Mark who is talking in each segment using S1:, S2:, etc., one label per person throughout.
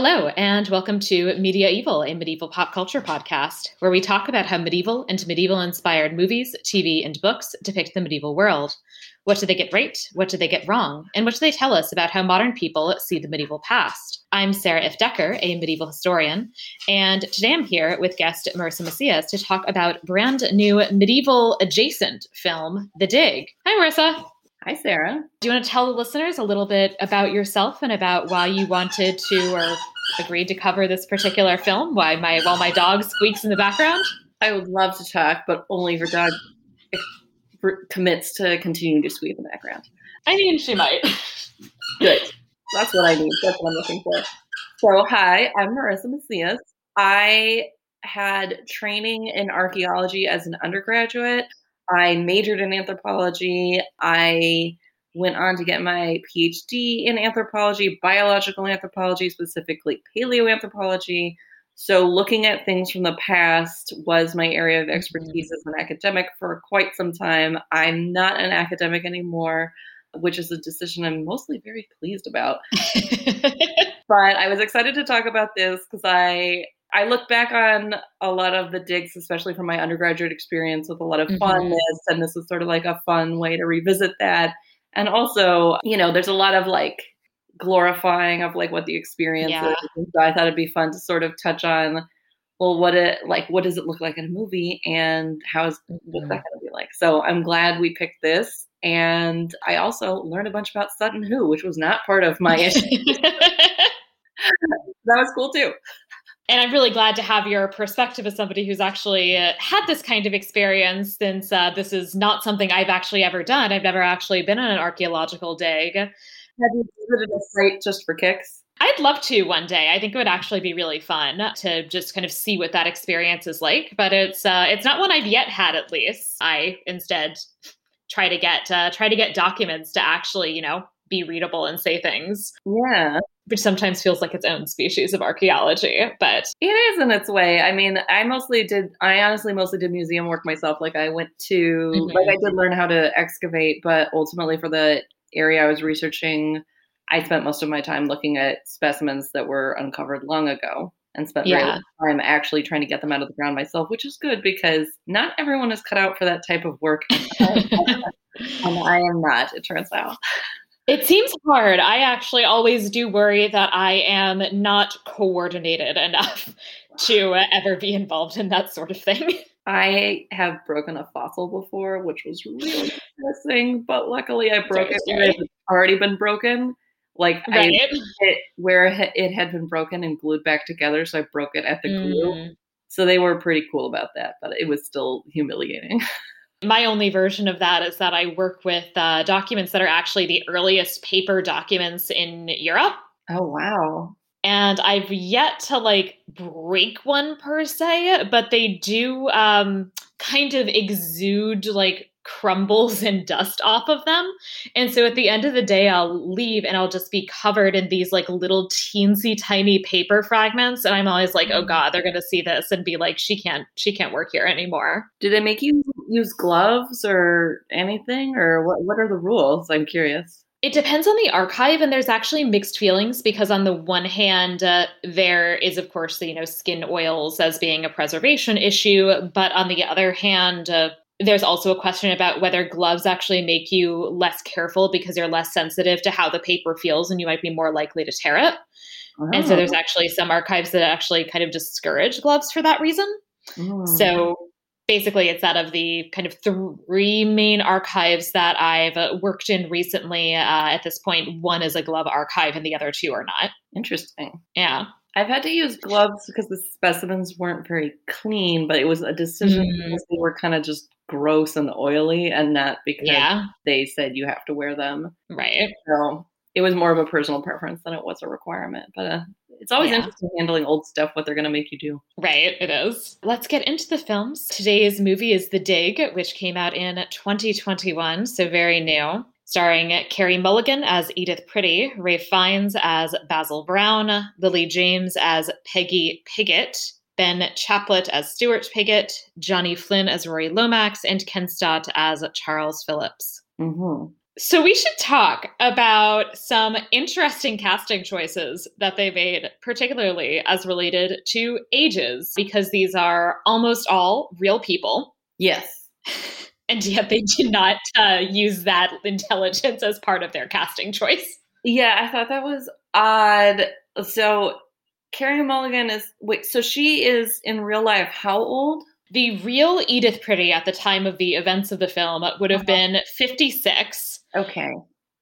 S1: Hello, and welcome to Media Evil, a medieval pop culture podcast, where we talk about how medieval and medieval inspired movies, TV, and books depict the medieval world. What do they get right? What do they get wrong? And what do they tell us about how modern people see the medieval past? I'm Sarah Ifft Decker, a medieval historian, and today I'm here with guest Marissa Macias to talk about brand new medieval adjacent film, The Dig. Hi, Marissa.
S2: Hi, Sarah.
S1: Do you want to tell the listeners a little bit about yourself and about why you wanted to or agreed to cover this particular film? Why my while my dog squeaks in the background?
S2: I would love to talk, but only if your dog commits to continuing to squeak in the background.
S1: I mean, she might.
S2: Good. That's what I need. That's what I'm looking for. So, hi, I'm Marissa Macias. I had training in archaeology as an undergraduate. I majored in anthropology. I went on to get my PhD in anthropology, biological anthropology, specifically paleoanthropology. So, looking at things from the past was my area of expertise as an academic for quite some time. I'm not an academic anymore, which is a decision I'm mostly very pleased about. but I was excited to talk about this because I I look back on a lot of the digs, especially from my undergraduate experience, with a lot of mm-hmm. funness, and this is sort of like a fun way to revisit that. And also, you know, there's a lot of like glorifying of like what the experience yeah. is. So I thought it'd be fun to sort of touch on, well, what it like, what does it look like in a movie, and how is mm-hmm. what's that going to be like? So I'm glad we picked this, and I also learned a bunch about Sutton Hoo, which was not part of my issue. that was cool too
S1: and I'm really glad to have your perspective as somebody who's actually uh, had this kind of experience since uh, this is not something I've actually ever done. I've never actually been on an archaeological dig. Have
S2: you visited a site just for kicks?
S1: I'd love to one day. I think it would actually be really fun to just kind of see what that experience is like. But it's uh, it's not one I've yet had. At least I instead try to get uh, try to get documents to actually you know be readable and say things.
S2: Yeah
S1: which sometimes feels like its own species of archaeology, but
S2: it is in its way. I mean, I mostly did, I honestly mostly did museum work myself. Like, I went to, mm-hmm. like, I did learn how to excavate, but ultimately for the area I was researching, I spent most of my time looking at specimens that were uncovered long ago and spent yeah. time actually trying to get them out of the ground myself, which is good because not everyone is cut out for that type of work. and I am not, it turns out.
S1: It seems hard. I actually always do worry that I am not coordinated enough to ever be involved in that sort of thing.
S2: I have broken a fossil before, which was really embarrassing, but luckily I broke it where it had already been broken. Like right. I it where it had been broken and glued back together, so I broke it at the glue. Mm. So they were pretty cool about that, but it was still humiliating.
S1: My only version of that is that I work with uh, documents that are actually the earliest paper documents in Europe.
S2: Oh, wow.
S1: And I've yet to like break one per se, but they do um, kind of exude like crumbles and dust off of them. And so at the end of the day, I'll leave and I'll just be covered in these like little teensy tiny paper fragments. And I'm always like, oh mm. God, they're gonna see this and be like, she can't, she can't work here anymore.
S2: Do they make you use gloves or anything? Or what what are the rules? I'm curious.
S1: It depends on the archive, and there's actually mixed feelings because, on the one hand, uh, there is, of course, the you know skin oils as being a preservation issue, but on the other hand, uh, there's also a question about whether gloves actually make you less careful because you're less sensitive to how the paper feels and you might be more likely to tear it. Oh. And so there's oh. actually some archives that actually kind of discourage gloves for that reason. Oh. So basically, it's out of the kind of three main archives that I've worked in recently. Uh, at this point, one is a glove archive and the other two are not.
S2: Interesting.
S1: Yeah.
S2: I've had to use gloves because the specimens weren't very clean, but it was a decision mm. because they were kind of just gross and oily and not because yeah. they said you have to wear them.
S1: Right.
S2: So it was more of a personal preference than it was a requirement. But uh, it's always yeah. interesting handling old stuff, what they're going to make you do.
S1: Right, it is. Let's get into the films. Today's movie is The Dig, which came out in 2021, so very new starring Carey Mulligan as Edith Pretty, Ralph Fiennes as Basil Brown, Lily James as Peggy Piggott, Ben Chaplin as Stuart Piggott, Johnny Flynn as Rory Lomax, and Ken Stott as Charles Phillips.
S2: Mm-hmm.
S1: So we should talk about some interesting casting choices that they made, particularly as related to ages, because these are almost all real people.
S2: Yes.
S1: And yet they did not uh, use that intelligence as part of their casting choice.
S2: Yeah, I thought that was odd. So Carey Mulligan is wait, so she is in real life how old?
S1: The real Edith Pretty at the time of the events of the film would have uh-huh. been 56.
S2: Okay.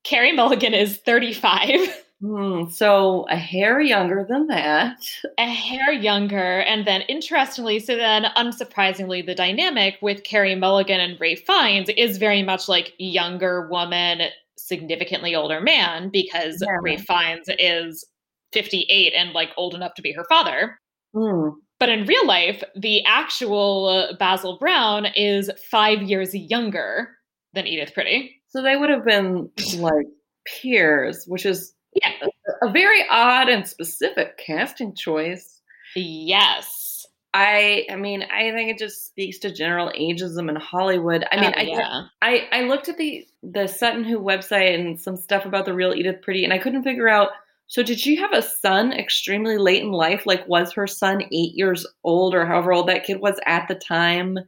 S1: Carey Mulligan is 35.
S2: Hmm, so a hair younger than that.
S1: A hair younger. And then interestingly, so then unsurprisingly, the dynamic with Carey Mulligan and Ralph Fiennes is very much like younger woman, significantly older man, because yeah. Ralph Fiennes is 58 and like old enough to be her father.
S2: Hmm.
S1: But in real life, the actual Basil Brown is five years younger than Edith Pretty.
S2: So they would have been like peers, which is yeah. a, very odd and specific casting choice.
S1: Yes.
S2: I I mean, I think it just speaks to general ageism in Hollywood. I mean, oh, yeah. I, I I looked at the the Sutton Hoo website and some stuff about the real Edith Pretty, and I couldn't figure out so did she have a son extremely late in life? Like was her son 8 years old or however old that kid was at the time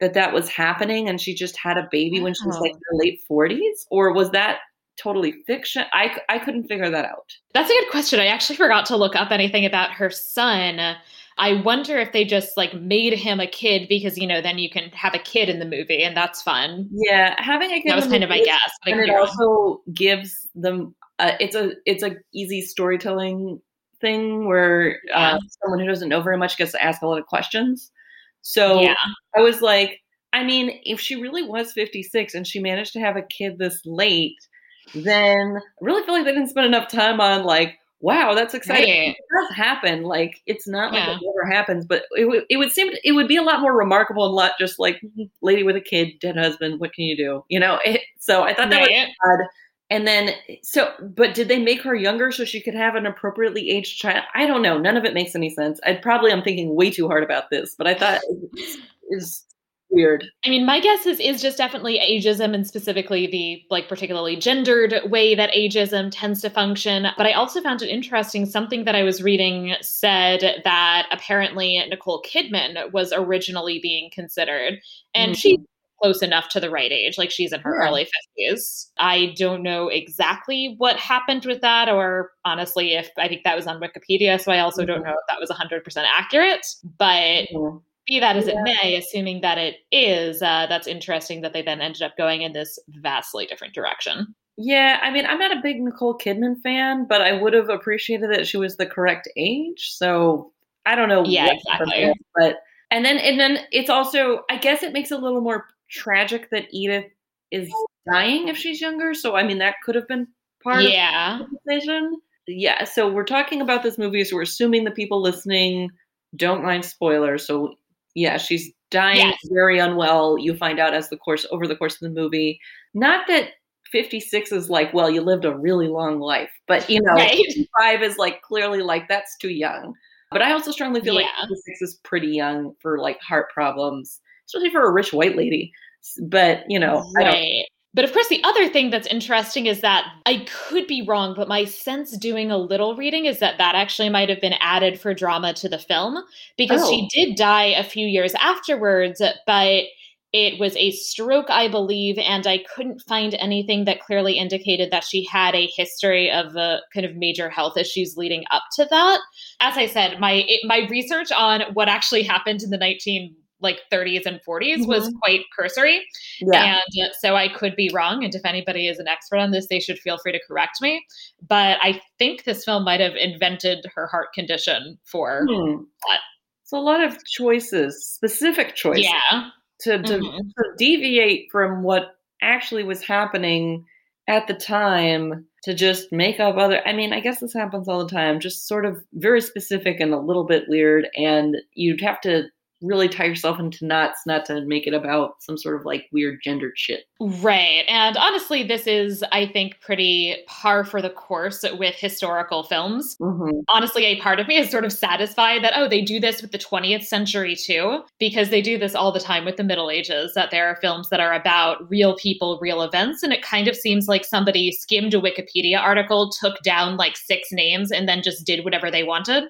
S2: that that was happening and she just had a baby when she was like in her late 40s or was that totally fiction? I I couldn't figure that out.
S1: That's a good question. I actually forgot to look up anything about her son. I wonder if they just like made him a kid because you know then you can have a kid in the movie and that's fun.
S2: Yeah, having a kid
S1: that was kind of my guess.
S2: And it also gives them uh, it's a it's a easy storytelling thing where uh, someone who doesn't know very much gets to ask a lot of questions. So yeah. I was like, I mean, if she really was 56 and she managed to have a kid this late, then I really feel like they didn't spend enough time on like, wow, that's exciting. Right. It does happen. Like it's not like it never happens, but it would it would seem it would be a lot more remarkable and a lot just like mm-hmm. lady with a kid, dead husband. What can you do? You know. It, so I thought that right. was odd and then, so, but did they make her younger so she could have an appropriately aged child? I don't know. None of it makes any sense. I probably I'm thinking way too hard about this, but I thought is weird.
S1: I mean, my guess is is just definitely ageism and specifically the like particularly gendered way that ageism tends to function. But I also found it interesting. Something that I was reading said that apparently Nicole Kidman was originally being considered, and mm-hmm. she close enough to the right age. Like she's in her yeah. early 50s. I don't know exactly what happened with that, or honestly, if I think that was on Wikipedia. So I also mm-hmm. don't know if that was 100% accurate. But mm-hmm. Be that as yeah. it may, assuming that it is, uh, that's interesting that they then ended up going in this vastly different direction.
S2: Yeah, I mean, I'm not a big Nicole Kidman fan, but I would have appreciated that she was the correct age. So I don't know.
S1: Yeah, exactly.
S2: but and then and then it's also I guess it makes it a little more tragic that Edith is dying if she's younger. So I mean that could have been part
S1: yeah.
S2: of the decision. Yeah. So we're talking about this movie, so we're assuming the people listening don't mind spoilers. So yeah, she's dying yes. very unwell. You find out as the course over the course of the movie. Not that 56 is like, well, you lived a really long life, but you know, right. 55 is like clearly like that's too young. But I also strongly feel yeah. like 56 is pretty young for like heart problems especially for a rich white lady. But you know,
S1: right. But of course, the other thing that's interesting is that I could be wrong, but my sense doing a little reading is that that actually might have been added for drama to the film because oh. she did die a few years afterwards, but it was a stroke, I believe, and I couldn't find anything that clearly indicated that she had a history of uh, kind of major health issues leading up to that. As I said, my it, my research on what actually happened in the 19 like 30s and 40s mm-hmm. was quite cursory. Yeah. And so I could be wrong. And if anybody is an expert on this, they should feel free to correct me. But I think this film might have invented her heart condition for hmm. that.
S2: So a lot of choices, specific choices.
S1: Yeah.
S2: To, to, mm-hmm. to deviate from what actually was happening at the time to just make up other i mean i guess this happens all the time just sort of very specific and a little bit weird and you'd have to really tie yourself into knots not to make it about some sort of like weird gendered shit.
S1: Right. And honestly, this is, I think, pretty par for the course with historical films.
S2: Mm-hmm.
S1: Honestly, a part of me is sort of satisfied that, oh, they do this with the 20th century too, because they do this all the time with the Middle Ages, that there are films that are about real people, real events. And it kind of seems like somebody skimmed a Wikipedia article, took down like six names, and then just did whatever they wanted.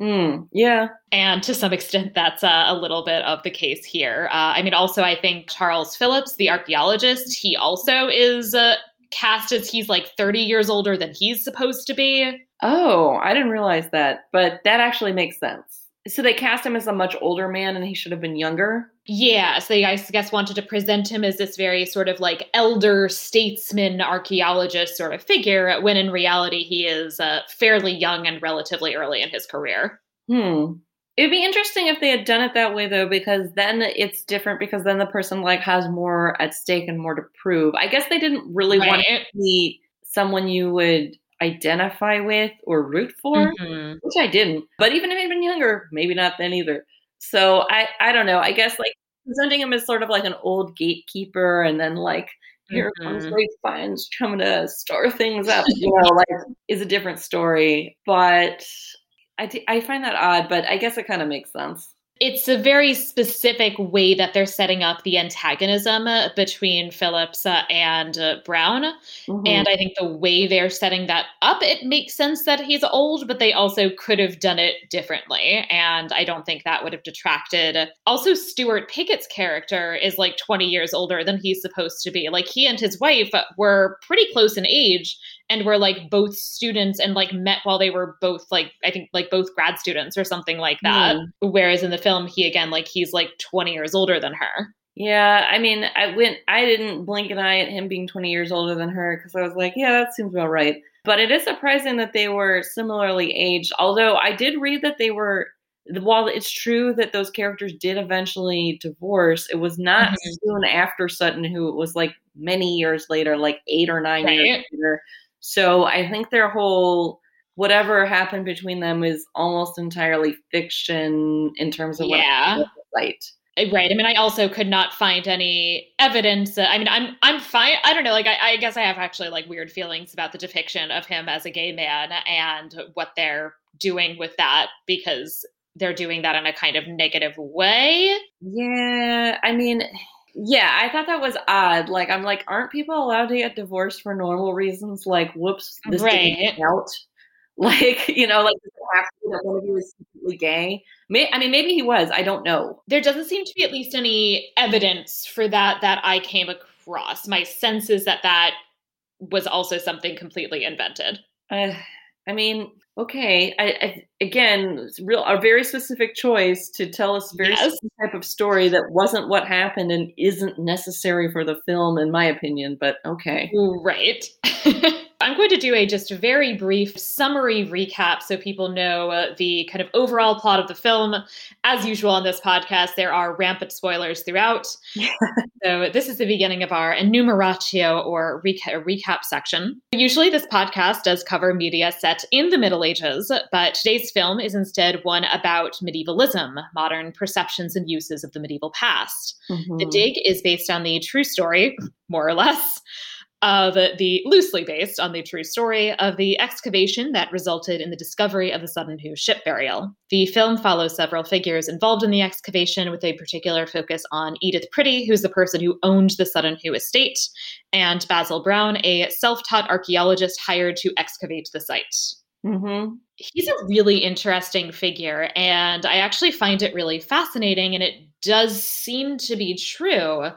S2: Mm, yeah.
S1: And to some extent, that's uh, a little bit of the case here. Uh, I mean, also, I think Charles Phillips, the archaeologist, he also is uh, cast as he's like 30 years older than he's supposed to be.
S2: Oh, I didn't realize that, but that actually makes sense. So they cast him as a much older man and he should have been younger?
S1: Yeah, so they, I guess, wanted to present him as this very sort of like elder statesman archaeologist sort of figure, when in reality he is uh, fairly young and relatively early in his career.
S2: Hmm. It'd be interesting if they had done it that way though, because then it's different because then the person like has more at stake and more to prove. I guess they didn't really
S1: Right.
S2: want to be someone you would identify with or root for,
S1: Mhm.
S2: which I didn't. But even if he'd been younger, maybe not then either. So I, I don't know. I guess like presenting him as sort of like an old gatekeeper and then like here comes
S1: Mhm.
S2: Ralph Fiennes coming to stir things up, you know, like is a different story. But I, I find that odd, but I guess it kind of makes sense.
S1: It's a very specific way that they're setting up the antagonism uh, between Phillips uh, and uh, Brown.
S2: Mhm.
S1: And I think the way they're setting that up, it makes sense that he's old, but they also could have done it differently. And I don't think that would have detracted. Also, Stuart Piggott's character is like 20 years older than he's supposed to be. Like, he and his wife were pretty close in age and were like both students and like met while they were both like, I think like both grad students or something like that. Whereas in the film, he again, like, he's like 20 years older than her.
S2: Yeah, I mean, I went. I didn't blink an eye at him being 20 years older than her because I was like, yeah, that seems about right. But it is surprising that they were similarly aged. Although I did read that they were. While it's true that those characters did eventually divorce, it was not
S1: Mhm.
S2: soon after Sutton Hoo it was like many years later, like eight or nine years later. So I think their whole whatever happened between them is almost entirely fiction in terms of what
S1: Yeah.
S2: what the.
S1: Uh, Right. I mean, I also could not find any evidence. I mean, I'm I'm fine. I don't know. Like, I, I guess I have actually like weird feelings about the depiction of him as a gay man and what they're doing with that because they're doing that in a kind of negative way.
S2: Yeah, I mean, yeah, I thought that was odd. Like, I'm like, aren't people allowed to get divorced for normal reasons? Like, whoops, this didn't
S1: Right.
S2: count. Like, you know, like does it have to be that one of you is secretly gay. May, I mean, maybe he was. I don't know.
S1: There doesn't seem to be at least any evidence for that that I came across. My sense is that that was also something completely invented.
S2: Uh, I mean, okay. I, I again, real a very specific choice to tell us a very
S1: Yes.
S2: specific type of story that wasn't what happened and isn't necessary for the film, in my opinion. But okay.
S1: Right. I'm going to do a just very brief summary recap so people know uh, the kind of overall plot of the film. As usual on this podcast, there are rampant spoilers throughout. so, this is the beginning of our enumeratio or reca- recap section. Usually, this podcast does cover media set in the Middle Ages, but today's film is instead one about medievalism, modern perceptions and uses of the medieval past. The
S2: Mhm.
S1: dig is based on the true story, more or less, of the loosely based on the true story of the excavation that resulted in the discovery of the Sutton Hoo ship burial. The film follows several figures involved in the excavation with a particular focus on Edith Pretty, who's the person who owned the Sutton Hoo estate, and Basil Brown, a self taught archaeologist hired to excavate the site
S2: Mhm.
S1: he's a really interesting figure and i actually find it really fascinating and it does seem to be true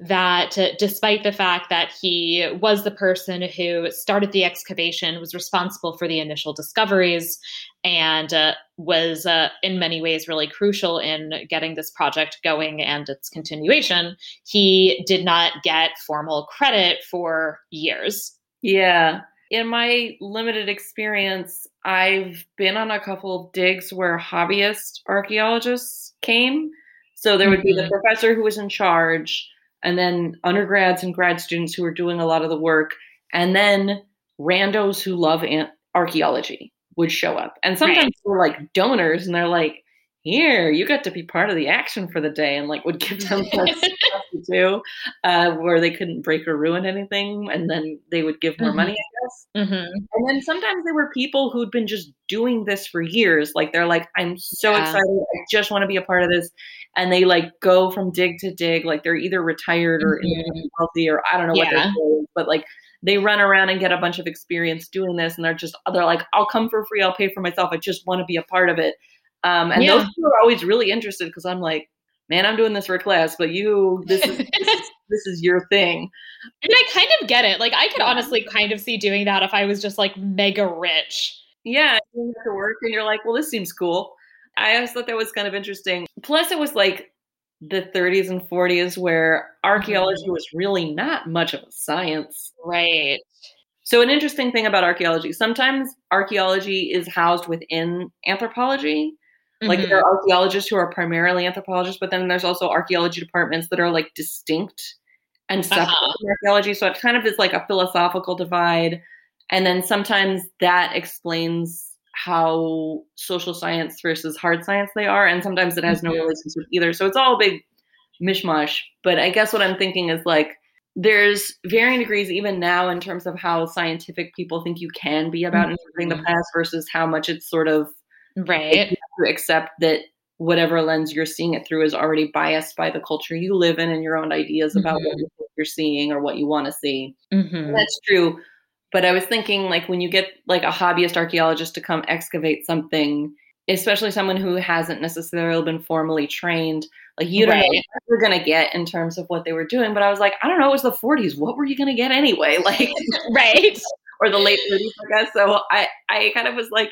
S1: that uh, despite the fact that he was the person who started the excavation was responsible for the initial discoveries and uh, was uh, in many ways really crucial in getting this project going and its continuation he did not get formal credit for years
S2: Yeah. In my limited experience, I've been on a couple of digs where hobbyist archaeologists came. So there would be the
S1: Mhm.
S2: professor who was in charge, and then undergrads and grad students who were doing a lot of the work, and then randos who love an- archaeology would show up. And sometimes
S1: Right.
S2: they're like donors, and they're like, here you got to be part of the action for the day and like would give them stuff to do uh, where they couldn't break or ruin anything and then they would give more
S1: Mhm.
S2: money i guess
S1: Mhm.
S2: and then sometimes there were people who'd been just doing this for years like they're like i'm so
S1: Yeah.
S2: excited i just want to be a part of this and they like go from dig to dig like they're either retired or
S1: Mhm.
S2: independently wealthy or i don't know what they're doing but like they run around and get a bunch of experience doing this and they're just they're like i'll come for free i'll pay for myself i just want to be a part of it um, and
S1: Yeah.
S2: those people are always really interested because i'm like man i'm doing this for class but you this is this is, this is your thing
S1: And I kind of get it. Like I could honestly kind of see doing that if I was just like mega rich.
S2: yeah you have to work and you're like well this seems cool i always thought that was kind of interesting plus it was like the 30s and 40s where archaeology was really not much of a science
S1: Right.
S2: So, an interesting thing about archaeology sometimes archaeology is housed within anthropology. Like,
S1: Mhm.
S2: there are archaeologists who are primarily anthropologists, but then there's also archaeology departments that are like distinct and separate
S1: Uh-huh.
S2: from archaeology. So, it kind of is like a philosophical divide. And then sometimes that explains how social science versus hard science they are. And sometimes it has no
S1: Mhm.
S2: relationship either. So, it's all a big mishmash. But I guess what I'm thinking is like, there's varying degrees even now in terms of how scientific people think you can be about interpreting the
S1: Mhm.
S2: past versus how much it's sort of
S1: Right.
S2: to accept that whatever lens you're seeing it through is already biased by the culture you live in and your own ideas about what
S1: Mhm.
S2: you think you're seeing or what you want to see.
S1: Mhm.
S2: That's true. But I was thinking like when you get like a hobbyist archaeologist to come excavate something, especially someone who hasn't necessarily been formally trained, like you don't know
S1: Right.
S2: what you're gonna get in terms of what they were doing. But I was like, I don't know, it was the 40s. What were you gonna get anyway? Like
S1: Right.
S2: or the late 30s, I guess. So I, I kind of was like,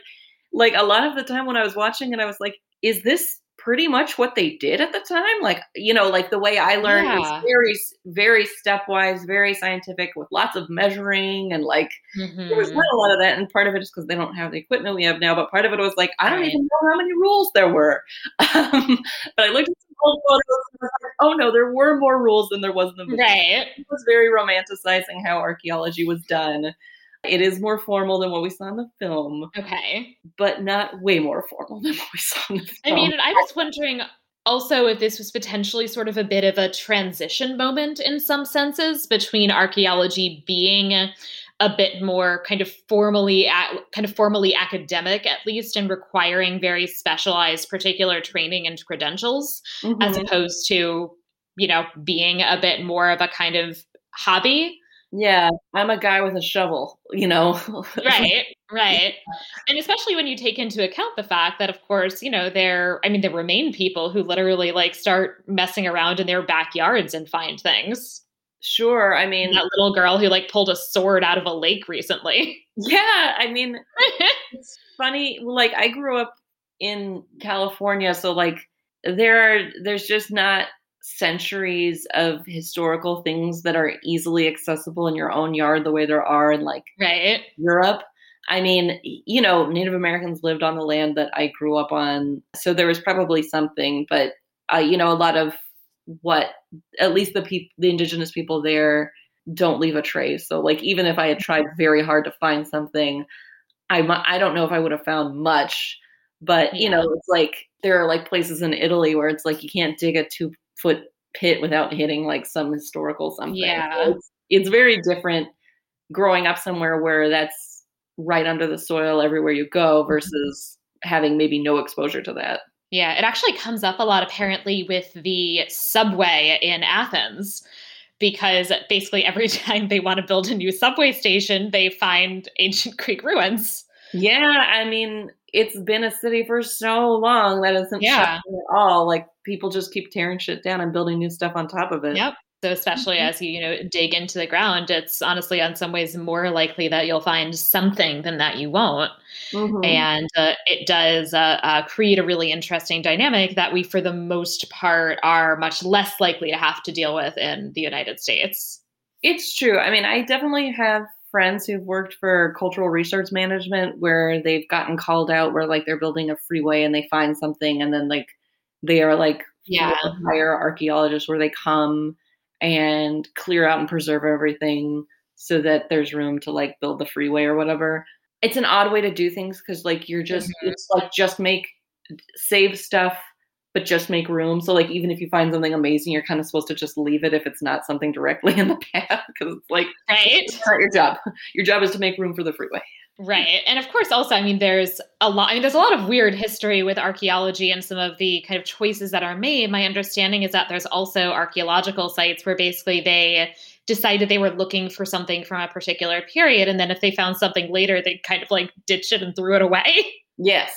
S2: like a lot of the time when I was watching and I was like, is this pretty much what they did at the time? Like, you know, like the way I learned
S1: Yeah.
S2: was very, very stepwise, very scientific with lots of measuring and like, there was
S1: Mhm.
S2: not a lot of that. And part of it is because they don't have the equipment we have now, but part of it was like, I don't
S1: Right.
S2: even know how many rules there were. Um, but I looked at some old photos and I was like, oh no, there were more rules than there was in the movie
S1: Right.
S2: it was very romanticizing how archaeology was done. It is more formal than what we saw in the film,
S1: Okay.
S2: but not way more formal than what we saw in the film.
S1: I mean, I was wondering also if this was potentially sort of a bit of a transition moment in some senses between archaeology being a bit more kind of formally kind of formally academic at least and requiring very specialized particular training and credentials as
S2: Mhm.
S1: opposed to you know being a bit more of a kind of hobby
S2: yeah, I'm a guy with a shovel, you know.
S1: right right and especially when you take into account the fact that of course you know there i mean there remain people who literally like start messing around in their backyards and find things
S2: sure. I mean,
S1: that little girl who like pulled a sword out of a lake recently
S2: yeah, I mean, it's funny. Like, I grew up in California, so like, there are, there's just not centuries of historical things that are easily accessible in your own yard the way there are in like
S1: right
S2: Europe. I mean, you know, Native Americans lived on the land that I grew up on, so there was probably something, but uh, you know, a lot of what at least the people, the indigenous people there, don't leave a trace. So, like, even if I had tried very hard to find something, I I don't know if I would have found much. But you know, it's like there are like places in Italy where it's like you can't dig a two foot pit without hitting like some historical something. So
S1: Yeah.
S2: it's, it's very different growing up somewhere where that's right under the soil everywhere you go mm-hmm. versus having maybe no exposure to that.
S1: yeah it actually comes up a lot apparently with the subway in athens because basically every time they want to build a new subway station they find ancient greek ruins
S2: Yeah, I mean, it's been a city for so long that isn't
S1: Yeah.
S2: at all. Like people just keep tearing shit down and building new stuff on top of it.
S1: Yep. So especially
S2: Mhm.
S1: as you you know dig into the ground, it's honestly in some ways more likely that you'll find something than that you won't,
S2: Mhm.
S1: and uh, it does uh, uh, create a really interesting dynamic that we, for the most part, are much less likely to have to deal with in the United States.
S2: It's true. I mean, I definitely have friends who've worked for cultural resource management where they've gotten called out where like they're building a freeway and they find something and then like they are like
S1: Yeah.
S2: hire archaeologists where they come and clear out and preserve everything so that there's room to like build the freeway or whatever. It's an odd way to do things because like you're just
S1: Mhm.
S2: it's like just make save stuff but just make room. So like even if you find something amazing, you're kind of supposed to just leave it if it's not something directly in the path because it's like
S1: right.
S2: It's not your job. Your job is to make room for the freeway.
S1: Right. And of course also I mean there's a lot I mean there's a lot of weird history with archaeology and some of the kind of choices that are made. My understanding is that there's also archaeological sites where basically they decided they were looking for something from a particular period and then if they found something later they kind of like ditched it and threw it away.
S2: Yes.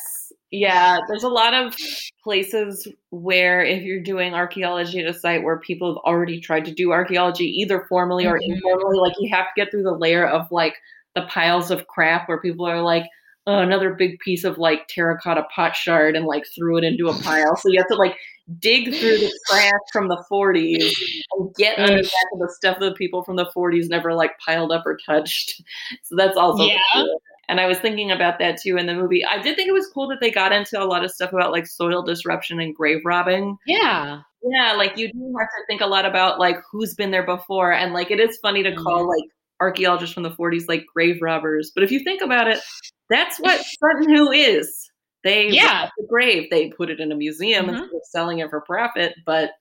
S2: Yeah, there's a lot of places where if you're doing archaeology at a site where people have already tried to do archaeology either formally or mm-hmm. informally, like you have to get through the layer of like the piles of crap where people are like, oh, another big piece of like terracotta pot shard and like threw it into a pile. So you have to like dig through the trash from the 40s and get on the back of the stuff that people from the 40s never like piled up or touched. So that's also
S1: yeah. Cool.
S2: And I was thinking about that too in the movie. I did think it was cool that they got into a lot of stuff about like soil disruption and grave robbing.
S1: Yeah.
S2: Yeah, like you do have to think a lot about like who's been there before. And like it is funny to call like archaeologists from the 40s like grave robbers. But if you think about it, that's what Sutton Hoo is. They
S1: yeah.
S2: the grave, they put it in a museum mm-hmm. instead of selling it for profit. But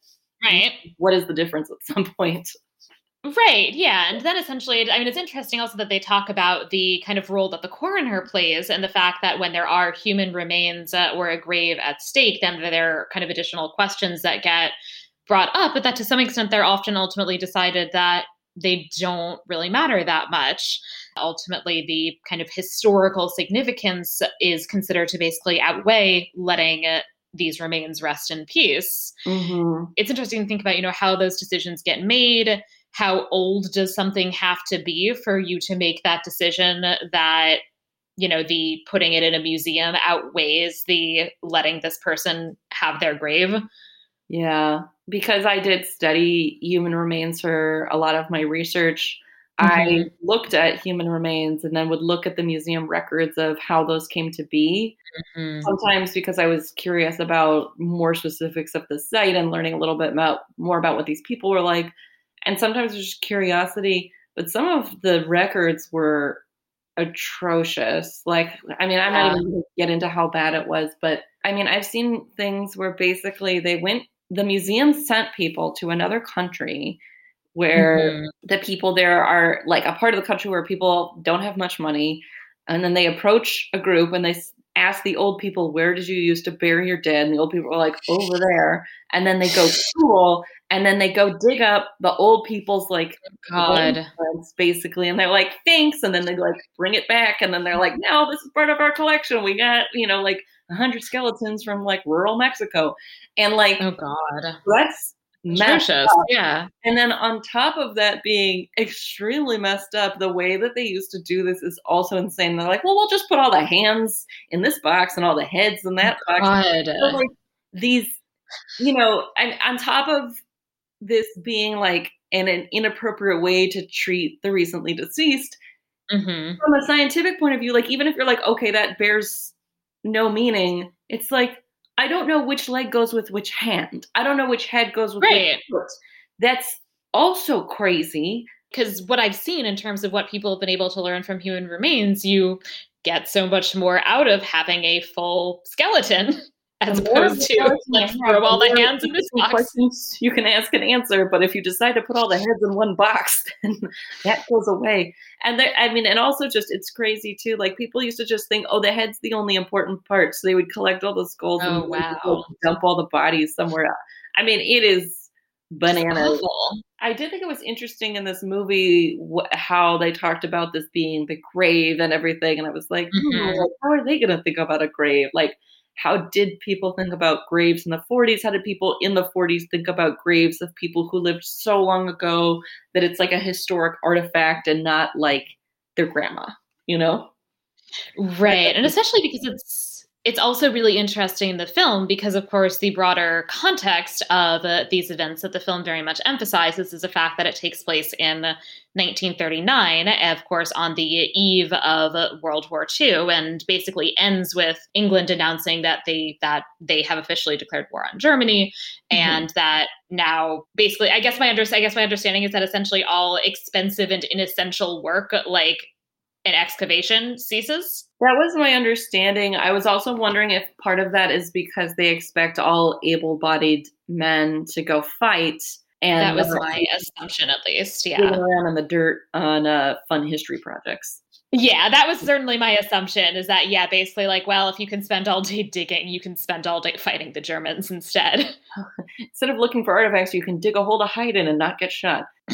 S1: right.
S2: what is the difference at some point?
S1: Right, yeah. And then essentially, I mean, it's interesting also that they talk about the kind of role that the coroner plays and the fact that when there are human remains uh, or a grave at stake, then there are kind of additional questions that get brought up, but that to some extent they're often ultimately decided that they don't really matter that much. Ultimately, the kind of historical significance is considered to basically outweigh letting it these remains rest in peace.
S2: Mm-hmm.
S1: It's interesting to think about, you know, how those decisions get made how old does something have to be for you to make that decision that you know the putting it in a museum outweighs the letting this person have their grave
S2: yeah because i did study human remains for a lot of my research mm-hmm. i looked at human remains and then would look at the museum records of how those came to be mm-hmm. sometimes because i was curious about more specifics of the site and learning a little bit about more about what these people were like and sometimes there's just curiosity. But some of the records were atrocious. Like, I mean, I'm yeah. not even going to get into how bad it was, but I mean, I've seen things where basically they went, the museum sent people to another country where mm-hmm. the people there are like a part of the country where people don't have much money. And then they approach a group and they ask the old people, Where did you used to bury your dead? And the old people are like, Over there. And then they go, Cool and then they go dig up the old people's like oh,
S1: God
S2: basically, and they're like, thanks, and then they like bring it back, and then they're like, no, this is part of our collection. We got you know like a hundred skeletons from like rural Mexico, and like
S1: oh God,
S2: that's messed up.
S1: Yeah.
S2: And then on top of that being extremely messed up, the way that they used to do this is also insane. They're like, well, we'll just put all the hands in this box and all the heads in that
S1: oh,
S2: box. So, like, these, you know, and on top of this being like in an inappropriate way to treat the recently deceased
S1: mm-hmm.
S2: from a scientific point of view like even if you're like okay that bears no meaning it's like i don't know which leg goes with which hand i don't know which head goes with
S1: right.
S2: which foot that's also crazy
S1: because what i've seen in terms of what people have been able to learn from human remains you get so much more out of having a full skeleton as opposed to like throw all the hands in this box.
S2: Questions you can ask and answer, but if you decide to put all the heads in one box, then that goes away. And there, I mean, and also just it's crazy too. Like people used to just think, oh, the head's the only important part, so they would collect all the skulls
S1: oh,
S2: and
S1: wow.
S2: dump all the bodies somewhere else. I mean, it is bananas. I did think it was interesting in this movie wh- how they talked about this being the grave and everything, and I was like, hmm, mm-hmm. like how are they going to think about a grave? Like how did people think about graves in the 40s? How did people in the 40s think about graves of people who lived so long ago that it's like a historic artifact and not like their grandma, you know?
S1: Right. And especially because it's it's also really interesting in the film because, of course, the broader context of uh, these events that the film very much emphasizes is the fact that it takes place in 1939, of course, on the eve of World War II, and basically ends with England announcing that they that they have officially declared war on Germany, mm-hmm. and that now basically, I guess my under I guess my understanding is that essentially all expensive and inessential work like an excavation ceases.
S2: That was my understanding. I was also wondering if part of that is because they expect all able bodied men to go fight. And
S1: that was my assumption, at least. Yeah.
S2: Around in the dirt on uh, fun history projects.
S1: Yeah, that was certainly my assumption is that, yeah, basically, like, well, if you can spend all day digging, you can spend all day fighting the Germans instead.
S2: Instead of looking for artifacts, you can dig a hole to hide in and not get shot.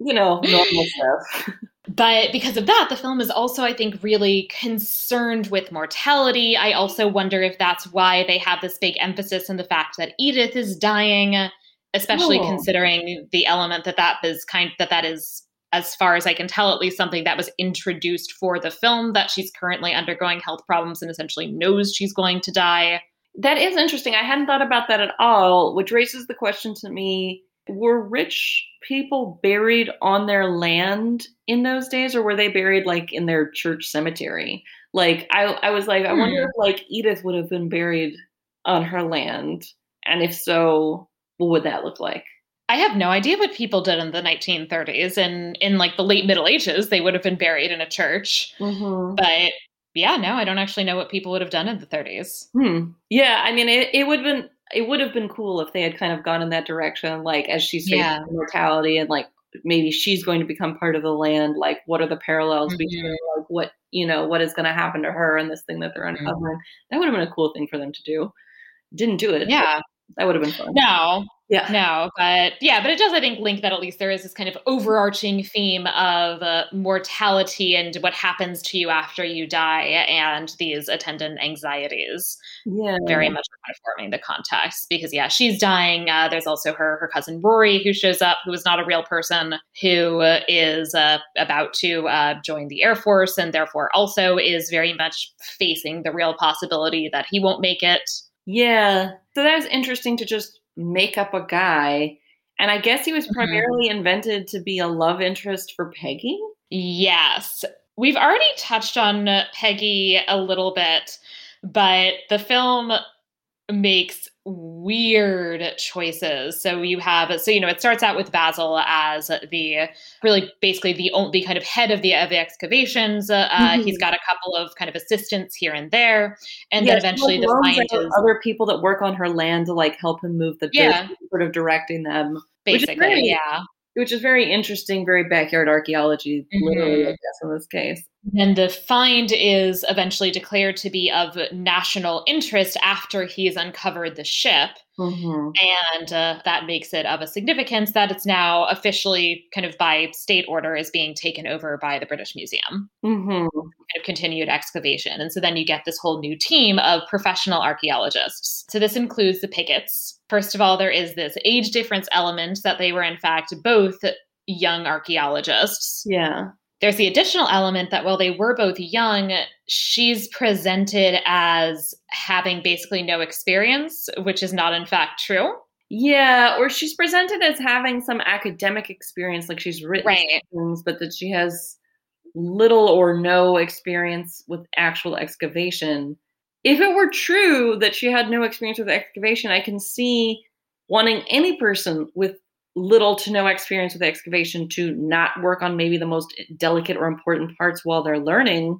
S2: you know, normal stuff.
S1: But because of that, the film is also, I think, really concerned with mortality. I also wonder if that's why they have this big emphasis on the fact that Edith is dying, especially oh. considering the element that that is kind that that is as far as I can tell, at least something that was introduced for the film that she's currently undergoing health problems and essentially knows she's going to die.
S2: That is interesting. I hadn't thought about that at all, which raises the question to me were rich people buried on their land in those days or were they buried like in their church cemetery? Like I I was like I wonder hmm. if like Edith would have been buried on her land and if so what would that look like?
S1: I have no idea what people did in the 1930s. And in like the late Middle Ages, they would have been buried in a church. Mm-hmm. But yeah, no, I don't actually know what people would have done in the 30s.
S2: Hmm. Yeah, I mean, it, it would have been it would have been cool if they had kind of gone in that direction, like as she's facing yeah. mortality and like maybe she's going to become part of the land. Like, what are the parallels mm-hmm. between like what you know what is going to happen to her and this thing that they're mm-hmm. uncovering? Mm-hmm. That would have been a cool thing for them to do. Didn't do it.
S1: Yeah,
S2: that would have been fun.
S1: No, yeah. No, but yeah, but it does, I think, link that at least there is this kind of overarching theme of uh, mortality and what happens to you after you die and these attendant anxieties.
S2: Yeah.
S1: Very much kind of forming the context because, yeah, she's dying. Uh, there's also her, her cousin Rory who shows up, who is not a real person, who is uh, about to uh, join the Air Force and therefore also is very much facing the real possibility that he won't make it.
S2: Yeah. So that was interesting to just make up a guy. And I guess he was mm-hmm. primarily mm-hmm. invented to be a love interest for Peggy.
S1: Yes. We've already touched on Peggy a little bit, but the film makes weird choices. So you have so you know it starts out with Basil as the really basically the only kind of head of the of the excavations. Uh, mm-hmm. He's got a couple of kind of assistants here and there, and yes, then eventually the find is
S2: other people that work on her land to like help him move the yeah. sort of directing them.
S1: Basically, yeah
S2: which is very interesting, very backyard archaeology, mm-hmm. literally, I guess, in this case.
S1: And the find is eventually declared to be of national interest after he's uncovered the ship. Mm-hmm. And uh, that makes it of a significance that it's now officially, kind of by state order, is being taken over by the British Museum. Mm-hmm. Kind of continued excavation. And so then you get this whole new team of professional archaeologists. So this includes the Piggotts. First of all, there is this age difference element that they were, in fact, both young archaeologists.
S2: Yeah
S1: there's the additional element that while they were both young, she's presented as having basically no experience, which is not in fact true.
S2: Yeah, or she's presented as having some academic experience, like she's written
S1: right.
S2: things, but that she has little or no experience with actual excavation. If it were true that she had no experience with excavation, I can see wanting any person with little to no experience with excavation to not work on maybe the most delicate or important parts while they're learning.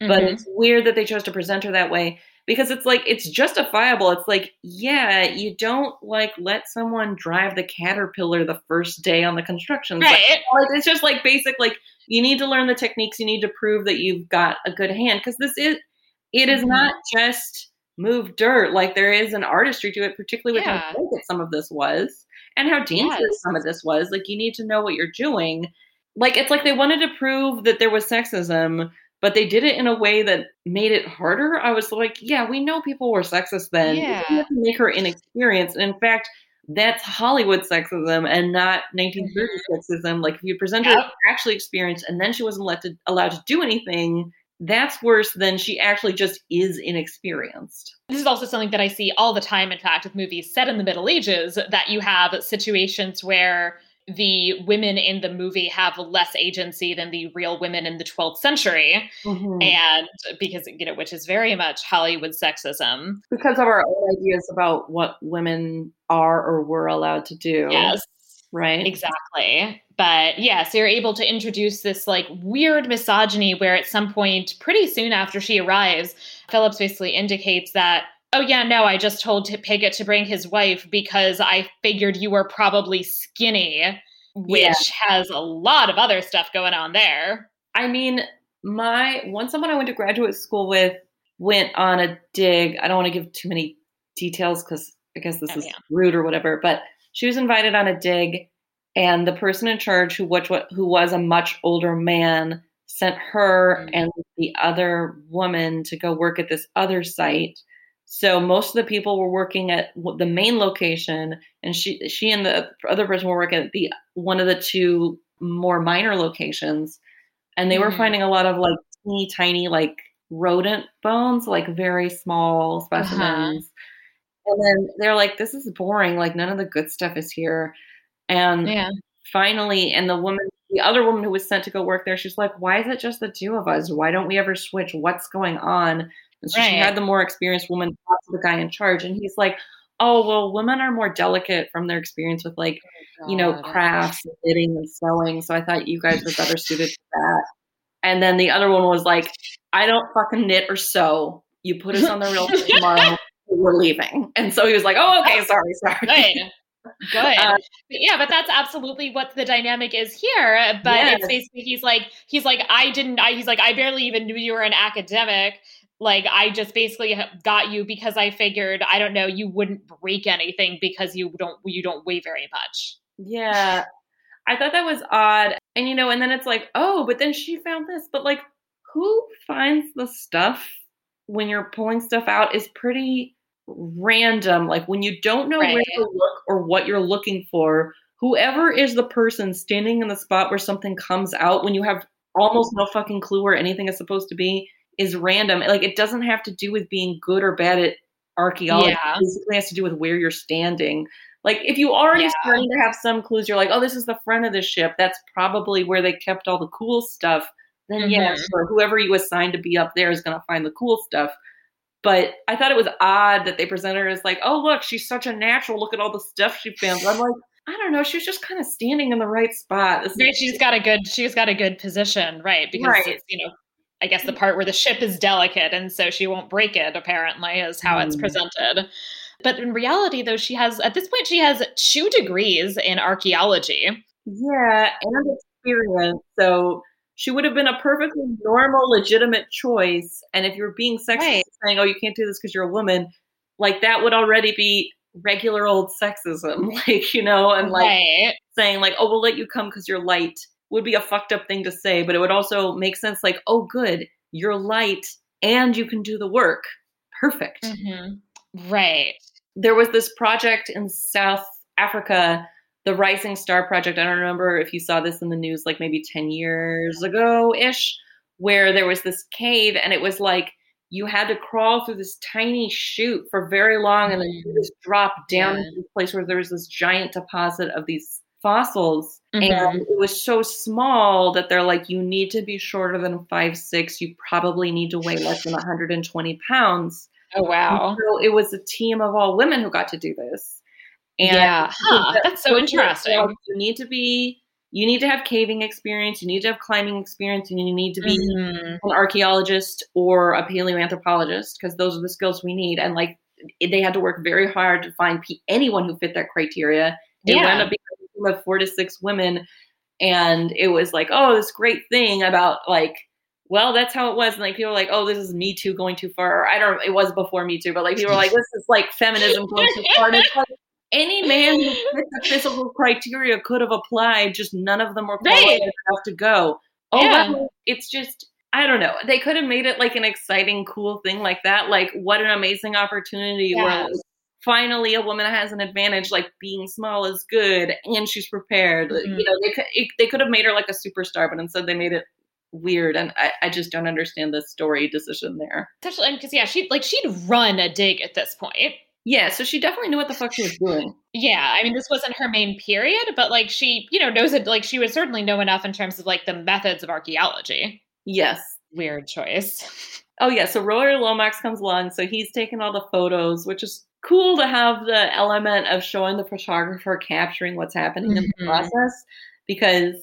S2: Mm-hmm. But it's weird that they chose to present her that way because it's like it's justifiable. It's like, yeah, you don't like let someone drive the caterpillar the first day on the construction
S1: right.
S2: Like, it's just like basic like you need to learn the techniques, you need to prove that you've got a good hand because this is it is mm-hmm. not just move dirt. Like there is an artistry to it, particularly with yeah. how delicate some of this was and how dangerous yes. some of this was. Like, you need to know what you're doing. Like, it's like they wanted to prove that there was sexism, but they did it in a way that made it harder. I was like, yeah, we know people were sexist then.
S1: Yeah. have
S2: to make her inexperienced. And in fact, that's Hollywood sexism and not 1930s mm-hmm. sexism. Like, if you present her yep. actually experienced and then she wasn't let to, allowed to do anything, that's worse than she actually just is inexperienced.
S1: This is also something that I see all the time, in fact, with movies set in the Middle Ages, that you have situations where the women in the movie have less agency than the real women in the 12th century mm-hmm. and because you know which is very much hollywood sexism
S2: because of our own ideas about what women are or were allowed to do
S1: yes
S2: Right.
S1: Exactly. But yeah, so you're able to introduce this like weird misogyny where at some point, pretty soon after she arrives, Phillips basically indicates that, oh, yeah, no, I just told Piggott to bring his wife because I figured you were probably skinny, which yeah. has a lot of other stuff going on there.
S2: I mean, my one someone I went to graduate school with went on a dig. I don't want to give too many details because I guess this oh, is yeah. rude or whatever, but she was invited on a dig, and the person in charge, who which who was a much older man, sent her mm-hmm. and the other woman to go work at this other site. So most of the people were working at the main location, and she she and the other person were working at the one of the two more minor locations, and they mm-hmm. were finding a lot of like teeny tiny like rodent bones, like very small uh-huh. specimens. Uh-huh. And then they're like, this is boring. Like, none of the good stuff is here. And yeah. finally, and the woman, the other woman who was sent to go work there, she's like, why is it just the two of us? Why don't we ever switch? What's going on? And so right. she had the more experienced woman talk to the guy in charge. And he's like, oh, well, women are more delicate from their experience with like, oh, you know, crafts and knitting and sewing. So I thought you guys were better suited to that. And then the other one was like, I don't fucking knit or sew. You put us on the real tomorrow we're leaving. And so he was like, oh, okay, sorry, sorry.
S1: Good. Good. Uh, yeah, but that's absolutely what the dynamic is here. But yes. it's basically he's like he's like I didn't I he's like I barely even knew you were an academic. Like I just basically got you because I figured I don't know you wouldn't break anything because you don't you don't weigh very much.
S2: Yeah. I thought that was odd. And you know, and then it's like, "Oh, but then she found this." But like who finds the stuff when you're pulling stuff out is pretty random. Like when you don't know right. where to look or what you're looking for, whoever is the person standing in the spot where something comes out when you have almost no fucking clue where anything is supposed to be is random. Like it doesn't have to do with being good or bad at archaeology. Yeah. It basically has to do with where you're standing. Like if you already yeah. starting to have some clues, you're like, oh, this is the front of the ship. That's probably where they kept all the cool stuff. Then mm-hmm. yeah, sure, whoever you assign to be up there is gonna find the cool stuff. But I thought it was odd that they presented her as like, oh look, she's such a natural. Look at all the stuff she found. I'm like, I don't know. She was just kind of standing in the right spot.
S1: She's got a good she's got a good position, right? Because right. you know, I guess the part where the ship is delicate and so she won't break it. Apparently, is how mm. it's presented. But in reality, though, she has at this point she has two degrees in archaeology.
S2: Yeah, and experience. So she would have been a perfectly normal, legitimate choice. And if you're being sexist, right. saying, "Oh, you can't do this because you're a woman," like that would already be regular old sexism, like you know, and like right. saying like, "Oh, we'll let you come because you're light," would be a fucked up thing to say. But it would also make sense, like, "Oh, good, you're light and you can do the work. Perfect."
S1: Mm-hmm. Right.
S2: There was this project in South Africa the Rising Star Project. I don't remember if you saw this in the news like maybe 10 years ago ish, where there was this cave and it was like you had to crawl through this tiny chute for very long and then you just drop down yeah. into this place where there was this giant deposit of these fossils. Mm-hmm. And it was so small that they're like, you need to be shorter than five six. You probably need to weigh less than 120 pounds.
S1: Oh wow.
S2: And so it was a team of all women who got to do this.
S1: And yeah, huh, that's so interesting.
S2: You need to be you need to have caving experience, you need to have climbing experience, and you need to be mm-hmm. an archaeologist or a paleoanthropologist because those are the skills we need. And like they had to work very hard to find anyone who fit that criteria. It yeah. wound up being a team of four to six women, and it was like, oh, this great thing about like well, that's how it was. And like people were like, oh, this is Me Too going too far. I don't it was before Me Too, but like people were like, this is like feminism going too far. And it's like, any man who fit the physical criteria could have applied, just none of them were qualified right. enough to go. Oh, yeah. it's just I don't know. They could have made it like an exciting, cool thing like that. Like, what an amazing opportunity where finally a woman has an advantage. Like being small is good, and she's prepared. Mm-hmm. You know, they could it, they could have made her like a superstar, but instead they made it weird and I, I just don't understand the story decision there
S1: especially because yeah she'd like she'd run a dig at this point
S2: yeah, so she definitely knew what the fuck she was doing.
S1: Yeah, I mean, this wasn't her main period, but like she, you know, knows it. Like she would certainly know enough in terms of like the methods of archaeology.
S2: Yes.
S1: Weird choice.
S2: Oh yeah, so Rory Lomax comes along, so he's taking all the photos, which is cool to have the element of showing the photographer capturing what's happening mm-hmm. in the mm-hmm. process because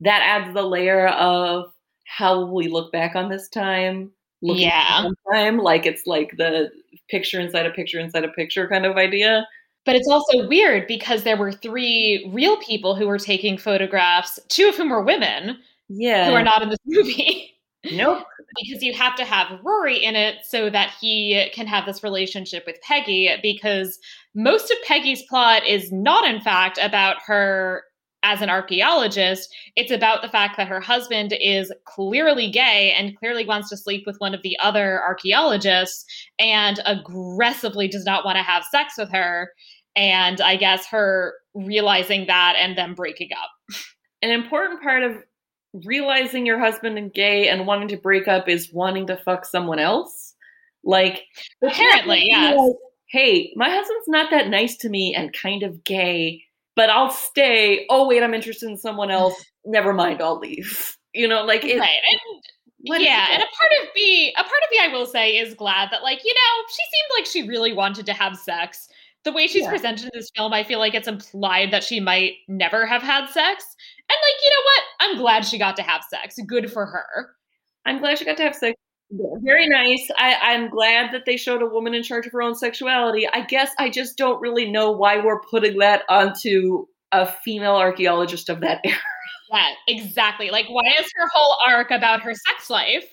S2: that adds the layer of how we look back on this time.
S1: Yeah.
S2: Time like it's like the picture inside a picture inside a picture kind of idea.
S1: But it's also weird because there were three real people who were taking photographs, two of whom were women.
S2: Yeah.
S1: Who are not in this movie.
S2: Nope.
S1: because you have to have Rory in it so that he can have this relationship with Peggy, because most of Peggy's plot is not, in fact, about her as an archaeologist. It's about the fact that her husband is clearly gay and clearly wants to sleep with one of the other archaeologists and aggressively does not want to have sex with her. And I guess her realizing that and then breaking up.
S2: An important part of realizing your husband is gay and wanting to break up is wanting to fuck someone else. Like
S1: apparently, yes. Like,
S2: hey, my husband's not that nice to me and kind of gay, but I'll stay. Oh wait, I'm interested in someone else. Never mind, I'll leave. You know, like
S1: it, right. And, yeah, and a part of me, a part of me, I will say, is glad that like you know she seemed like she really wanted to have sex. The way she's yeah. presented in this film, I feel like it's implied that she might never have had sex. And like, you know what? I'm glad she got to have sex. Good for her.
S2: I'm glad she got to have sex. Very nice. I, I'm glad that they showed a woman in charge of her own sexuality. I guess I just don't really know why we're putting that onto a female archaeologist of that era.
S1: Yeah, exactly. Like, why is her whole arc about her sex life?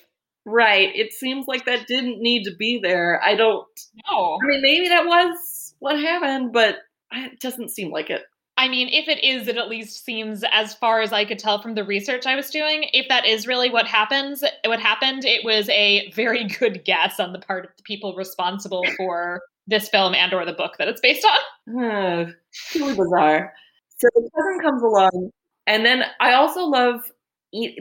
S2: Right. It seems like that didn't need to be there. I don't
S1: know.
S2: I mean, maybe that was what happened, but it doesn't seem like it.
S1: I mean, if it is, it at least seems, as far as I could tell from the research I was doing, if that is really what happens, what happened, it was a very good guess on the part of the people responsible for this film and or the book that it's based on.
S2: Uh, really bizarre. So the cousin comes along, and then I also love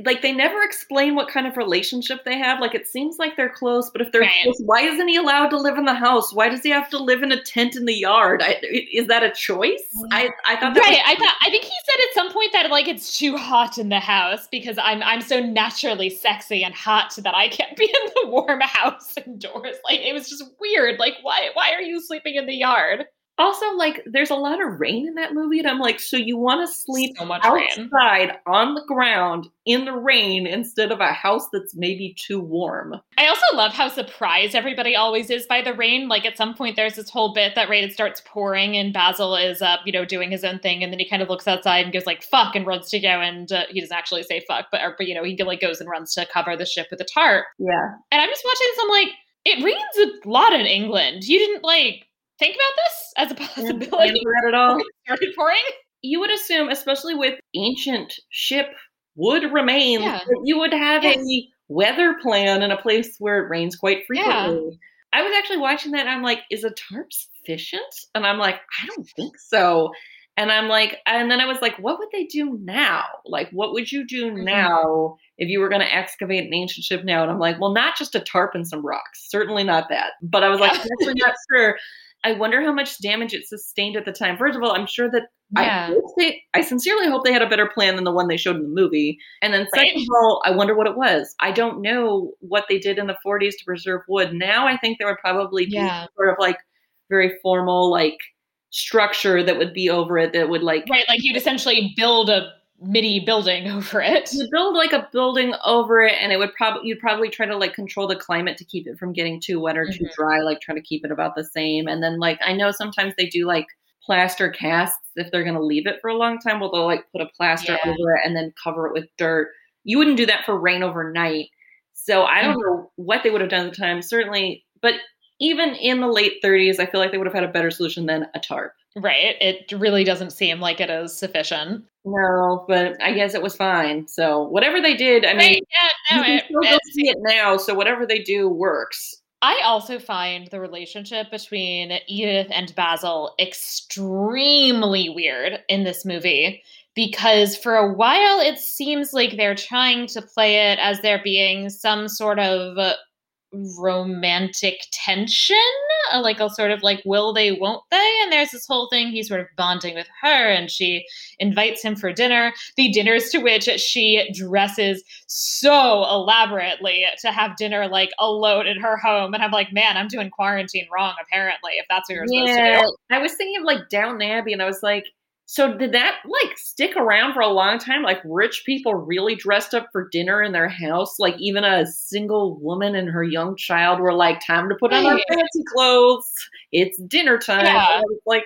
S2: like they never explain what kind of relationship they have. Like it seems like they're close, but if they're right. close, why isn't he allowed to live in the house? Why does he have to live in a tent in the yard? I, is that a choice? I I thought
S1: right.
S2: Was-
S1: I thought I think he said at some point that like it's too hot in the house because I'm I'm so naturally sexy and hot that I can't be in the warm house indoors. Like it was just weird. Like why why are you sleeping in the yard?
S2: Also like there's a lot of rain in that movie and i'm like so you want to sleep so outside rain. on the ground in the rain instead of a house that's maybe too warm?
S1: I also love how surprised everybody always is by the rain. Like at some point there's this whole bit that right it starts pouring and basil is up you know doing his own thing and then he kind of looks outside and goes like fuck and runs to go and uh, he doesn't actually say fuck but, or, but you know he like goes and runs to cover the ship with a tarp.
S2: Yeah.
S1: And i'm just watching this i'm like it rains a lot in england. You didn't like think about this as a possibility
S2: at all.
S1: Started pouring.
S2: You would assume, especially with ancient ship wood remains, yeah. that you would have yeah. a weather plan in a place where it rains quite frequently. Yeah. I was actually watching that. I'm like, is a tarp sufficient? And I'm like, I don't think so. And I'm like, and then I was like, what would they do now? Like, what would you do mm-hmm. now if you were going to excavate an ancient ship now? And I'm like, well, not just a tarp and some rocks. Certainly not that. But I was like, I'm not sure. I wonder how much damage it sustained at the time. First of all, I'm sure that yeah. I they, I sincerely hope they had a better plan than the one they showed in the movie. And then second right. of all, I wonder what it was. I don't know what they did in the 40s to preserve wood. Now I think there would probably be yeah. sort of like very formal like structure that would be over it that would like
S1: right like you'd essentially build a mini building over it.
S2: You build like a building over it, and it would probably you'd probably try to like control the climate to keep it from getting too wet or mm-hmm. too dry. Like trying to keep it about the same. And then like I know sometimes they do like plaster casts if they're going to leave it for a long time. Well, they'll like put a plaster yeah. over it and then cover it with dirt. You wouldn't do that for rain overnight. So I don't mm-hmm. know what they would have done at the time. Certainly, but even in the late 30s, I feel like they would have had a better solution than a tarp.
S1: Right. It really doesn't seem like it is sufficient.
S2: No, but I guess it was fine. So whatever they did, I mean, yeah, no, you can still it, go see it now. So whatever they do works.
S1: I also find the relationship between Edith and Basil extremely weird in this movie because for a while it seems like they're trying to play it as there being some sort of romantic tension uh, like a sort of like will they, won't they? And there's this whole thing. He's sort of bonding with her, and she invites him for dinner. The dinners to which she dresses so elaborately to have dinner like alone in her home. And I'm like, man, I'm doing quarantine wrong. Apparently, if that's what you're yeah, supposed to
S2: do. I was thinking of like Downton Abbey, and I was like so did that like stick around for a long time? Like rich people really dressed up for dinner in their house? Like even a single woman and her young child were like, time to put on our fancy clothes. It's dinner time. Yeah. Like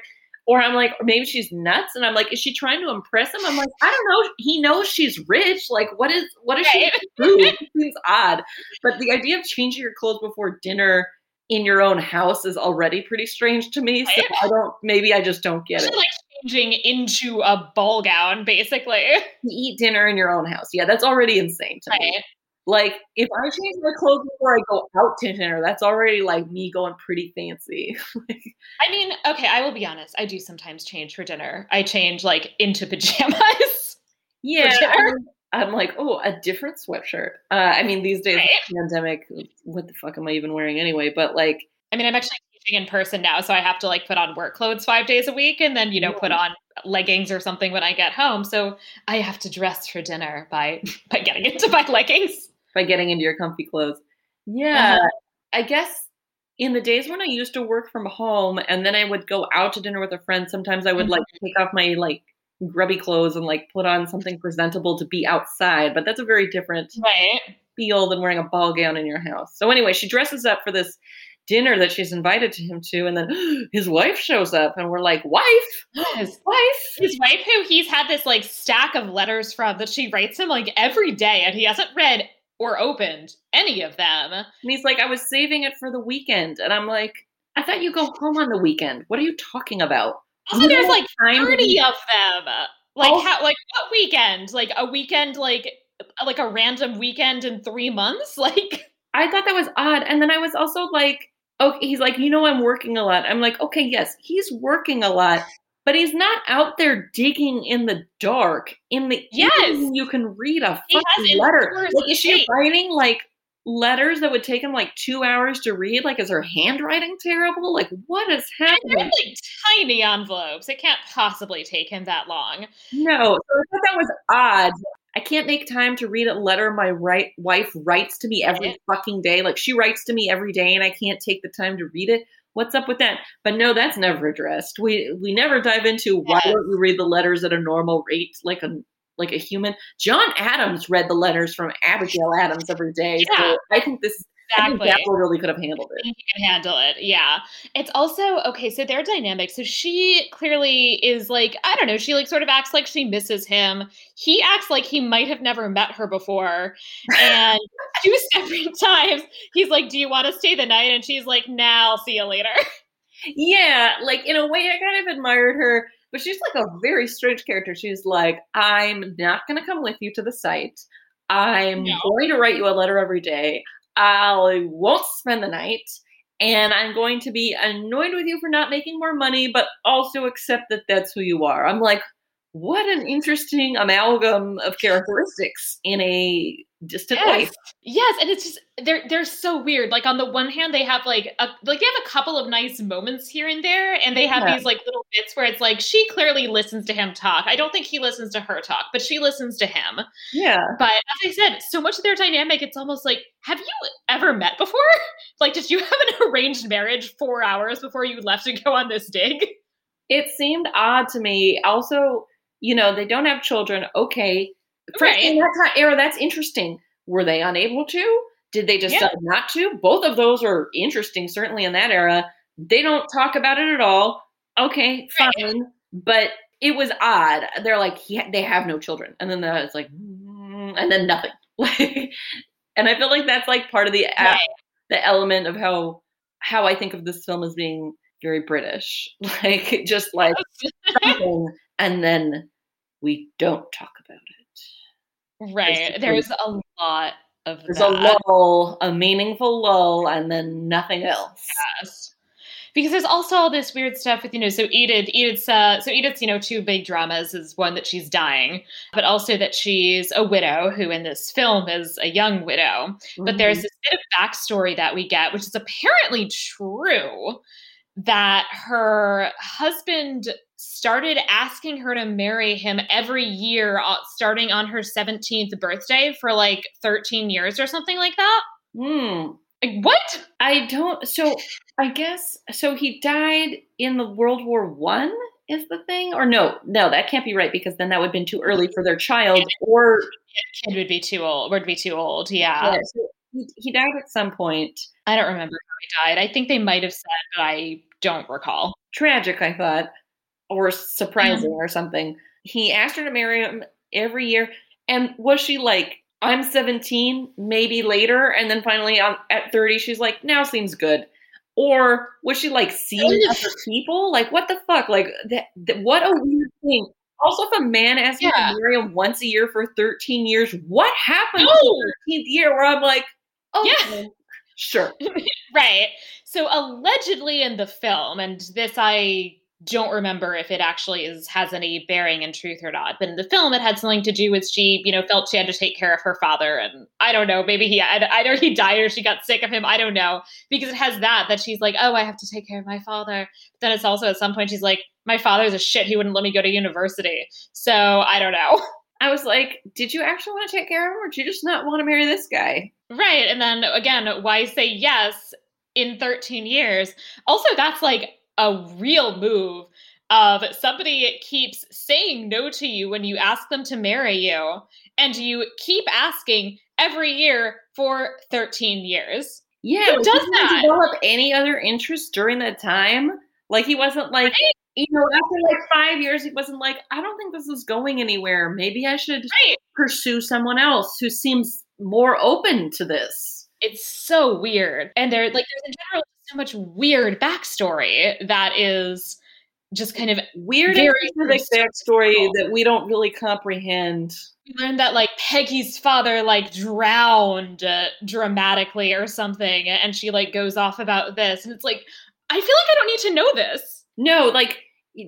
S2: or I'm like, maybe she's nuts, and I'm like, is she trying to impress him? I'm like, I don't know. He knows she's rich. Like, what is what is right. she do? It seems odd. But the idea of changing your clothes before dinner in your own house is already pretty strange to me. So I don't. Maybe I just don't get it.
S1: Like changing into a ball gown, basically.
S2: You eat dinner in your own house. Yeah, that's already insane to right. me. Like, if I change my clothes before I go out to dinner, that's already like me going pretty fancy.
S1: I mean, okay, I will be honest. I do sometimes change for dinner. I change like into pajamas.
S2: Yeah. I'm, I'm, like, oh, a different sweatshirt. Uh, I mean, these days, right? pandemic, what the fuck am I even wearing anyway? But like,
S1: I mean, I'm actually teaching in person now, so I have to like put on work clothes five days a week and then, you know, yeah. put on leggings or something when I get home. So I have to dress for dinner by by getting into my leggings.
S2: By getting into your comfy clothes. Yeah. Uh-huh. I guess in the days when I used to work from home and then I would go out to dinner with a friend, sometimes I would mm-hmm. like take off my like grubby clothes and like put on something presentable to be outside. But that's a very different
S1: right.
S2: feel than wearing a ball gown in your house. So anyway, she dresses up for this dinner that she's invited to him to, and then his wife shows up, and we're like, "Wife,
S1: his wife, his wife, who he's had this like stack of letters from that she writes him like every day, and he hasn't read or opened any of them." And
S2: he's like, "I was saving it for the weekend," and I'm like, "I thought you go home on the weekend. What are you talking about?"
S1: Also, there's like thirty of them. Like oh. how? Like what weekend? Like a weekend? Like like a random weekend in three months? Like.
S2: I thought that was odd. And then I was also like, okay, he's like, you know, I'm working a lot. I'm like, okay, yes, he's working a lot, but he's not out there digging in the dark. In the
S1: yes,
S2: you can read a fucking letter. Like, is she writing like letters that would take him like two hours to read? Like, is her handwriting terrible? Like, what is happening?
S1: they're like tiny envelopes. It can't possibly take him that long.
S2: No, so I thought that was odd. I can't make time to read a letter my right wife writes to me every fucking day. Like she writes to me every day and I can't take the time to read it. What's up with that? But no, that's never addressed. We we never dive into why don't you read the letters at a normal rate like a like a human. John Adams read the letters from Abigail Adams every day. Yeah. So I think this Exactly. Apple really could have handled it.
S1: He can handle it. Yeah. It's also okay. So their dynamic. So she clearly is like I don't know. She like sort of acts like she misses him. He acts like he might have never met her before, and two separate times he's like, "Do you want to stay the night?" And she's like, "Now, nah, see you later."
S2: Yeah, like in a way, I kind of admired her, but she's like a very strange character. She's like, "I'm not going to come with you to the site." I'm no. going to write you a letter every day. I won't spend the night and I'm going to be annoyed with you for not making more money, but also accept that that's who you are. I'm like, what an interesting amalgam of characteristics in a distant
S1: yes. Yes, and it's just they're they're so weird. Like on the one hand, they have like a like they have a couple of nice moments here and there, and they have yeah. these like little bits where it's like she clearly listens to him talk. I don't think he listens to her talk, but she listens to him.
S2: Yeah.
S1: But as I said, so much of their dynamic, it's almost like, have you ever met before? like, did you have an arranged marriage four hours before you left to go on this dig?
S2: It seemed odd to me. Also, you know, they don't have children. Okay. Right. In that era, that's interesting. Were they unable to? Did they decide yeah. not to? Both of those are interesting, certainly in that era. They don't talk about it at all. Okay, fine. Right. But it was odd. They're like, they have no children. And then it's like, mm, and then nothing. and I feel like that's like part of the right. the element of how how I think of this film as being very British. Like just like something and then we don't talk about
S1: it. Right. There's a lot of
S2: There's
S1: that.
S2: a lull, a meaningful lull, and then nothing else.
S1: Yes. because there's also all this weird stuff with you know so Edith Edith's uh, so Edith's you know two big dramas is one that she's dying but also that she's a widow who in this film is a young widow mm-hmm. but there's this bit of backstory that we get which is apparently true that her husband started asking her to marry him every year uh, starting on her 17th birthday for like 13 years or something like that
S2: hmm
S1: like, what?
S2: I don't. So I guess so. He died in the World War One. Is the thing or no? No, that can't be right because then that would have been too early for their child, or
S1: kid would be too old. Would be too old. Yeah. yeah so
S2: he, he died at some point.
S1: I don't remember how he died. I think they might have said, but I don't recall.
S2: Tragic, I thought, or surprising, mm-hmm. or something. He asked her to marry him every year, and was she like I'm 17, maybe later, and then finally on, at 30, she's like, now seems good. Or was she like seeing other people? Like, what the fuck? Like, that, that, what a weird thing. Also, if a man asks yeah. me to marry him once a year for 13 years, what happened no. to the 13th year where I'm like, oh, yeah. sure.
S1: right. So, allegedly in the film, and this I don't remember if it actually is has any bearing in truth or not. But in the film, it had something to do with she, you know, felt she had to take care of her father, and I don't know, maybe he either he died or she got sick of him. I don't know because it has that that she's like, oh, I have to take care of my father. But then it's also at some point she's like, my father's a shit. He wouldn't let me go to university. So I don't know.
S2: I was like, did you actually want to take care of him, or did you just not want to marry this guy?
S1: Right. And then again, why say yes in 13 years? Also, that's like a real move of somebody keeps saying no to you when you ask them to marry you and you keep asking every year for 13 years.
S2: Yeah Who does that? develop any other interest during that time? Like he wasn't like right. you know after like five years he wasn't like i don't think this is going anywhere. Maybe i should right. pursue someone else who seems more open to this.
S1: It's so weird. And there like there's in general so much weird backstory that is just kind of
S2: weird very specific backstory that we don't really comprehend.
S1: We learned that like Peggy's father like drowned uh, dramatically or something, and she like goes off about this, and it's like I feel like I don't need to know this.
S2: No, like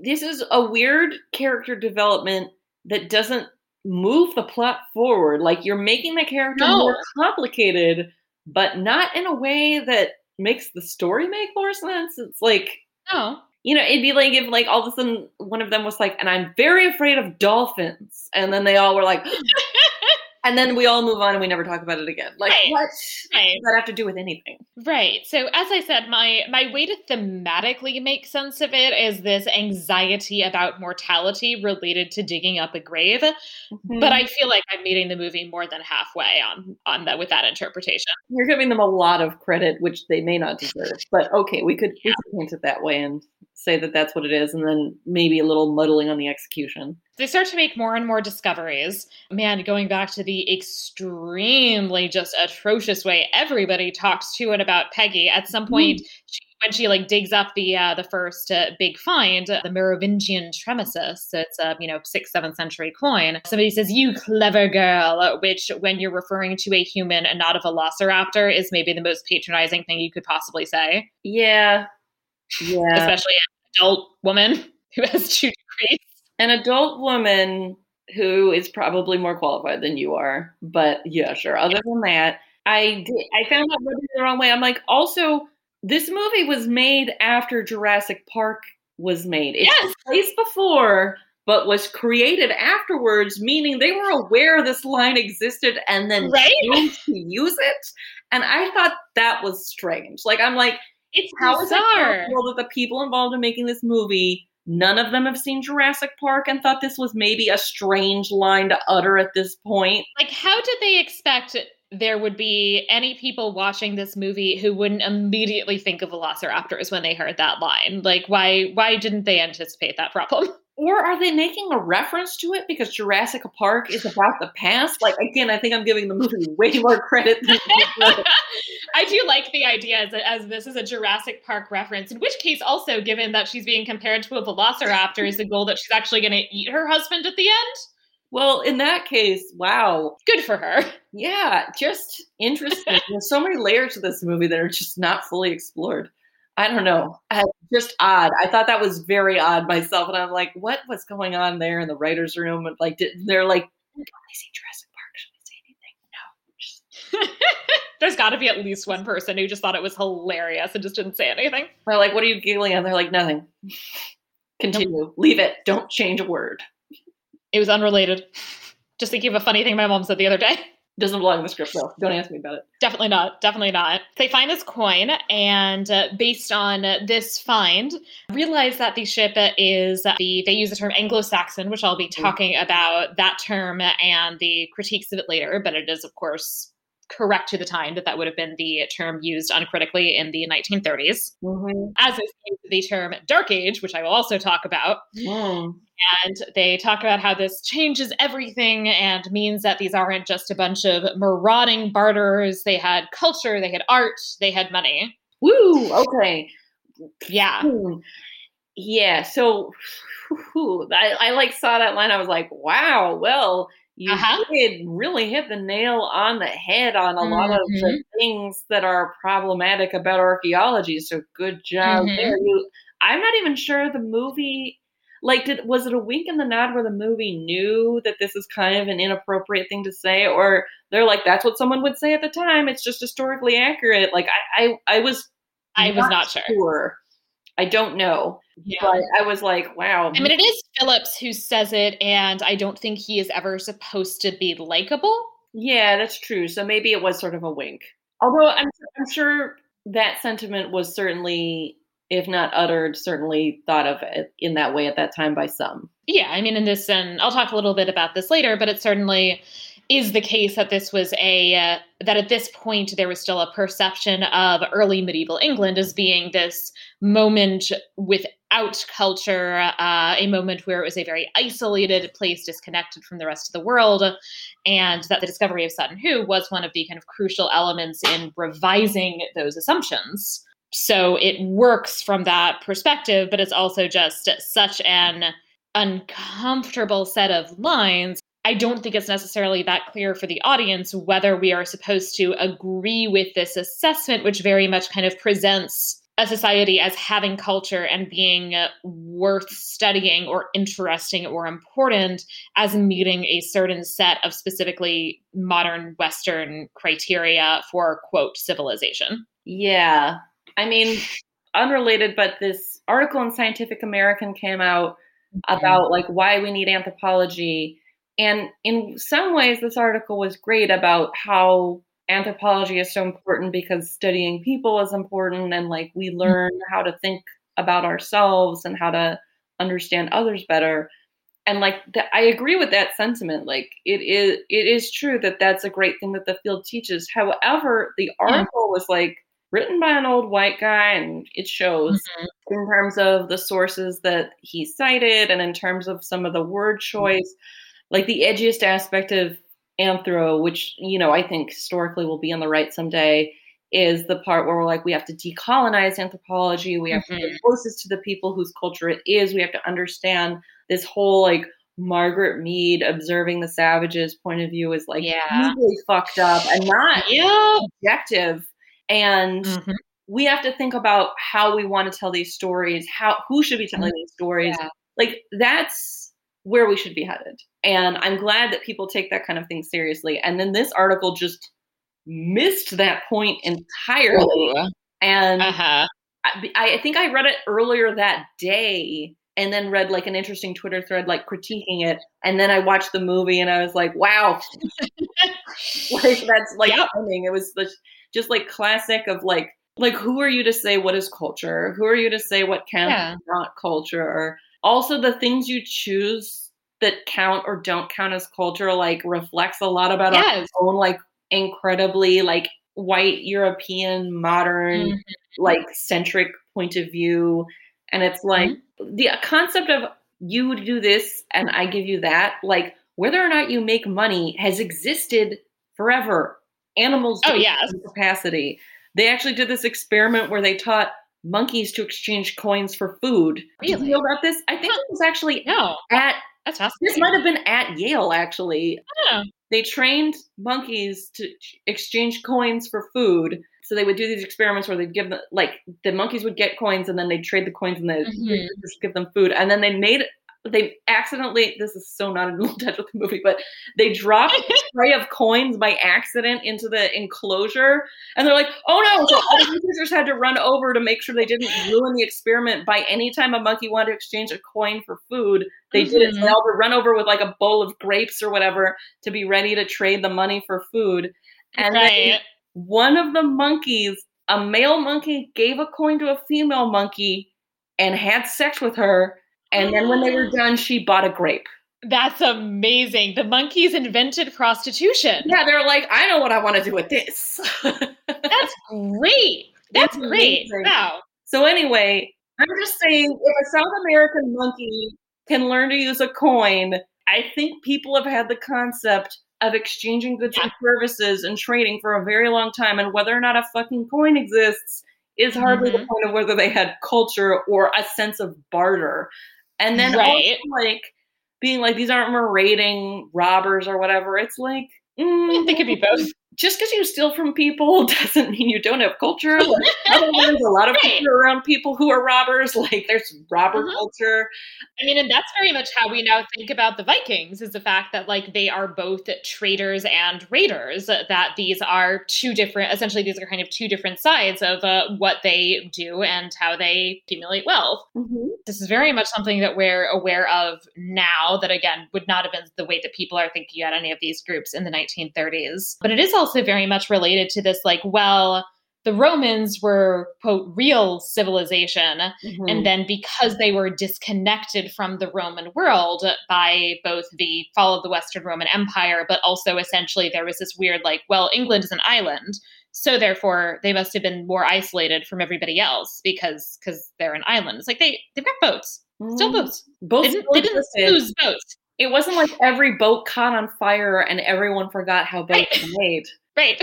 S2: this is a weird character development that doesn't move the plot forward. Like you're making the character no. more complicated, but not in a way that makes the story make more sense. It's like,
S1: oh,
S2: you know, it'd be like if like all of a sudden one of them was like, and I'm very afraid of dolphins, and then they all were like, and then we all move on and we never talk about it again. Like right. what right. does that have to do with anything?
S1: Right. So as I said, my my way to thematically make sense of it is this anxiety about mortality related to digging up a grave. Mm-hmm. But I feel like I'm meeting the movie more than halfway on on that with that interpretation.
S2: You're giving them a lot of credit, which they may not deserve. But okay, we could, yeah. we could paint it that way and say that that's what it is, and then maybe a little muddling on the execution.
S1: They start to make more and more discoveries. Man, going back to the extremely just atrocious way everybody talks to and about Peggy. At some point, mm. she, when she like digs up the uh, the first uh, big find, the Merovingian tremissis, it's a you know sixth seventh century coin. Somebody says, "You clever girl," which when you're referring to a human and not a velociraptor is maybe the most patronizing thing you could possibly say.
S2: Yeah,
S1: yeah. Especially an adult woman who has two degrees.
S2: An adult woman who is probably more qualified than you are. But yeah, sure. Other than that, I did, I found out the wrong way. I'm like, also, this movie was made after Jurassic Park was made. It's yes. placed before, but was created afterwards, meaning they were aware this line existed and then right? to use it. And I thought that was strange. Like, I'm like,
S1: it's how bizarre. is
S2: it possible that the people involved in making this movie, none of them have seen Jurassic Park and thought this was maybe a strange line to utter at this point?
S1: Like, how did they expect there would be any people watching this movie who wouldn't immediately think of velociraptors when they heard that line? Like, why why didn't they anticipate that problem?
S2: Or are they making a reference to it because Jurassic Park is about the past? Like, again, I think I'm giving the movie way more credit.
S1: I do like the idea as, as this is a Jurassic Park reference, in which case, also, given that she's being compared to a velociraptor, is the goal that she's actually going to eat her husband at the end?
S2: Well, in that case, wow.
S1: Good for her.
S2: Yeah, just interesting. There's so many layers to this movie that are just not fully explored. I don't know. Just odd. I thought that was very odd myself, and I'm like, what was going on there in the writers' room? And like, did, they're like, don't oh, they see Jurassic Park? Should we say anything?
S1: No. There's got to be at least one person who just thought it was hilarious and just didn't say anything.
S2: They're like, what are you giggling at? They're like, nothing. Continue. Leave it. Don't change a word.
S1: It was unrelated. Just thinking of a funny thing my mom said the other day.
S2: Doesn't belong in the script, though. Don't ask me about it.
S1: Definitely not. Definitely not. They find this coin, and uh, based on this find, realize that the ship is the. They use the term Anglo-Saxon, which I'll be mm. talking about that term and the critiques of it later. But it is, of course, correct to the time that that would have been the term used uncritically in the 1930s, mm-hmm. as is the term Dark Age, which I will also talk about. Mm. And they talk about how this changes everything and means that these aren't just a bunch of marauding barterers. They had culture, they had art, they had money.
S2: Woo! Okay.
S1: Yeah. Hmm.
S2: Yeah. So I, I like saw that line. I was like, wow, well, you uh-huh. did really hit the nail on the head on a mm-hmm. lot of the mm-hmm. things that are problematic about archaeology. So good job mm-hmm. there. You, I'm not even sure the movie like did was it a wink in the nod where the movie knew that this is kind of an inappropriate thing to say or they're like that's what someone would say at the time it's just historically accurate like i i, I was
S1: i was not sure.
S2: sure i don't know yeah. but i was like wow
S1: i mean it is phillips who says it and i don't think he is ever supposed to be likable
S2: yeah that's true so maybe it was sort of a wink although i'm, I'm sure that sentiment was certainly if not uttered, certainly thought of in that way at that time by some.
S1: Yeah, I mean, in this, and I'll talk a little bit about this later, but it certainly is the case that this was a uh, that at this point there was still a perception of early medieval England as being this moment without culture, uh, a moment where it was a very isolated place, disconnected from the rest of the world, and that the discovery of Sutton Hoo was one of the kind of crucial elements in revising those assumptions so it works from that perspective, but it's also just such an uncomfortable set of lines. I don't think it's necessarily that clear for the audience whether we are supposed to agree with this assessment, which very much kind of presents a society as having culture and being worth studying or interesting or important as meeting a certain set of specifically modern Western criteria for, quote, civilization.
S2: Yeah, I mean, unrelated, but this article in Scientific American came out mm-hmm. about like why we need anthropology. And in some ways, this article was great about how anthropology is so important because studying people is important and like we mm-hmm. learn how to think about ourselves and how to understand others better and like i agree with that sentiment like it is it is true that that's a great thing that the field teaches however the article was like written by an old white guy, and it shows mm-hmm. in terms of the sources that he cited and in terms of some of the word choice. Like the edgiest aspect of anthro, which, you know, I think historically will be on the right someday, is the part where we're like, we have to decolonize anthropology. We have mm-hmm. to get closest to the people whose culture it is. We have to understand this whole like Margaret Mead observing the savages point of view is like
S1: yeah.
S2: really fucked up and not
S1: yeah.
S2: objective and mm-hmm. we have to think about how we want to tell these stories how who should be telling mm-hmm. these stories yeah. like that's where we should be headed and i'm glad that people take that kind of thing seriously and then this article just missed that point entirely Ooh. and uh-huh. I, I think i read it earlier that day and then read like an interesting Twitter thread like critiquing it. And then I watched the movie and I was like, wow. like that's like yep. Funny. It was just like classic of like like who are you to say what is culture? Who are you to say what counts yeah. not culture? Also the things you choose that count or don't count as culture like reflects a lot about yes. our own like incredibly like white European modern mm-hmm. like centric point of view. And it's like mm-hmm. the concept of you do this and I give you that, like whether or not you make money has existed forever animals
S1: oh yeah
S2: capacity they actually did this experiment where they taught monkeys to exchange coins for food
S1: really?
S2: Did you know about this i think huh. it was actually
S1: no
S2: at
S1: that's awesome.
S2: this might have been at yale actually they trained monkeys to exchange coins for food So they would do these experiments where they'd give them like the monkeys would get coins and then they'd trade the coins and they
S1: Mhm.
S2: just give them food. And then they made they accidentally this is so not in touch with the movie, but they dropped a tray of coins by accident into the enclosure. And they're like, oh no. So all the researchers had to run over to make sure they didn't ruin the experiment by any time a monkey wanted to exchange a coin for food. They did it. So they mm-hmm. all to run over with like a bowl of grapes or whatever to be ready to trade the money for food. And then
S1: right.
S2: one of the monkeys, a male monkey, gave a coin to a female monkey and had sex with her. And then when they were done, she bought a grape.
S1: That's amazing. The monkeys invented prostitution.
S2: Yeah, they're like, I know what I want to do with this.
S1: That's great. That's great.
S2: amazing.
S1: Wow.
S2: so anyway, I'm just saying, if a South American monkey can learn to use a coin, I think people have had the concept of exchanging goods and services and trading for a very long time, and whether or not a fucking coin exists is hardly the
S1: Mhm.
S2: point of whether they had culture or a sense of barter. And then
S1: Right.
S2: also like being like these aren't marauding robbers or whatever. It's like mm,
S1: it could be both.
S2: Just because you steal from people doesn't mean you don't have culture. Like, I don't know, there's a lot of
S1: Right.
S2: culture around people who are robbers. Like there's robber
S1: Mhm.
S2: culture.
S1: I mean, and that's very much how we now think about the Vikings is the fact that like they are both traders and raiders. That these are two different, essentially, these are kind of two different sides of uh, what they do and how they accumulate wealth. This is very much something that we're aware of now. That again would not have been the way that people are thinking about any of these groups in the 1930s. But it is also very much related to this, like, well. The Romans were, quote, real civilization.
S2: Mhm.
S1: And then because they were disconnected from the Roman world by both the fall of the Western Roman Empire, but also essentially there was this weird, like, well, England is an island. So therefore they must have been more isolated from everybody else because because they're an island. It's like they they've got boats. Still
S2: Mhm.
S1: boats. They didn't, they didn't lose boats.
S2: It wasn't like every boat caught on fire and everyone forgot how boats
S1: Right.
S2: were made.
S1: Right.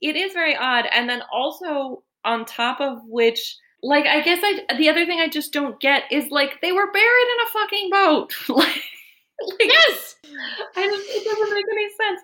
S2: It is very odd. And then also on top of which, like I guess I the other thing I just don't get is like they were buried in a fucking boat. like, like
S1: yes.
S2: I just, it doesn't make any sense.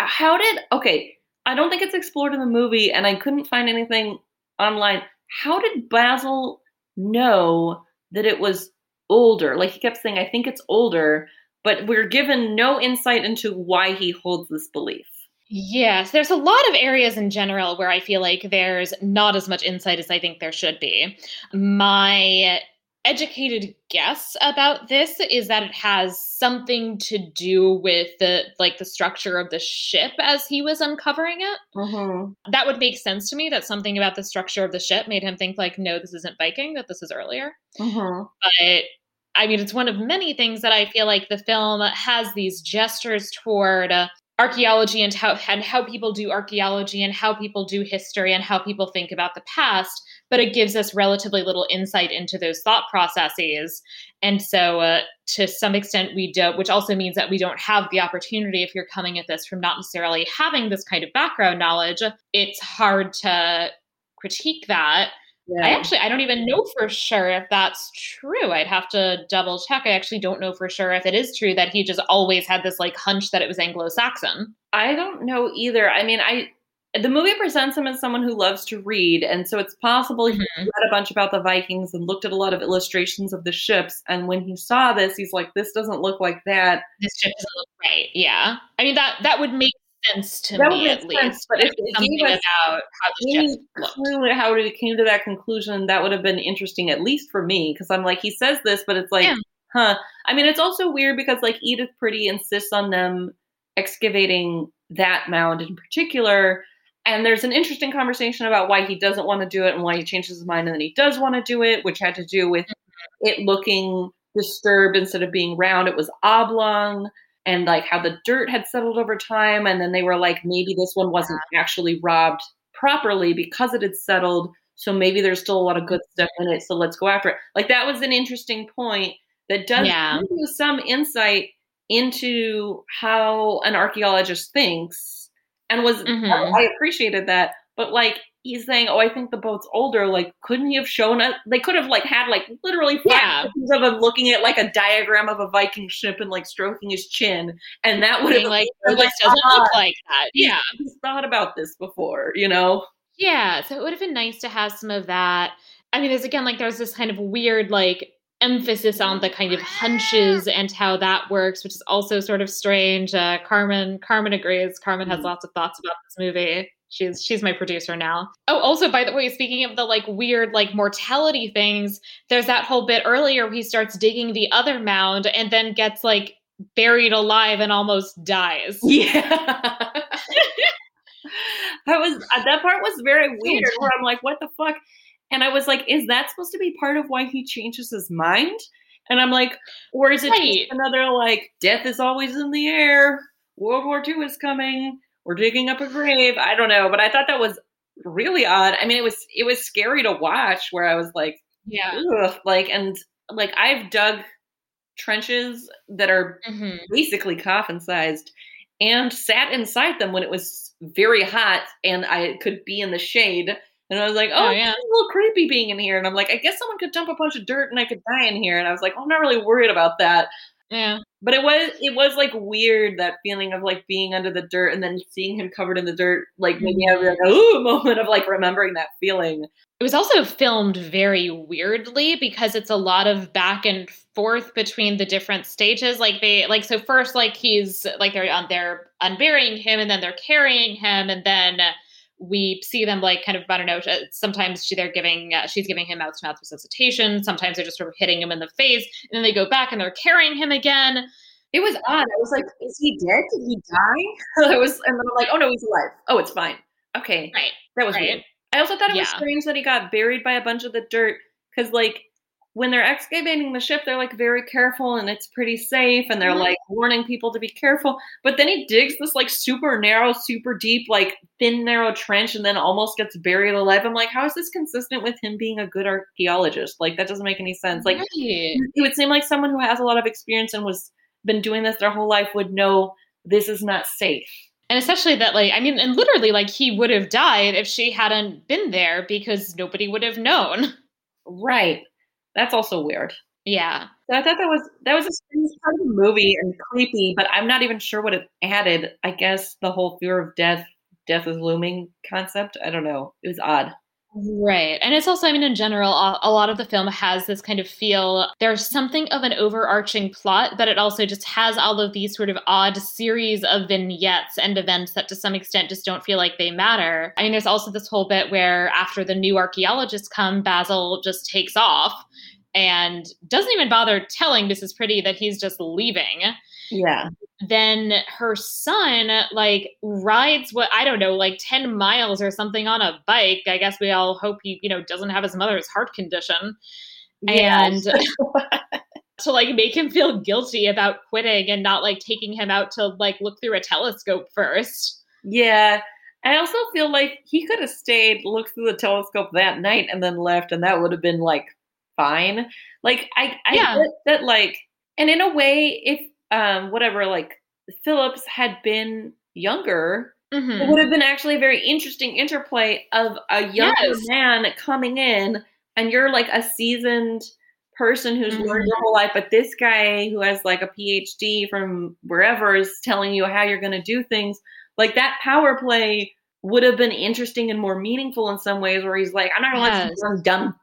S2: How did okay? I don't think it's explored in the movie, and I couldn't find anything online. How did Basil know that it was older? Like he kept saying, "I think it's older," but we're given no insight into why he holds this belief.
S1: Yes, there's a lot of areas in general where I feel like there's not as much insight as I think there should be. My educated guess about this is that it has something to do with the like the structure of the ship as he was uncovering it.
S2: Mm-hmm.
S1: That would make sense to me that something about the structure of the ship made him think like no this isn't Viking that this is earlier.
S2: Mm-hmm.
S1: But I mean, it's one of many things that I feel like the film has these gestures toward uh, archaeology and how and how people do archaeology and how people do history and how people think about the past. But it gives us relatively little insight into those thought processes, and so uh, to some extent we don't. Which also means that we don't have the opportunity if you're coming at this from not necessarily having this kind of background knowledge. It's hard to critique that.
S2: Yeah.
S1: I actually I don't even know for sure if that's true. I'd have to double check. I actually don't know for sure if it is true that he just always had this like hunch that it was Anglo-Saxon.
S2: I don't know either. I mean, I the movie presents him as someone who loves to read, and so it's possible he
S1: Mhm.
S2: read a bunch about the Vikings and looked at a lot of illustrations of the ships. And when he saw this, he's like, "This doesn't look like that."
S1: This ship doesn't look right. Yeah. I mean that that would make sense to
S2: That
S1: me at least.
S2: but if it
S1: something about how the
S2: any
S1: ships looked.
S2: clue how he came to that conclusion, that would have been interesting, at least for me, because I'm like, he says this, but it's like,
S1: Yeah.
S2: huh. I mean, it's also weird because like Edith Pretty insists on them excavating that mound in particular. And there's an interesting conversation about why he doesn't want to do it and why he changes his mind and then he does want to do it, which had to do with mm-hmm. it looking disturbed instead of being round. It was oblong and like how the dirt had settled over time. And then they were like, maybe this one wasn't actually robbed properly because it had settled. So maybe there's still a lot of good stuff in it. So let's go after it. Like that was an interesting point that does
S1: Yeah.
S2: give you some insight into how an archaeologist thinks and was
S1: Mhm.
S2: I appreciated that. But like he's saying, "Oh, I think the boat's older." Like, couldn't he have shown us? They could have like had like literally five
S1: Yeah.
S2: pictures of him looking at like a diagram of a Viking ship and like stroking his chin, and that would have
S1: like,
S2: been
S1: oh, this doesn't
S2: "Ah,
S1: look like that. Yeah.
S2: He's thought about this before, you know.
S1: Yeah, so it would have been nice to have some of that. I mean, there's again like there's this kind of weird like emphasis on the kind of hunches and how that works, which is also sort of strange. Uh, Carmen Carmen agrees. Carmen has
S2: Mhm.
S1: lots of thoughts about this movie. She's she's my producer now. Oh, also by the way, speaking of the like weird like mortality things, there's that whole bit earlier where he starts digging the other mound and then gets like buried alive and almost dies.
S2: Yeah. that was uh, that part was very weird where I'm like, what the fuck? And I was like, is that supposed to be part of why he changes his mind? And I'm like, or is it
S1: Right.
S2: just another like death is always in the air? World War II is coming. We're digging up a grave. I don't know, but I thought that was really odd. I mean, it was it was scary to watch. Where I was like,
S1: Yeah.
S2: ugh, like and like I've dug trenches that are
S1: hmm
S2: basically coffin sized and sat inside them when it was very hot and I could be in the shade. And I was like, oh,
S1: Oh,
S2: it's
S1: yeah.
S2: a little creepy being in here. And I'm like, I guess someone could dump a bunch of dirt and I could die in here. And I was like, oh, I'm not really worried about that.
S1: Yeah.
S2: But it was it was like weird that feeling of like being under the dirt and then seeing him covered in the dirt, like maybe have like mm-hmm. ooh moment of like remembering that feeling.
S1: It was also filmed very weirdly because it's a lot of back and forth between the different stages. Like they like so first like he's like they're on they're unburying him and then they're carrying him and then we see them like kind of I don't know. uh, Sometimes she, they're giving uh, she's giving him mouth to mouth resuscitation. Sometimes they're just sort of hitting him in the face and then they go back and they're carrying him again.
S2: It was odd. I was like, is he dead? Did he die? I was and then I'm like, oh no, he's alive. Oh, it's fine. Okay.
S1: Right.
S2: That was
S1: Right.
S2: weird. I also thought it was strange that he got buried by a bunch of the dirt because, like, when they're excavating the ship, they're like very careful and it's pretty safe, and they're
S1: Mhm.
S2: like warning people to be careful. But then he digs this like super narrow, super deep, like thin, narrow trench, and then almost gets buried alive. I'm like, how is this consistent with him being a good archaeologist? Like, that doesn't make any sense. Like,
S1: Right.
S2: it would seem like someone who has a lot of experience and was been doing this their whole life would know this is not safe.
S1: And especially that, like, I mean, and literally, like, he would have died if she hadn't been there because nobody would have known.
S2: Right. That's also weird.
S1: Yeah.
S2: So I thought that was that was a strange part of the movie and creepy, but I'm not even sure what it added. I guess the whole fear of death, death is looming concept. I don't know. It was odd.
S1: Right. And it's also, I mean, in general, a, a lot of the film has this kind of feel. There's something of an overarching plot, but it also just has all of these sort of odd series of vignettes and events that to some extent just don't feel like they matter. I mean, there's also this whole bit where after the new archaeologists come, Basil just takes off and doesn't even bother telling Mrs. Pretty that he's just leaving.
S2: Yeah.
S1: then her son like rides what I don't know, like 10 miles or something on a bike. I guess we all hope he, you know, doesn't have his mother's heart condition. And to like make him feel guilty about quitting and not like taking him out to like look through a telescope first.
S2: yeah. I also feel like he could have stayed, looked through the telescope that night, and then left, and that would have been like fine. Like I, I
S1: Yeah.
S2: that like, and in a way, if um whatever, like Phillips had been younger,
S1: Mhm.
S2: It would have been actually a very interesting interplay of a younger
S1: Yes.
S2: man coming in, and you're like a seasoned person who's learned
S1: Mhm.
S2: your whole life, but this guy who has like a PhD from wherever is telling you how you're going to do things. Like that power play would have been interesting and more meaningful in some ways, where he's like, I'm not going to let
S1: Yes.
S2: some dumb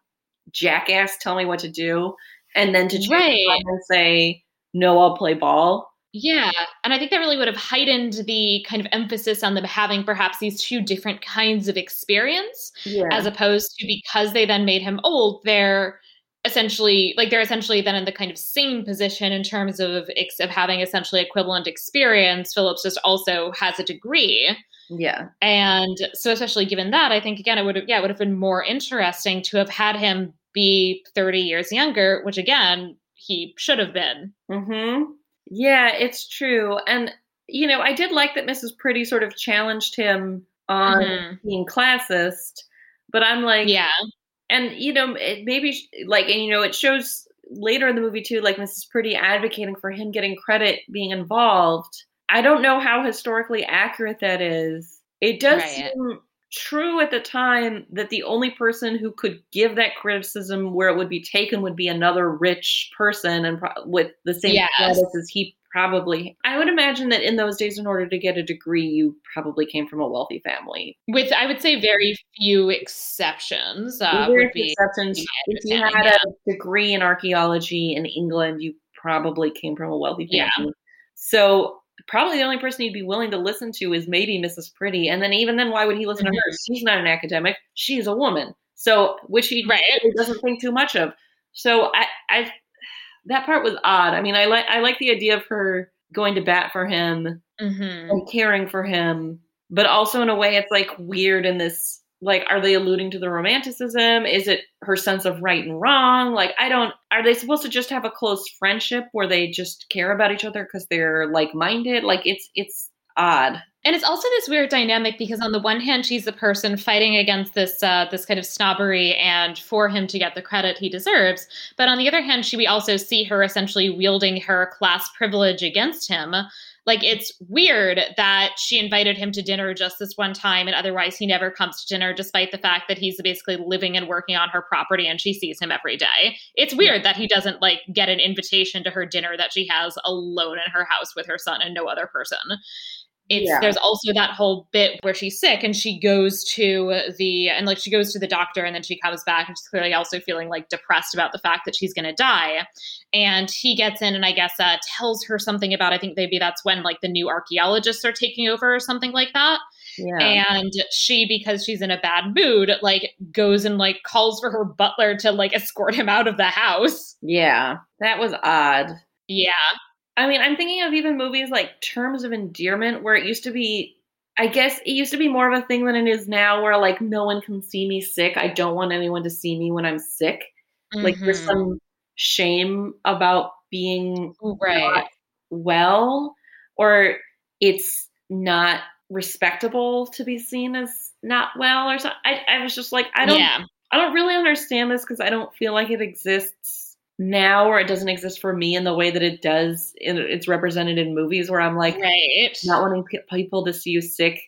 S2: jackass tell me what to do, and then to change
S1: Right.
S2: and say, No, I'll play ball.
S1: Yeah. And I think that really would have heightened the kind of emphasis on them having perhaps these two different kinds of experience.
S2: Yeah.
S1: as opposed to because they then made him old, they're essentially like they're essentially then in the kind of same position in terms of ex- of having essentially equivalent experience. Phillips just also has a degree,
S2: yeah.
S1: and so especially given that, I think again it would have yeah it would have been more interesting to have had him be thirty years younger, which again he should have been.
S2: hmm Yeah, it's true. And, you know, I did like that Mrs. Pretty sort of challenged him on
S1: Mhm.
S2: being classist, but I'm like,
S1: Yeah,
S2: and, you know, it maybe, like, and, you know, it shows later in the movie, too, like Mrs. Pretty advocating for him getting credit being involved. I don't know how historically accurate that is. It does
S1: Right.
S2: seem true at the time that the only person who could give that criticism where it would be taken would be another rich person and pro- with the same
S1: Yes.
S2: status as he probably. I would imagine that in those days, in order to get a degree, you probably came from a wealthy family.
S1: With, I would say, very few exceptions. Uh,
S2: Very
S1: would
S2: few
S1: be
S2: exceptions. If you had a degree in archaeology in England, you probably came from a wealthy family
S1: Yeah.
S2: family. So probably the only person he'd be willing to listen to is maybe Mrs. Pretty. And then even then, why would he listen
S1: Mhm.
S2: to her? She's not an academic. She's a woman. So which he
S1: Right.
S2: really doesn't think too much of. So I, I that part was odd. I mean, I like I like the idea of her going to bat for him
S1: Mhm.
S2: and caring for him, but also in a way it's like weird in this like are they alluding to the romanticism? Is it her sense of right and wrong? Like I don't are they supposed to just have a close friendship where they just care about each other cuz they're like-minded? Like it's it's odd.
S1: And it's also this weird dynamic because on the one hand, she's the person fighting against this uh, this kind of snobbery and for him to get the credit he deserves. But on the other hand, she we also see her essentially wielding her class privilege against him. Like it's weird that she invited him to dinner just this one time, and otherwise he never comes to dinner, despite the fact that he's basically living and working on her property and she sees him every day. It's weird that he doesn't like get an invitation to her dinner that she has alone in her house with her son and no other person it's
S2: Yeah.
S1: there's also that whole bit where she's sick and she goes to the and like she goes to the doctor and then she comes back and she's clearly also feeling like depressed about the fact that she's going to die and he gets in and i guess uh, tells her something about i think maybe that's when like the new archaeologists are taking over or something like that
S2: Yeah.
S1: and she because she's in a bad mood like goes and like calls for her butler to like escort him out of the house
S2: yeah. That was odd.
S1: yeah
S2: I mean, I'm thinking of even movies like Terms of Endearment, where it used to be, I guess it used to be more of a thing than it is now, where like no one can see me sick. I don't want anyone to see me when I'm sick. Like there's
S1: Mhm.
S2: some shame about being
S1: right
S2: well, or it's not respectable to be seen as not well, or something. I, I was just like, I don't,
S1: yeah
S2: I don't really understand this because I don't feel like it exists now, or it doesn't exist for me in the way that it does. In, it's represented in movies where I'm like,
S1: right
S2: not wanting people to see you sick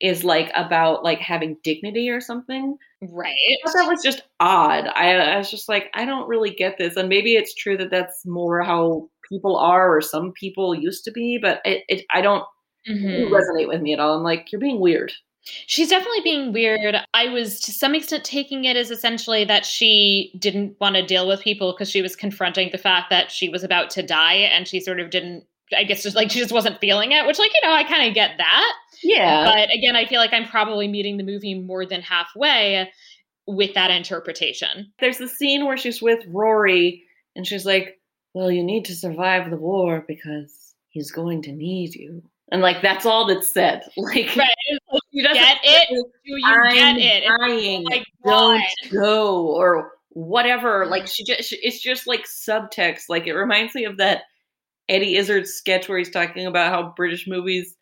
S2: is like about like having dignity or something.
S1: right
S2: that was just odd. I, I was just like, I don't really get this, and maybe it's true that that's more how people are, or some people used to be, but it, it I don't
S1: Mhm.
S2: didn't resonate with me at all. I'm like, you're being weird.
S1: She's definitely being weird. I was to some extent taking it as essentially that she didn't want to deal with people because she was confronting the fact that she was about to die and she sort of didn't I guess just like she just wasn't feeling it, which like, you know, I kind of get that.
S2: Yeah,
S1: But again, I feel like I'm probably meeting the movie more than halfway with that interpretation.
S2: there's the scene where she's with Rory and she's like, Well, you need to survive the war because he's going to need you. And like that's all that's said. Like
S1: Right. Get it? Do you
S2: I'm
S1: get it?
S2: Dying.
S1: like,
S2: Don't
S1: God.
S2: go or whatever. Like she just it's just like subtext. Like it reminds me of that Eddie Izzard sketch where he's talking about how British movies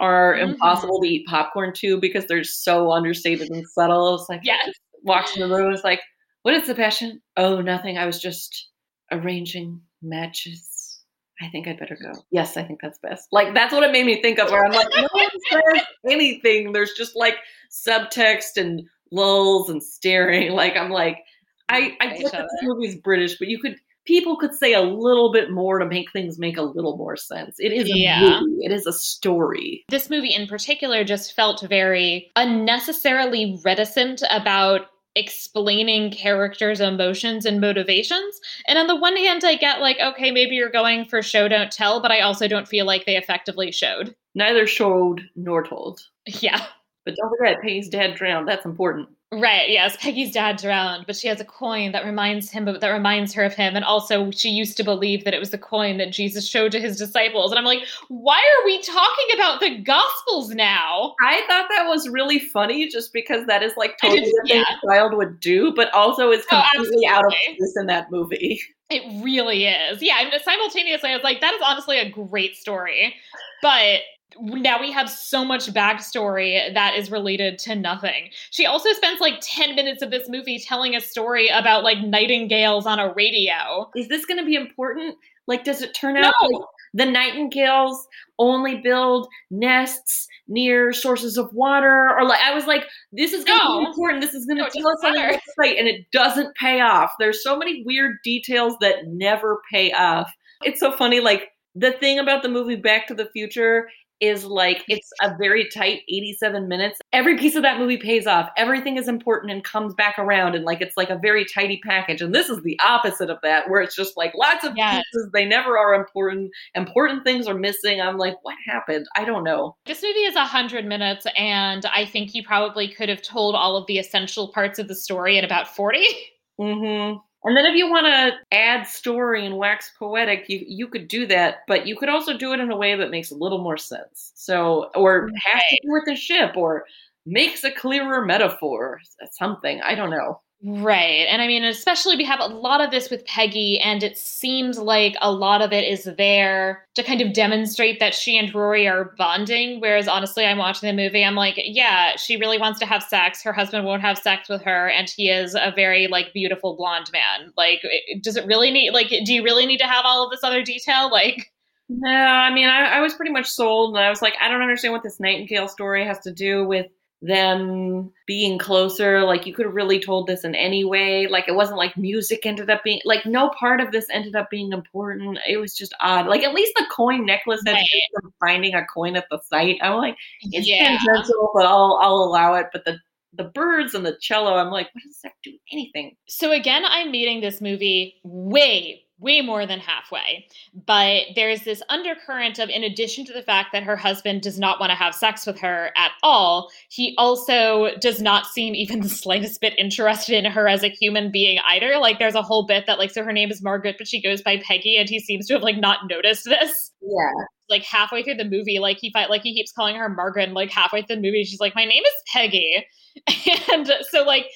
S2: are
S1: Mhm.
S2: impossible to eat popcorn to because they're so understated and subtle. It's like
S1: Yes.
S2: walks in the room. It's like, what is the passion? Oh, nothing. I was just arranging matches. I think I'd better go. Yes, I think that's best. Like that's what it made me think of. Where I'm like, no one says anything. There's just like subtext and lulls and staring. Like I'm like, I mm, I
S1: At
S2: get that this movie's British, but you could people could say a little bit more to make things make a little more sense. It is a
S1: Yeah.
S2: movie. It is a story.
S1: this movie in particular just felt very unnecessarily reticent about explaining characters' emotions and motivations. And on the one hand, I get like, okay, maybe you're going for show, don't tell, but I also don't feel like they effectively showed.
S2: Neither showed nor told.
S1: Yeah.
S2: But don't forget, Peggy's dad drowned. That's important.
S1: Right, yes. Peggy's dad drowned, but she has a coin that reminds him that reminds her of him. And also she used to believe that it was the coin that Jesus showed to his disciples. And I'm like, why are we talking about the gospels now?
S2: I thought that was really funny just because that is like totally the thing a child would do, but also is
S1: Oh,
S2: completely out of place in that movie.
S1: It really is. Yeah, and simultaneously, I was like, that is honestly a great story. But now we have so much backstory that is related to nothing. She also spends like 10 minutes of this movie telling a story about like nightingales on a radio.
S2: Is this going to be important? Like, does it turn out
S1: No.
S2: like the nightingales only build nests near sources of water? Or like, I was like, this is going to
S1: No.
S2: be important. This is going to
S1: it
S2: tell us something right, and it doesn't pay off. There's so many weird details that never pay off. It's so funny, like. the thing about the movie Back to the Future is like it's a very tight 87 minutes. Every piece of that movie pays off. Everything is important and comes back around and like it's like a very tidy package. And this is the opposite of that where it's just like lots of yes. pieces they never are important. Important things are missing. I'm like what happened? I don't know.
S1: This movie is 100 minutes and I think you probably could have told all of the essential parts of the story in about 40.
S2: Mhm. And then if you want to add story and wax poetic, you you could do that, but you could also do it in a way that makes a little more sense. So or has to do with the ship or makes a clearer metaphor, something. I don't know.
S1: Right. And I mean, especially we have a lot of this with Peggy, and it seems like a lot of it is there to kind of demonstrate that she and Rory are bonding. Whereas honestly, I'm watching the movie, I'm like, yeah, she really wants to have sex. Her husband won't have sex with her, and he is a very like beautiful blonde man. Like, does it really need like do you really need to have all of this other detail? Like
S2: No, I mean I, I was pretty much sold and I was like, I don't understand what this Nightingale story has to do with them being closer. Like you could have really told this in any way. Like it wasn't like music ended up being like no part of this ended up being important. It was just odd. Like at least the coin necklace had right. finding a coin at the site. I'm like, it's yeah. tangential, but I'll I'll allow it. But the the birds and the cello, I'm like, what does that do anything?
S1: So again, I'm meeting this movie way, way more than halfway. But there's this undercurrent of, in addition to the fact that her husband does not want to have sex with her at all, he also does not seem even the slightest bit interested in her as a human being either. Like, there's a whole bit that, like, so her name is Margaret, but she goes by Peggy, and he seems to have, like, not noticed this.
S2: Yeah.
S1: Like halfway through the movie, like he fight, like he keeps calling her Margaret. And, like halfway through the movie, she's like, "My name is Peggy," and so like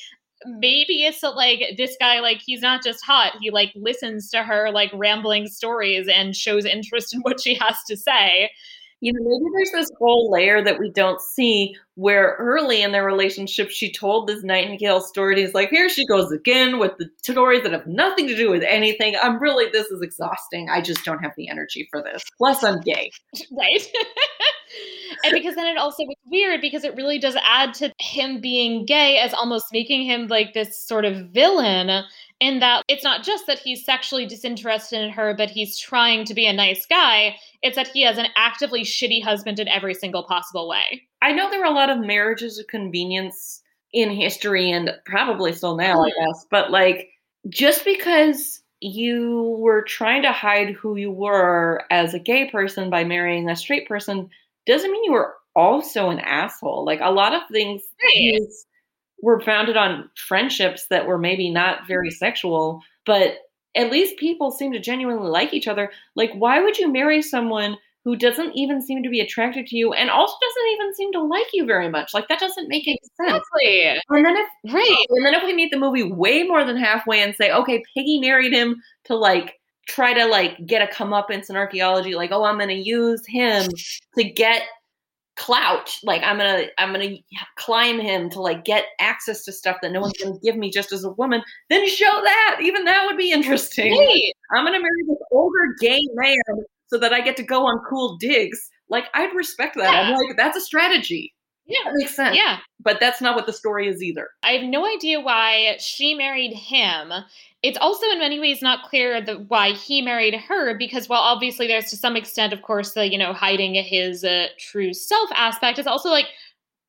S1: maybe it's like this guy like he's not just hot he like listens to her like rambling stories and shows interest in what she has to say
S2: you know, maybe there's this whole layer that we don't see where early in their relationship she told this Nightingale story. And he's like, here she goes again with the stories that have nothing to do with anything. I'm really, this is exhausting. I just don't have the energy for this. Plus, I'm gay.
S1: Right. and because then it also was weird because it really does add to him being gay as almost making him like this sort of villain in that it's not just that he's sexually disinterested in her, but he's trying to be a nice guy. It's that he has an actively shitty husband in every single possible way.
S2: I know there are a lot of marriages of convenience in history and probably still now, I mm. guess, but like just because you were trying to hide who you were as a gay person by marrying a straight person doesn't mean you were also an asshole. Like a lot of things right were founded on friendships that were maybe not very sexual, but at least people seem to genuinely like each other. Like, why would you marry someone who doesn't even seem to be attracted to you and also doesn't even seem to like you very much? Like, that doesn't make any sense.
S1: Exactly.
S2: And then if right, and then if we meet the movie way more than halfway and say, okay, Peggy married him to like try to like get a comeuppance in archaeology, like, oh, I'm gonna use him to get clout. Like i'm gonna i'm gonna climb him to like get access to stuff that no one's gonna give me just as a woman. Then show that. Even that would be interesting. Hey. i'm gonna marry this older gay man so that i get to go on cool digs. Like i'd respect that. Yeah. i'm like that's a strategy
S1: yeah.
S2: That makes sense.
S1: Yeah.
S2: But that's not what the story is either.
S1: I have no idea why she married him. It's also in many ways not clear the, why he married her because while obviously there's to some extent of course the you know hiding his uh, true self aspect it's also like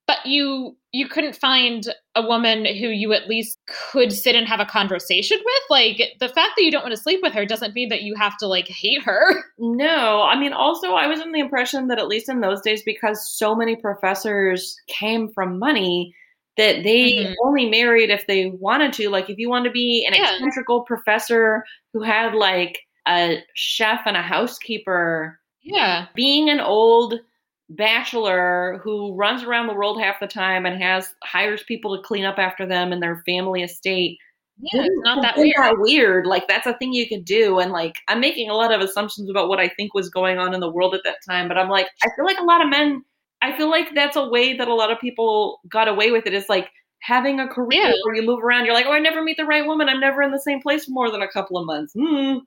S1: but you you couldn't find a woman who you at least could sit and have a conversation with like the fact that you don't want to sleep with her doesn't mean that you have to like hate her
S2: no i mean also i was in the impression that at least in those days because so many professors came from money that they mm-hmm. only married if they wanted to. Like if you want to be an yeah. eccentrical professor who had like a chef and a housekeeper.
S1: Yeah.
S2: Being an old bachelor who runs around the world half the time and has hires people to clean up after them in their family estate.
S1: Yeah, it's not that weird.
S2: That weird. Like that's a thing you could do. And like I'm making a lot of assumptions about what I think was going on in the world at that time. But I'm like, I feel like a lot of men I feel like that's a way that a lot of people got away with it is like having a career yeah. where you move around. You're like, oh, I never meet the right woman. I'm never in the same place for more than a couple of months. Mm.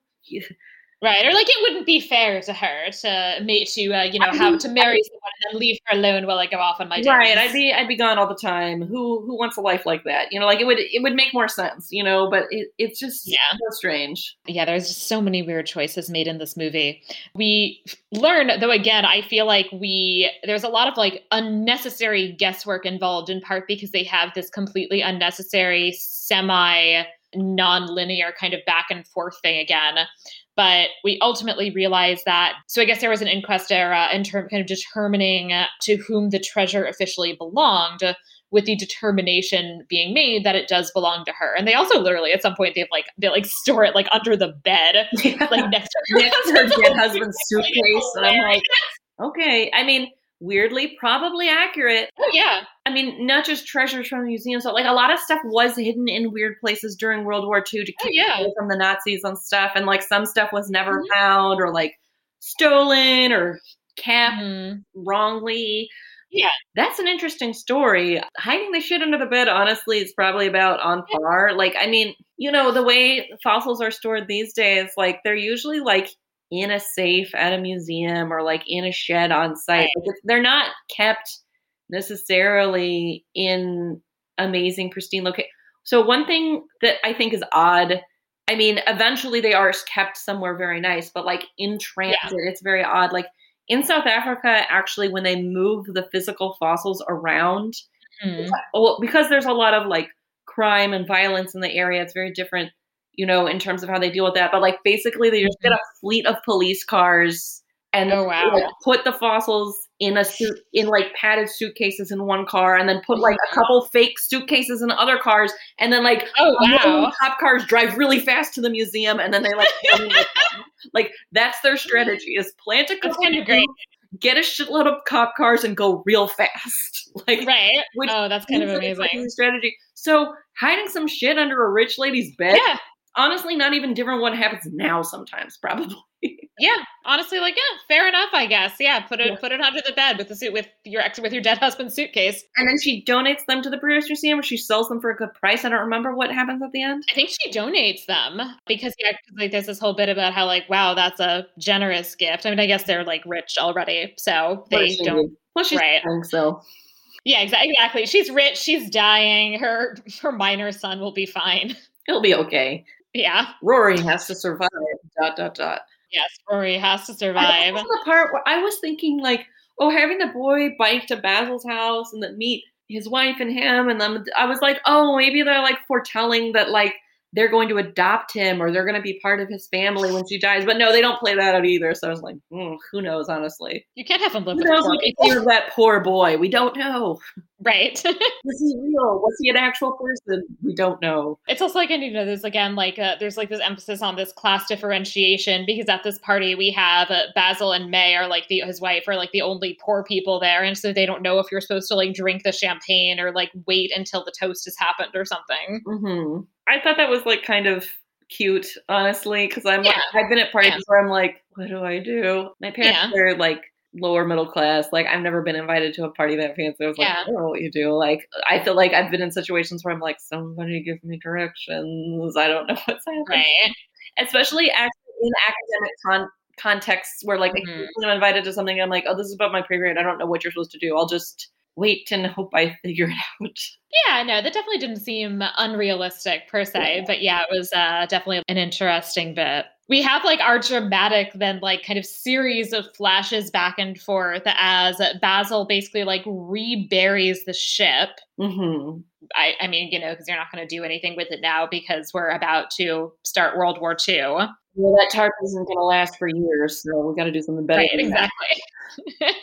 S1: Right, or like it wouldn't be fair to her to mate to uh, you know have to marry someone and then leave her alone while I go off on my dates.
S2: Right, I'd be I'd be gone all the time. Who who wants a life like that? You know, like it would it would make more sense. You know, but it, it's just
S1: Yeah.
S2: so strange.
S1: yeah, there's just so many weird choices made in this movie. We learn, though, again, I feel like we, there's a lot of like unnecessary guesswork involved in part because they have this completely unnecessary, semi non linear kind of back and forth thing again. But we ultimately realize that. So I guess there was an inquest era in terms kind of determining uh, to whom the treasure officially belonged, with the determination being made that it does belong to her. And they also literally at some point they've like they like store it like under the bed, like next to her,
S2: Next her dead husband's suitcase, and I'm like, okay. I mean, weirdly, probably accurate.
S1: oh yeah,
S2: I mean, not just treasures from museums, but like a lot of stuff was hidden in weird places during World War II to keep
S1: Oh, yeah.
S2: away from the Nazis and stuff. And like some stuff was never
S1: Mhm.
S2: found or like stolen or kept
S1: Mhm.
S2: wrongly.
S1: Yeah.
S2: That's an interesting story. Hiding the shit under the bed, honestly, is probably about on par. Like, I mean, you know, the way fossils are stored these days, like, they're usually like in a safe at a museum or like in a shed on site. Like, they're not kept necessarily in amazing, pristine location. So, one thing that I think is odd. I mean, eventually they are kept somewhere very nice, but like in transit, it's very odd. Like in South Africa, actually, when they move the physical fossils around,
S1: Mhm.
S2: well, because there's a lot of like crime and violence in the area, it's very different, you know, in terms of how they deal with that. But like basically, they just get a mm-hmm. fleet of police cars and
S1: Oh, wow.
S2: like, put the fossils in a suit in like padded suitcases in one car, and then put like a couple fake suitcases in other cars, and then like
S1: Oh wow.
S2: cop cars drive really fast to the museum, and then they like like that's their strategy is plant a couple
S1: kind of great.
S2: get a shitload of cop cars and go real fast. Like
S1: Right.
S2: which
S1: Oh, that's kind of
S2: seems like a
S1: amazing.
S2: strategy. So hiding some shit under a rich lady's bed,
S1: Yeah.
S2: Honestly, not even different what happens now sometimes, probably.
S1: Yeah. Honestly, like, yeah, fair enough, I guess. Yeah. Put it
S2: Yeah.
S1: put it under the bed with the suit with your ex with your dead husband's suitcase.
S2: And then she donates them to the British Museum or she sells them for a good price. I don't remember what happens at the end.
S1: I think she donates them because yeah, like there's this whole bit about how like wow that's a generous gift. I mean I guess they're like rich already, so they don't.
S2: Plus, she's
S1: Right.
S2: so
S1: Yeah, exactly. Exactly. She's rich. She's dying. Her her minor son will be fine.
S2: it'll be okay.
S1: Yeah.
S2: Rory has to survive. Dot dot dot.
S1: Yes. Rory has to survive.
S2: the part where I was thinking like, oh, having the boy bike to Basil's house and then meet his wife and him, and then I was like, oh, maybe they're like foretelling that like they're going to adopt him or they're going to be part of his family when she dies. But no, they don't play that out either. So I was like, hmm, who knows? Honestly,
S1: You can't have him live
S2: who
S1: with poor people,
S2: that poor boy? We don't know.
S1: right?
S2: Was he real? Was he an actual person? We don't know.
S1: it's also like and you know there's again like uh, there's like this emphasis on this class differentiation because at this party we have uh, Basil and May are like the his wife are like the only poor people there and so they don't know if you're supposed to like drink the champagne or like wait until the toast has happened or something.
S2: hmm I thought that was like kind of cute, honestly, because I'm like,
S1: Yeah.
S2: I've been at parties
S1: Yeah.
S2: where I'm like, what do I do? My parents are like lower middle class. Like I've never been invited to a party that fancy. I was like,
S1: Yeah.
S2: I don't know what you do. Like I feel like I've been in situations where I'm like, somebody give me directions. I don't know what's happening.
S1: Right.
S2: Especially actually in academic con- contexts where like
S1: Mhm.
S2: I'm invited to something, I'm like, oh, this is about my pay grade. I don't know what you're supposed to do. I'll just wait and hope I figure it out.
S1: Yeah, no, that definitely didn't seem unrealistic per se, but yeah, it was uh, definitely an interesting bit. We have like our dramatic, then like kind of series of flashes back and forth as Basil basically like reburies the ship.
S2: hmm
S1: I, I mean, you know, because you're not going to do anything with it now because we're about to start World War II.
S2: Well, that tarp isn't going to last for years, so we got to do something better.
S1: Right, exactly.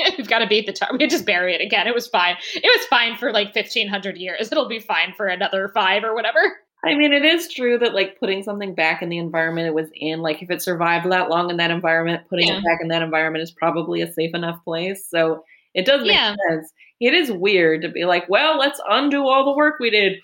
S1: We've got to beat the tar. We could just bury it again. It was fine. It was fine for like 1500 years. It'll be fine for another five or whatever.
S2: I mean, it is true that like putting something back in the environment it was in, like if it survived that long in that environment, putting
S1: Yeah.
S2: it back in that environment is probably a safe enough place. So it does make
S1: Yeah.
S2: sense. It is weird to be like, well, let's undo all the work we did.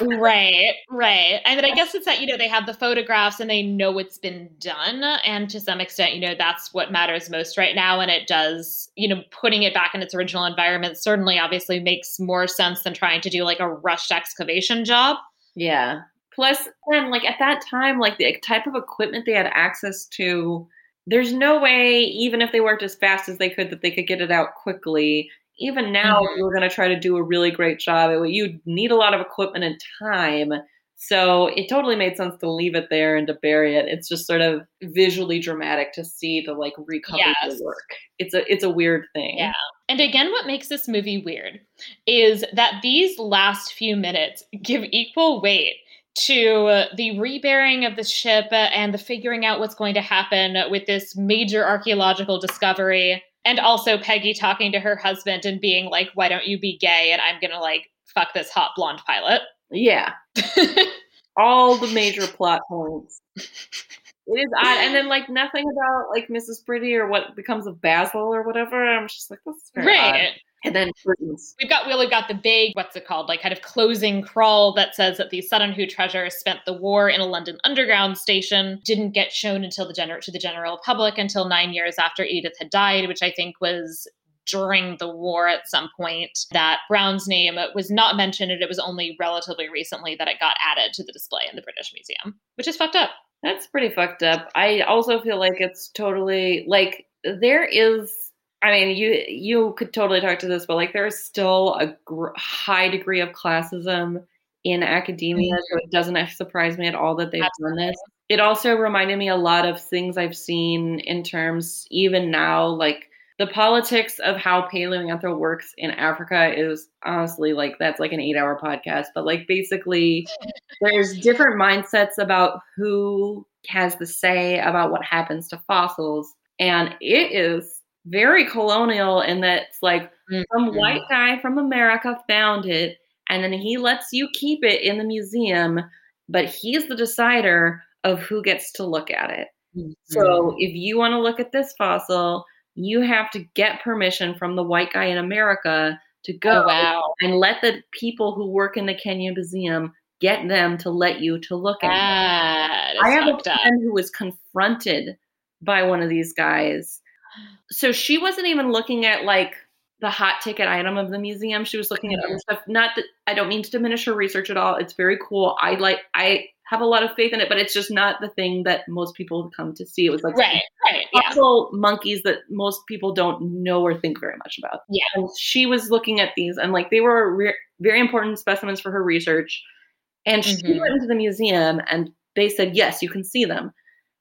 S1: Right right and then i guess it's that you know they have the photographs and they know it's been done and to some extent you know that's what matters most right now and it does you know putting it back in its original environment certainly obviously makes more sense than trying to do like a rushed excavation job
S2: Yeah. Plus, then, like at that time, like the type of equipment they had access to, there's no way, even if they worked as fast as they could, that they could get it out quickly. Even now, mm-hmm. you're going to try to do a really great job, it, you'd need a lot of equipment and time. So it totally made sense to leave it there and to bury it. It's just sort of visually dramatic to see the like recover yes. the work. It's a it's a weird thing.
S1: Yeah. And again, what makes this movie weird is that these last few minutes give equal weight to the reburying of the ship and the figuring out what's going to happen with this major archaeological discovery. And also Peggy talking to her husband and being like, why don't you be gay? And I'm going to like fuck this hot blonde pilot.
S2: Yeah. All the major plot points. It is odd. And then like nothing about like Mrs. Pretty or what becomes of Basil or whatever. I'm just like, that's very right. Odd. And then
S1: curtains. We've got we've got the big what's it called like kind of closing crawl that says that the Sutton Hoo treasure spent the war in a London underground station. Didn't get shown until the general to the general public until nine years after Edith had died, which I think was during the war at some point that Brown's name was not mentioned and it was only relatively recently that it got added to the display in the British Museum, which is fucked up.
S2: That's pretty fucked up. I also feel like it's totally like there is I mean, you you could totally talk to this, but like there's still a gr- high degree of classism in academia, mm-hmm. so it doesn't surprise me at all that they've Absolutely. done this. It also reminded me a lot of things I've seen in terms even now, like the politics of how paleoanthro works in Africa is honestly like that's like an eight hour podcast. But like basically, there's different mindsets about who has the say about what happens to fossils. And it is very colonial in that it's like mm-hmm. some white guy from America found it and then he lets you keep it in the museum, but he's the decider of who gets to look at it. Mm-hmm. So if you want to look at this fossil, you have to get permission from the white guy in America to go
S1: oh, wow.
S2: and let the people who work in the Kenya Museum get them to let you to look at
S1: it.
S2: I have a friend who was confronted by one of these guys. So she wasn't even looking at like the hot ticket item of the museum. She was looking at other mm-hmm. stuff. Not that I don't mean to diminish her research at all. It's very cool. I like I have a lot of faith in it, but it's just not the thing that most people come to see. It was like
S1: right, right,
S2: yeah. monkeys that most people don't know or think very much about.
S1: Yeah,
S2: and she was looking at these, and like they were re- very important specimens for her research. And she mm-hmm. went into the museum, and they said, "Yes, you can see them."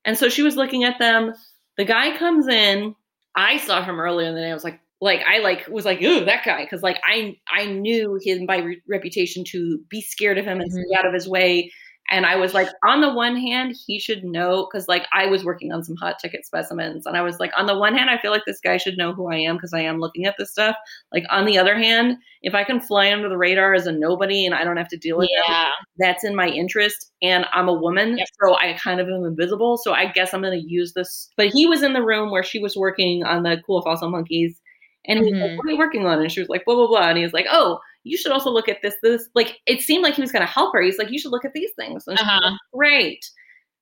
S2: And so she was looking at them. The guy comes in. I saw him earlier in the day. I was like, like I like was like, ooh, that guy, because like I I knew him by re- reputation to be scared of him and mm-hmm. stay out of his way and I was like, on the one hand, he should know because like I was working on some hot ticket specimens, and I was like, on the one hand, I feel like this guy should know who I am because I am looking at this stuff. Like on the other hand, if I can fly under the radar as a nobody and I don't have to deal with yeah. it, that's in my interest. And I'm a woman, yep. so I kind of am invisible. So I guess I'm going to use this. But he was in the room where she was working on the cool fossil monkeys. And he's mm-hmm. like, what are you working on? And she was like, blah, blah, blah. And he's like, oh, you should also look at this, this. Like, it seemed like he was going to help her. He's like, you should look at these things. And uh-huh. like, great.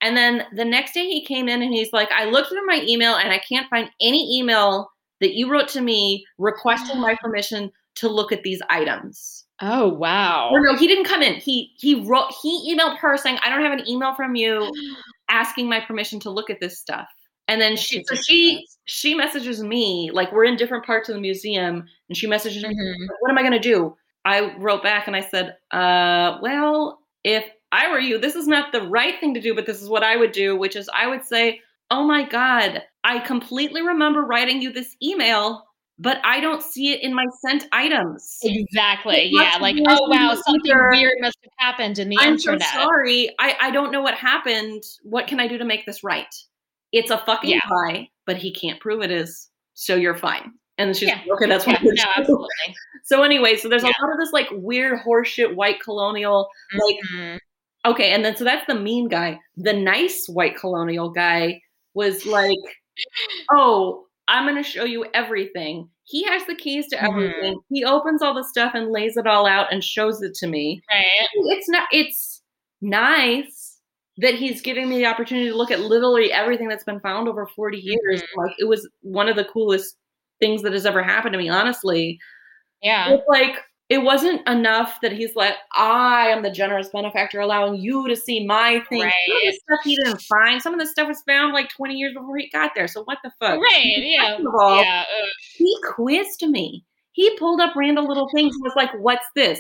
S2: And then the next day he came in and he's like, I looked through my email and I can't find any email that you wrote to me requesting my permission to look at these items.
S1: Oh wow.
S2: Or no, he didn't come in. He he wrote he emailed her saying, I don't have an email from you asking my permission to look at this stuff. And then she so she she messages me, like we're in different parts of the museum, and she messages mm-hmm. me, what am I gonna do? I wrote back and I said, uh, well, if I were you, this is not the right thing to do, but this is what I would do, which is I would say, oh my God, I completely remember writing you this email, but I don't see it in my sent items.
S1: Exactly. Yeah. Like, oh wow, something weird must have happened in the
S2: I'm
S1: internet.
S2: so sorry. I, I don't know what happened. What can I do to make this right? It's a fucking yeah. lie, but he can't prove it is. So you're fine. And she's yeah. like, okay, that's what yeah, no, absolutely. So anyway, so there's yeah. a lot of this like weird horseshit white colonial, like mm-hmm. okay, and then so that's the mean guy. The nice white colonial guy was like, oh, I'm gonna show you everything. He has the keys to mm-hmm. everything. Mm-hmm. He opens all the stuff and lays it all out and shows it to me.
S1: Right.
S2: It's not it's nice that he's giving me the opportunity to look at literally everything that's been found over 40 years. Mm-hmm. Like it was one of the coolest things that has ever happened to me, honestly.
S1: Yeah.
S2: It's like, it wasn't enough that he's like, I am the generous benefactor allowing you to see my thing.
S1: Right.
S2: Some of the stuff he didn't find. Some of the stuff was found like 20 years before he got there. So what the fuck?
S1: Right. Yeah.
S2: Of all,
S1: yeah. ugh.
S2: he quizzed me. He pulled up random little things and was like, What's this?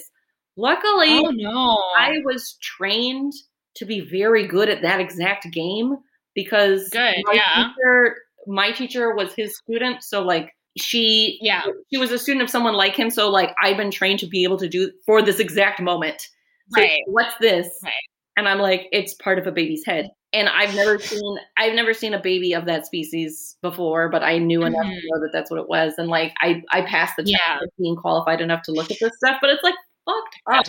S2: Luckily,
S1: Oh no.
S2: I was trained to be very good at that exact game because
S1: Good,
S2: my
S1: yeah.
S2: teacher my teacher was his student, so like she
S1: yeah.
S2: she was a student of someone like him, so like I've been trained to be able to do for this exact moment. So
S1: Right.
S2: what's this?
S1: Right.
S2: And I'm like, it's part of a baby's head. And I've never seen I've never seen a baby of that species before, but I knew enough
S1: Mhm.
S2: to know that that's what it was. And like I I passed the test
S1: Yeah.
S2: of being qualified enough to look at this stuff, but it's like fucked up.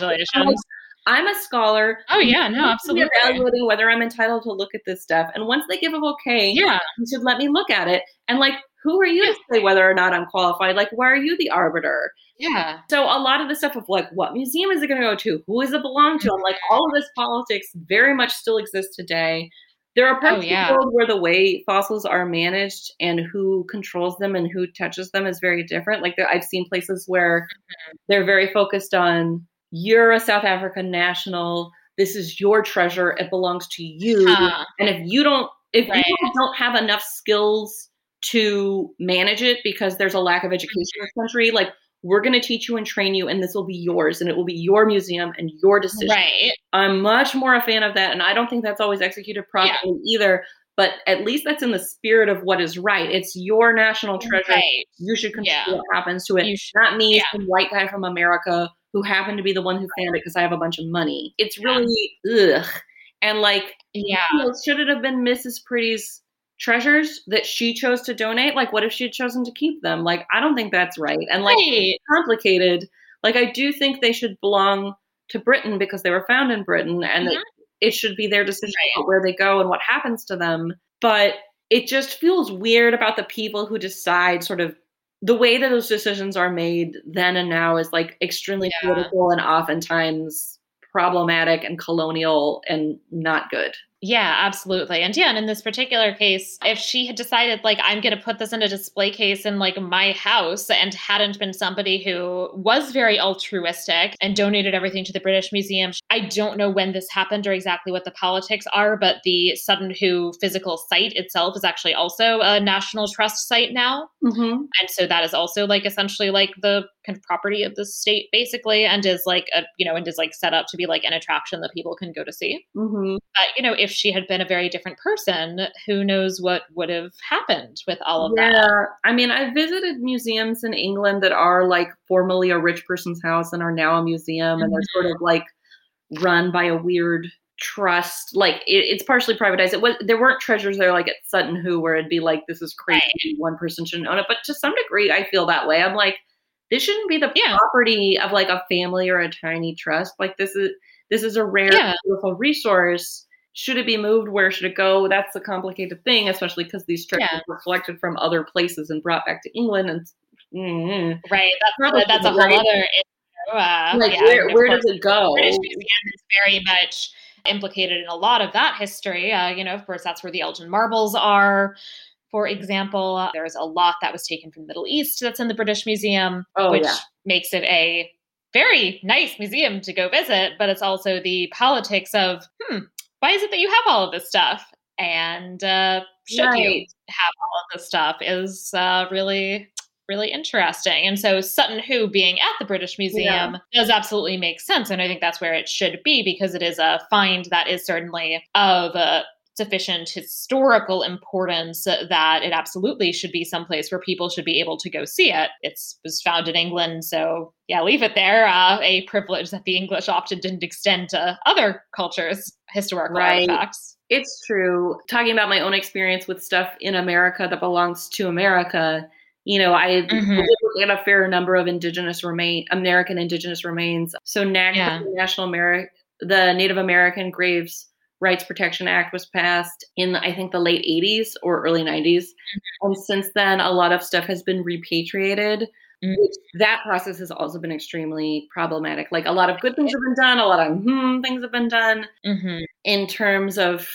S2: I'm a scholar.
S1: Oh yeah, no, absolutely.
S2: evaluating whether I'm entitled to look at this stuff. And once they give a okay,
S1: Yeah.
S2: you should let me look at it. And like, who are you to say whether or not I'm qualified? Like, why are you the arbiter?
S1: Yeah.
S2: So a lot of the stuff of like, what museum is it going to go to? Who does it belong to? I'm like,
S1: Mm-hmm.
S2: all of this politics very much still exists today. There are parts
S1: Oh, yeah.
S2: of the world where the way fossils are managed and who controls them and who touches them is very different. Like there, I've seen places where
S1: Mm-hmm.
S2: they're very focused on you're a South African national. This is your treasure. It belongs to you.
S1: Uh,
S2: And if you don't, if
S1: Right.
S2: you don't have enough skills to manage it because there's a lack of education in this country, like we're going to teach you and train you, and this will be yours, and it will be your museum and your decision.
S1: right.
S2: I'm much more a fan of that, and I don't think that's always executed properly either. But at least that's in the spirit of what is right. It's your national treasure.
S1: Right.
S2: You should control
S1: Yeah.
S2: what happens to it.
S1: You should-
S2: Not me,
S1: yeah.
S2: some white guy from America who happened to be the one who found it because I have a bunch of money. It's really ugh. And like
S1: Yeah.
S2: you know, should it have been Mrs. Pretty's treasures that she chose to donate? Like, what if she had chosen to keep them? Like, I don't think that's right. And like,
S1: Right.
S2: complicated. Like, I do think they should belong to Britain because they were found in Britain, and that
S1: Mhm.
S2: it should be their decision
S1: Right.
S2: about where they go and what happens to them. But it just feels weird about the people who decide sort of the way that those decisions are made then and now is like extremely
S1: Yeah.
S2: political and oftentimes problematic and colonial and not good.
S1: Yeah, absolutely. And yeah, and in this particular case, if she had decided like I'm going to put this in a display case in like my house and hadn't been somebody who was very altruistic and donated everything to the British Museum, I don't know when this happened or exactly what the politics are, but the Sutton Hoo physical site itself is actually also a National Trust site now.
S2: Mm-hmm.
S1: and so that is also like essentially like the kind of property of the state basically and is like a you know and is like set up to be like an attraction that people can go to see
S2: Mm-hmm.
S1: but you know if she had been a very different person who knows what would have happened with all of that.
S2: yeah,
S1: that
S2: I mean, I've visited museums in England that are like formerly a rich person's house and are now a museum, and they're sort of like run by a weird trust. Like it, it's partially privatized. It was there weren't treasures there like at Sutton Hoo where it'd be like this is crazy, one person shouldn't own it. But to some degree, I feel that way. I'm like, this shouldn't be the
S1: Yeah.
S2: property of like a family or a tiny trust. Like this is this is a rare,
S1: Yeah.
S2: beautiful resource. Should it be moved? Where should it go? That's a complicated thing, especially because these treasures
S1: Yeah.
S2: were collected from other places and brought back to England. And mm,
S1: right that's that's a whole other. Uh,
S2: like,
S1: yeah,
S2: where where
S1: course,
S2: does it go?
S1: British Museum is very much implicated in a lot of that history. Uh, you know, of course, that's where the Elgin marbles are. For example, uh, there's a lot that was taken from the Middle East that's in the British Museum,
S2: Oh,
S1: which
S2: yeah.
S1: makes it a very nice museum to go visit. But it's also the politics of, hmm, why is it that you have all of this stuff? And uh, should you have all of this stuff is uh, really really interesting. And so Sutton Hoo being at the British Museum does absolutely make sense. And I think that's where it should be because it is a find that is certainly of uh, sufficient historical importance that it absolutely should be someplace where people should be able to go see it. It was found in England, so yeah, leave it there. Uh, a privilege that the English often didn't extend to other cultures' historical
S2: Right.
S1: artifacts.
S2: It's true. Talking about my own experience with stuff in America that belongs to America, you know, I
S1: Mhm.
S2: at a fair number of indigenous remain American indigenous remains. So NAG,
S1: Yeah.
S2: National Ameri- the Native American Graves Rights Protection Act was passed in I think the late 80s or early 90s.
S1: Mm-hmm.
S2: And since then a lot of stuff has been repatriated.
S1: Mm.
S2: Which that process has also been extremely problematic. Like a lot of good things have been done, a lot of hmm things have been done
S1: hmm
S2: in terms of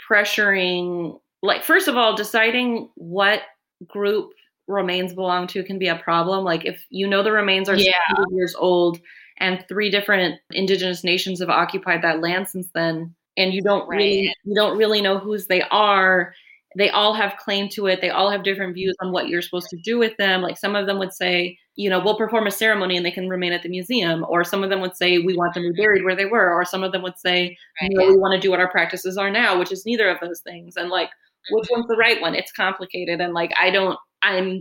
S2: pressuring like first of all deciding what group remains belong to can be a problem. Like if you know the remains are
S1: Yeah.
S2: 600 years old and three different indigenous nations have occupied that land since then, and you don't really you don't really know whose they are. They all have claim to it. They all have different views on what you're supposed to do with them. Like some of them would say, you know, we'll perform a ceremony and they can remain at the museum, or some of them would say we want them to be buried where they were, or some of them would say
S1: Right.
S2: no, we want to do what our practices are now, which is neither of those things. And like, which one's the right one? It's complicated. And like, I don't, I'm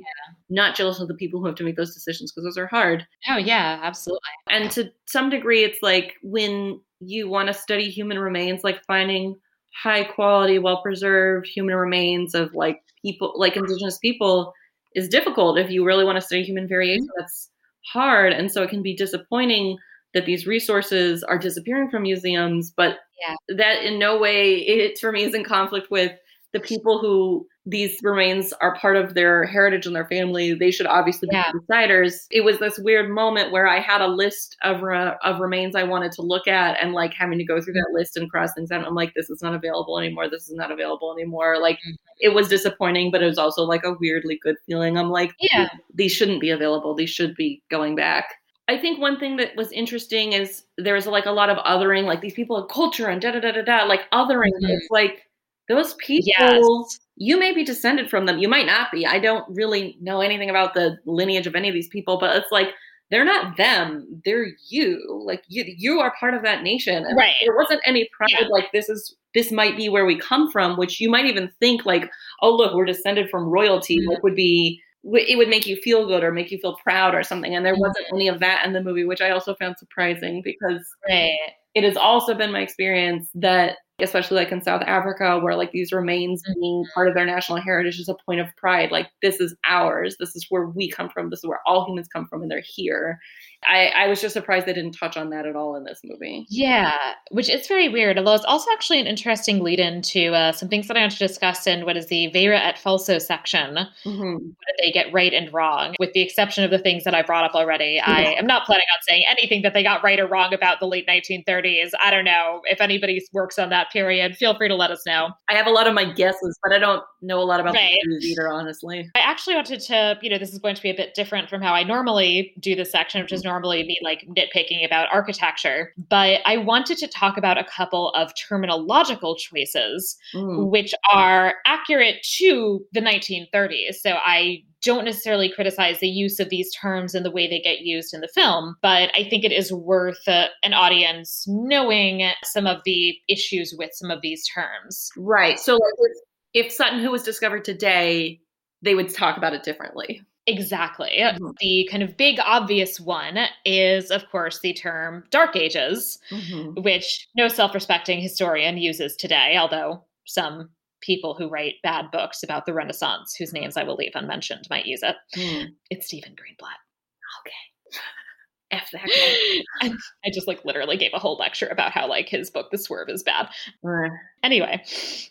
S2: not jealous of the people who have to make those decisions because those are hard.
S1: Oh yeah, absolutely.
S2: And to some degree, it's like when you want to study human remains, like finding high quality, well preserved human remains of like people, like indigenous people, is difficult. If you really want to study human variation, mm-hmm. that's hard. And so it can be disappointing that these resources are disappearing from museums, but
S1: Yeah.
S2: that in no way it for me is in conflict with the people who these remains are part of their heritage and their family. They should obviously be
S1: Yeah.
S2: the deciders. It was this weird moment where I had a list of re- of remains I wanted to look at, and like having to go through that list and cross things out. I'm like, this is not available anymore. This is not available anymore. Like
S1: Mhm.
S2: it was disappointing, but it was also like a weirdly good feeling. I'm like,
S1: Yeah.
S2: these shouldn't be available. These should be going back. I think one thing that was interesting is there's like a lot of othering, like these people have culture and da da da da da, like othering.
S1: Mhm.
S2: It's like those people,
S1: Yes.
S2: you may be descended from them. You might not be. I don't really know anything about the lineage of any of these people, but it's like they're not them. They're you. Like you, you are part of that nation. And
S1: Right.
S2: There wasn't any pride.
S1: Yeah.
S2: Like this is this might be where we come from, which you might even think like, oh look, we're descended from royalty.
S1: Mhm.
S2: Like would be it would make you feel good or make you feel proud or something. And there
S1: Mhm.
S2: wasn't any of that in the movie, which I also found surprising because
S1: Right.
S2: it has also been my experience that especially like in south africa where like these remains
S1: Mhm.
S2: being part of their national heritage is a point of pride like this is ours this is where we come from this is where all humans come from and they're here i i was just surprised they didn't touch on that at all in this movie
S1: Yeah, which is very weird. Although it's also actually an interesting lead into uh, some things that I want to discuss in what is the Vera et Falso section.
S2: Mhm.
S1: What did they get right and wrong? With the exception of the things that I brought up already, I am not planning on saying anything that they got right or wrong about the late 1930s. I don't know if anybody works on that period. Feel free to let us know.
S2: i have a lot of my guesses but i don't know a lot about
S1: Right.
S2: the either honestly
S1: I actually wanted to, you know, this is going to be a bit different from how I normally do this section, which is normally be like nitpicking about architecture. But I wanted to talk about a couple of terminological choices
S2: Mm.
S1: which are accurate to the 1930s. So I don't necessarily criticize the use of these terms and the way they get used in the film, but I think it is worth uh, an audience knowing some of the issues with some of these terms.
S2: right so like if, if Sutton Hoo was discovered today they would talk about it differently
S1: Exactly.
S2: Mhm.
S1: The kind of big obvious one is, of course, the term Dark Ages,
S2: Mhm.
S1: which no self respecting historian uses today, although some people who write bad books about the Renaissance, whose names I will leave unmentioned, might use it.
S2: Mm.
S1: It's Stephen Greenblatt.
S2: F that guy.
S1: I just like literally gave a whole lecture about how like his book The Swerve is bad.
S2: Uh,
S1: Anyway,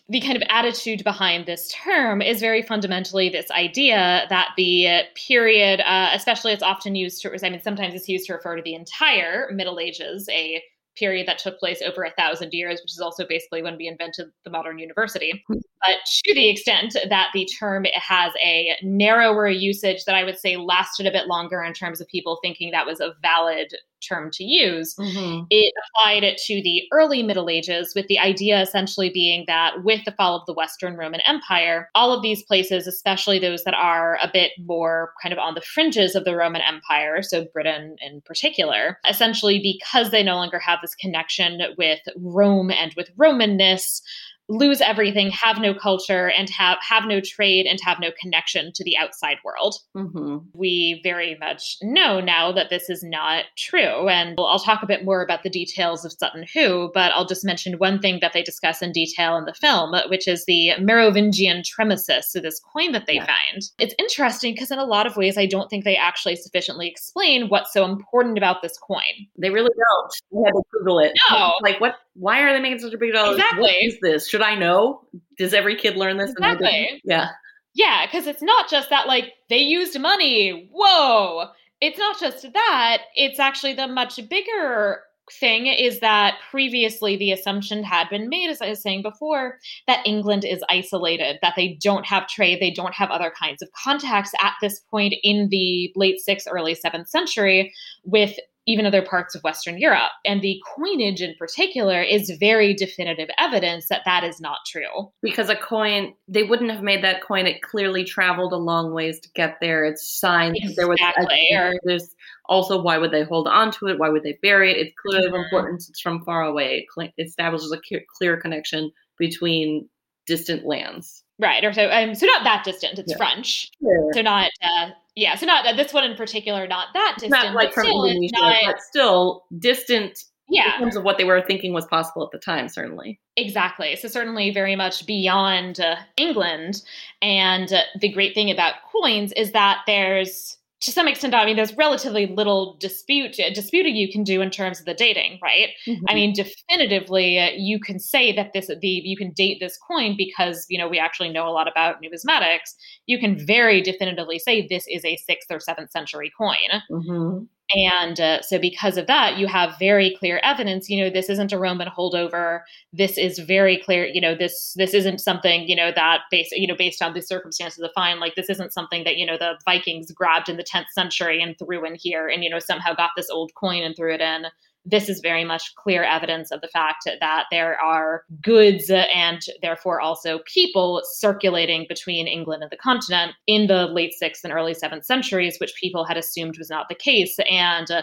S1: the kind of attitude behind this term is very fundamentally this idea that the period, uh, especially it's often used to, I mean, sometimes it's used to refer to the entire Middle Ages, a period that took place over a thousand years, which is also basically when we invented the modern university. Hmm. But to the extent that the term has a narrower usage that I would say lasted a bit longer in terms of people thinking that was a valid term to use,
S2: mhm.
S1: it applied it to the early Middle Ages, with the idea essentially being that with the fall of the Western Roman Empire, all of these places, especially those that are a bit more kind of on the fringes of the Roman Empire, so Britain in particular, essentially because they no longer have this connection with Rome and with Romanness, lose everything, have no culture, and have have no trade and have no connection to the outside world
S2: Mhm.
S1: we very much know now that this is not true. And I'll talk a bit more about the details of Sutton Hoo, but I'll just mention one thing that they discuss in detail in the film, which is the Merovingian tremissis, so this coin that they
S2: Yeah.
S1: find. It's interesting because in a lot of ways, I don't think they actually sufficiently explain what's so important about this coin.
S2: They really don't. We had to Google it.
S1: No.
S2: Like, what? Why are they making such a big deal? What
S1: Exactly.
S2: is this? Should I know? Does every kid learn this?
S1: Exactly.
S2: Yeah.
S1: Yeah, because it's not just that, like, they used money. Whoa. It's not just that. It's actually the much bigger thing is that previously the assumption had been made, as I was saying before, that England is isolated, that they don't have trade, they don't have other kinds of contacts at this point in the late sixth, early seventh century with even other parts of Western Europe. And the coinage in particular is very definitive evidence that that is not true.
S2: Because a coin, they wouldn't have made that coin. It clearly traveled a long ways to get there. It's signed.
S1: exactly.
S2: there was a, there's also why would they hold on to it? Why would they bury it? It's clearly mm-hmm. of importance. It's from far away. It establishes a clear connection between distant lands.
S1: Right, or so um, so not that distant. It's yeah. French, yeah. so not uh, yeah, so not uh, this one in particular, not that distant,
S2: not like from
S1: still,
S2: Indonesia, not, but still distant.
S1: Yeah,
S2: in terms of what they were thinking was possible at the time, certainly.
S1: Exactly. So certainly very much beyond uh, England, and uh, the great thing about coins is that there's to some extent, I mean, there's relatively little dispute disputing you can do in terms of the dating, right? Mm-hmm. I mean, definitively, uh, you can say that this the you can date this coin because you know we actually know a lot about numismatics. You can very definitively say this is a sixth or seventh century coin. Mm-hmm. And uh, so, because of that, you have very clear evidence. You know, this isn't a Roman holdover. This is very clear. You know, this this isn't something you know that based you know based on the circumstances of the find. Like this isn't something that you know the Vikings grabbed in the 10th century and threw in here, and you know somehow got this old coin and threw it in this is very much clear evidence of the fact that there are goods and therefore also people circulating between England and the continent in the late 6th and early 7th centuries, which people had assumed was not the case. And uh,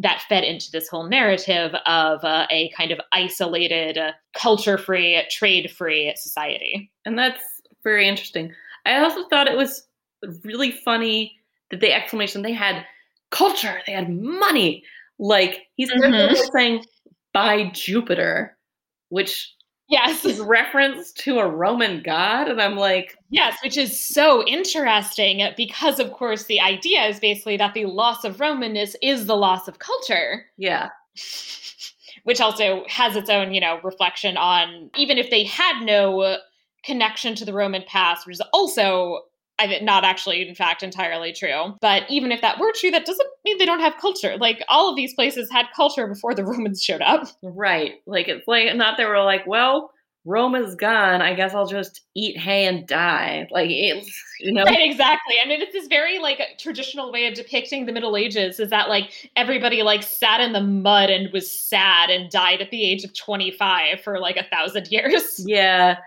S1: that fed into this whole narrative of uh, a kind of isolated, uh, culture free, trade free society.
S2: And that's very interesting. I also thought it was really funny that the exclamation they had culture, they had money. Like he's mm-hmm. saying by Jupiter, which
S1: yes
S2: is reference to a Roman god, and I'm like
S1: yes, which is so interesting because of course the idea is basically that the loss of Romanness is the loss of culture.
S2: Yeah.
S1: Which also has its own, you know, reflection on even if they had no connection to the Roman past, which is also I mean, not actually, in fact, entirely true. But even if that were true, that doesn't mean they don't have culture. Like all of these places had culture before the Romans showed up.
S2: Right. Like it's like not that they were like, well, Rome is gone. I guess I'll just eat hay and die. Like it's you know
S1: right, exactly. I mean, it's this very like traditional way of depicting the Middle Ages is that like everybody like sat in the mud and was sad and died at the age of twenty five for like a thousand years.
S2: Yeah.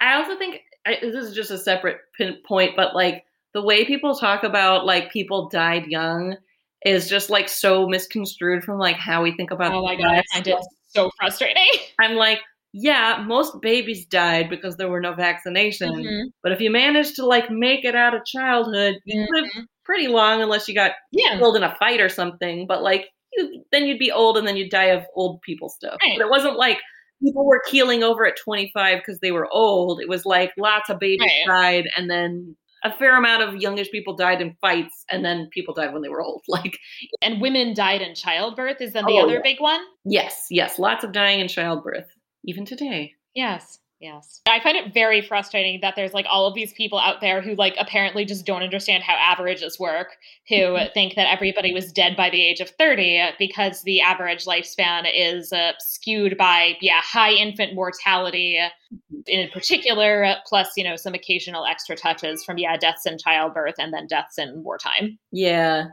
S2: I also think I, this is just a separate point, but like the way people talk about like people died young is just like so misconstrued from like how we think about.
S1: Oh my god, I find it so frustrating.
S2: I'm like, yeah, most babies died because there were no vaccinations. Mm-hmm. But if you managed to like make it out of childhood, you mm-hmm. live pretty long unless you got yeah. killed in a fight or something. But like you, then you'd be old and then you'd die of old people stuff. Right. But it wasn't like people were keeling over at 25 because they were old. It was like lots of babies right. died, and then a fair amount of youngish people died in fights, and then people died when they were old. Like,
S1: and women died in childbirth. Is then the oh, other
S2: yeah.
S1: big one?
S2: Yes, yes, lots of dying in childbirth, even today.
S1: Yes. Yes. I find it very frustrating that there's like all of these people out there who like apparently just don't understand how averages work, who mm-hmm. think that everybody was dead by the age of 30 because the average lifespan is uh, skewed by, yeah, high infant mortality mm-hmm. in particular, plus, you know, some occasional extra touches from, yeah, deaths in childbirth and then deaths in wartime.
S2: Yeah.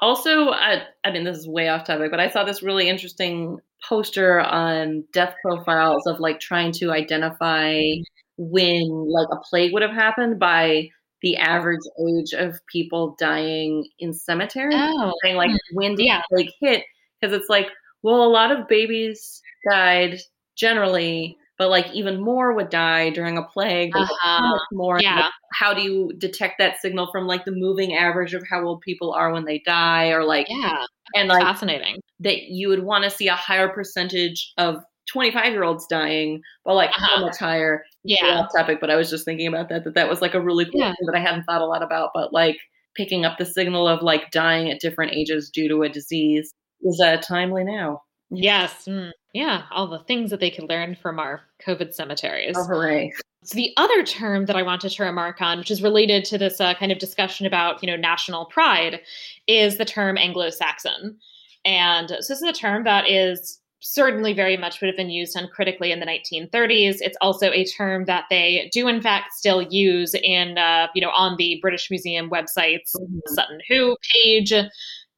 S2: Also, I, I mean, this is way off topic, but I saw this really interesting poster on death profiles of like trying to identify when like a plague would have happened by the average age of people dying in cemeteries.
S1: Oh,
S2: saying like hmm. when did yeah. the plague hit? Because it's like, well, a lot of babies died generally but like even more would die during a plague. Uh-huh. more.
S1: Yeah.
S2: How do you detect that signal from like the moving average of how old people are when they die, or like
S1: yeah,
S2: and like
S1: fascinating
S2: that you would want to see a higher percentage of 25 year olds dying, but like uh-huh. how much higher?
S1: Yeah,
S2: off topic. But I was just thinking about that. That that was like a really cool yeah. thing that I hadn't thought a lot about. But like picking up the signal of like dying at different ages due to a disease is uh, timely now.
S1: Yes. Mm. Yeah. All the things that they could learn from our COVID cemeteries.
S2: Oh, hooray.
S1: So the other term that I wanted to remark on, which is related to this uh, kind of discussion about, you know, national pride, is the term Anglo-Saxon. And so this is a term that is certainly very much would have been used uncritically in the 1930s. It's also a term that they do in fact still use in, uh, you know, on the British Museum website's mm-hmm. Sutton Hoo page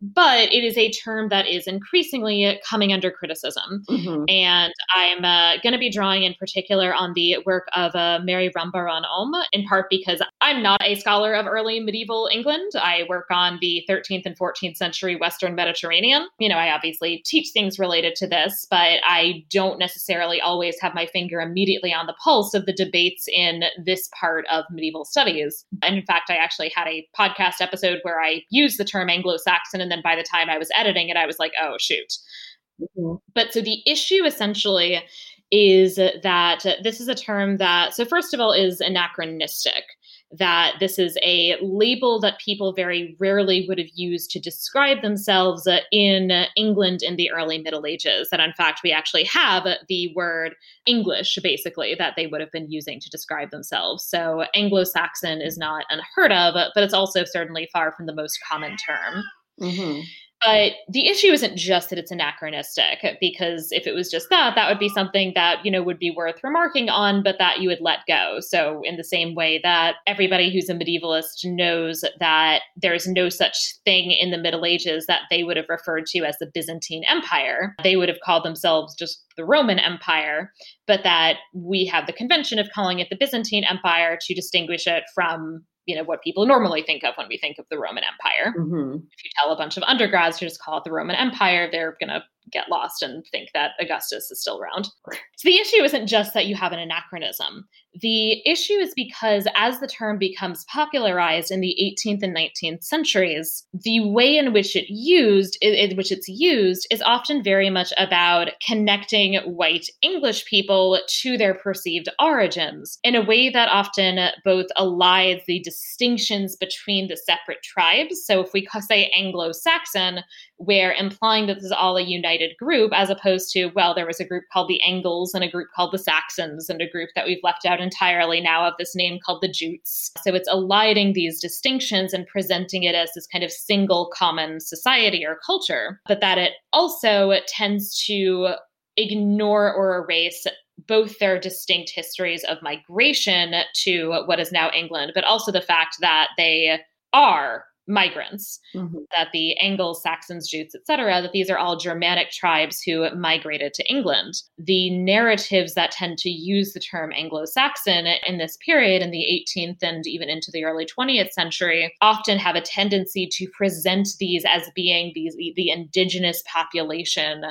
S1: but it is a term that is increasingly coming under criticism. Mm-hmm. And I'm uh, going to be drawing in particular on the work of uh, Mary Rambaran-Olm, in part because I'm not a scholar of early medieval England. I work on the 13th and 14th century Western Mediterranean. You know, I obviously teach things related to this, but I don't necessarily always have my finger immediately on the pulse of the debates in this part of medieval studies. And in fact, I actually had a podcast episode where I used the term Anglo Saxon and then by the time I was editing it, I was like, oh, shoot. Mm-hmm. But so the issue essentially is that this is a term that, so first of all, is anachronistic. That this is a label that people very rarely would have used to describe themselves in England in the early Middle Ages. That in fact, we actually have the word English, basically, that they would have been using to describe themselves. So Anglo Saxon is not unheard of, but it's also certainly far from the most common term. Mm-hmm. But the issue isn't just that it's anachronistic, because if it was just that, that would be something that, you know, would be worth remarking on, but that you would let go. So, in the same way that everybody who's a medievalist knows that there's no such thing in the Middle Ages that they would have referred to as the Byzantine Empire, they would have called themselves just the Roman Empire, but that we have the convention of calling it the Byzantine Empire to distinguish it from you know what people normally think of when we think of the Roman Empire. Mm-hmm. If you tell a bunch of undergrads to just call it the Roman Empire, they're going to get lost and think that Augustus is still around. So the issue isn't just that you have an anachronism. The issue is because as the term becomes popularized in the 18th and 19th centuries, the way in which it used in which it's used is often very much about connecting white English people to their perceived origins in a way that often both elides the distinctions between the separate tribes. So if we say Anglo-Saxon, we're implying that this is all a united group, as opposed to, well, there was a group called the Angles and a group called the Saxons and a group that we've left out entirely now of this name called the Jutes. So it's eliding these distinctions and presenting it as this kind of single common society or culture, but that it also tends to ignore or erase both their distinct histories of migration to what is now England, but also the fact that they are migrants, mm-hmm. that the Angles, Saxons, Jutes, etc., that these are all Germanic tribes who migrated to England. The narratives that tend to use the term Anglo-Saxon in this period, in the 18th and even into the early 20th century, often have a tendency to present these as being these the indigenous population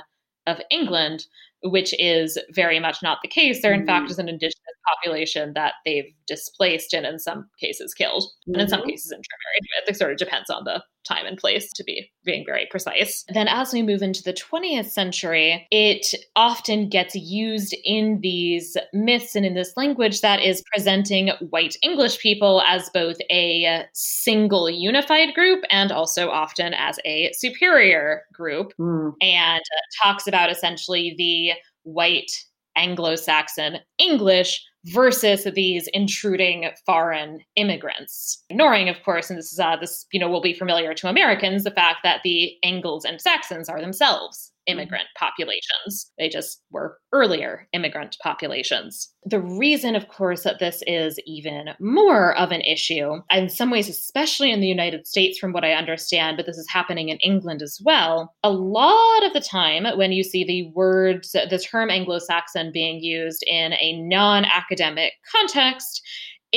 S1: of England, which is very much not the case. There, in mm-hmm. fact, is an indigenous population that they've displaced and in some cases killed, mm-hmm. and in some mm-hmm. cases intermarried with. It sort of depends on the time and place to be being very precise. Then, as we move into the 20th century, it often gets used in these myths and in this language that is presenting white English people as both a single unified group and also often as a superior group, mm. and talks about essentially the white Anglo Saxon English versus these intruding foreign immigrants. Ignoring, of course, and this is uh, this you know will be familiar to Americans, the fact that the Angles and Saxons are themselves Mm-hmm. immigrant populations. They just were earlier immigrant populations. The reason, of course, that this is even more of an issue, in some ways, especially in the United States, from what I understand, but this is happening in England as well, a lot of the time when you see the words, the term Anglo Saxon being used in a non academic context,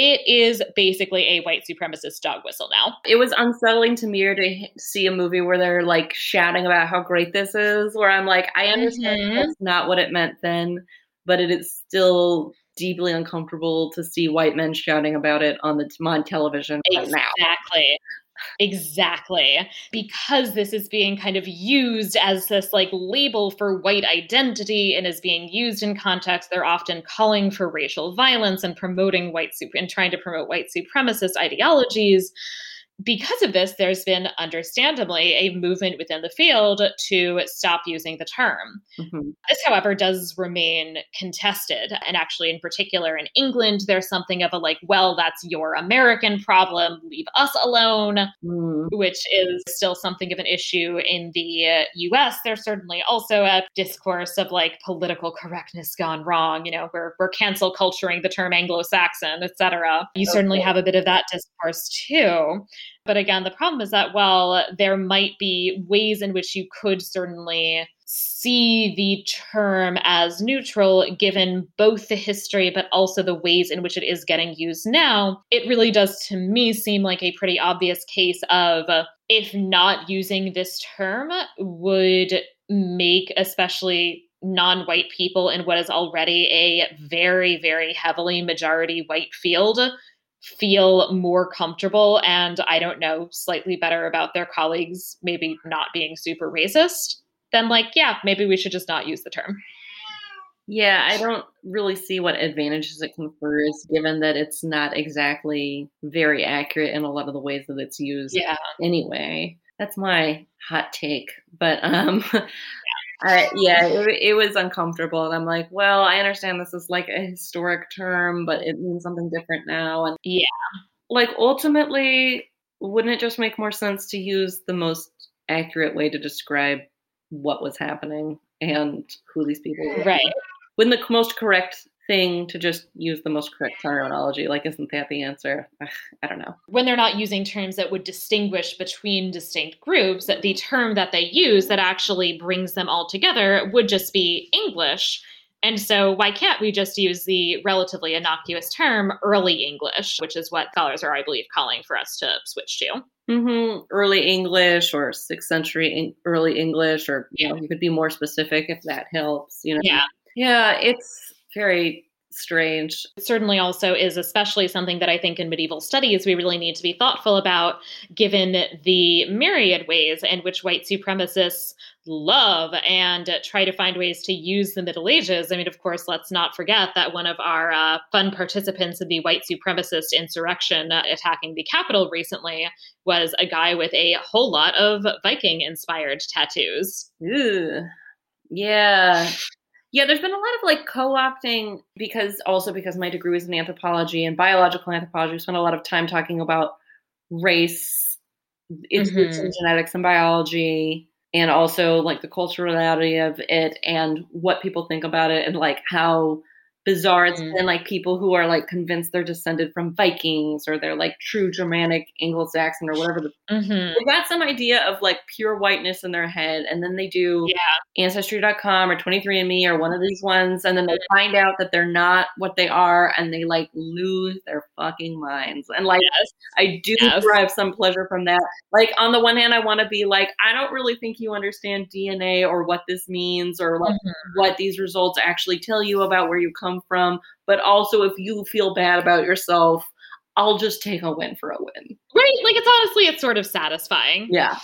S1: it is basically a white supremacist dog whistle now.
S2: It was unsettling to me to see a movie where they're like shouting about how great this is, where I'm like, I understand mm-hmm. that's not what it meant then, but it is still deeply uncomfortable to see white men shouting about it on the on television
S1: right
S2: now.
S1: Exactly. Exactly. Because this is being kind of used as this like label for white identity and is being used in context, they're often calling for racial violence and promoting white and trying to promote white supremacist ideologies. Because of this, there's been understandably a movement within the field to stop using the term. Mm-hmm. This, however, does remain contested. And actually, in particular, in England, there's something of a like, well, that's your American problem, leave us alone, mm. which is still something of an issue in the US. There's certainly also a discourse of like political correctness gone wrong. You know, we're, we're cancel culturing the term Anglo Saxon, etc. You okay. certainly have a bit of that discourse too. But again, the problem is that while there might be ways in which you could certainly see the term as neutral given both the history but also the ways in which it is getting used now, it really does to me seem like a pretty obvious case of if not using this term would make especially non white people in what is already a very, very heavily majority white field feel more comfortable and I don't know, slightly better about their colleagues maybe not being super racist, then like, yeah, maybe we should just not use the term.
S2: Yeah, I don't really see what advantages it confers given that it's not exactly very accurate in a lot of the ways that it's used
S1: yeah.
S2: anyway. That's my hot take. But um I, yeah, it, it, was uncomfortable. And I'm like, well, I understand this is like a historic term, but it means something different now. And
S1: yeah,
S2: like ultimately, wouldn't it just make more sense to use the most accurate way to describe what was happening and who these people were?
S1: Right.
S2: Wouldn't the most correct thing to just use the most correct terminology. Like, isn't that the answer? Ugh, I don't know.
S1: When they're not using terms that would distinguish between distinct groups, that the term that they use that actually brings them all together would just be English. And so, why can't we just use the relatively innocuous term early English, which is what scholars are, I believe, calling for us to switch to?
S2: Mm-hmm. Early English or sixth century early English, or you know, you could be more specific if that helps. You know,
S1: yeah,
S2: yeah, it's very strange.
S1: It certainly also is especially something that I think in medieval studies we really need to be thoughtful about, given the myriad ways in which white supremacists love and try to find ways to use the Middle Ages. I mean, of course, let's not forget that one of our uh, fun participants in the white supremacist insurrection uh, attacking the Capitol recently was a guy with a whole lot of Viking inspired tattoos.
S2: Ew. Yeah. Yeah, there's been a lot of like co-opting because also because my degree was in anthropology and biological anthropology. We spent a lot of time talking about race, its mm-hmm. in genetics and biology, and also like the culturality of it and what people think about it and like how bizarre. It's mm. been like people who are like convinced they're descended from Vikings or they're like true Germanic Anglo-Saxon or whatever. The,
S1: mm-hmm.
S2: They've got some idea of like pure whiteness in their head, and then they do
S1: yeah.
S2: Ancestry.com or 23andMe or one of these ones, and then they find out that they're not what they are, and they like lose their fucking minds. And like, yes. I do yes. derive some pleasure from that. Like on the one hand, I want to be like, I don't really think you understand DNA or what this means or like mm-hmm. what these results actually tell you about where you come come from. But also, if you feel bad about yourself, I'll just take a win for a win.
S1: Right. Like it's honestly, it's sort of satisfying.
S2: Yeah.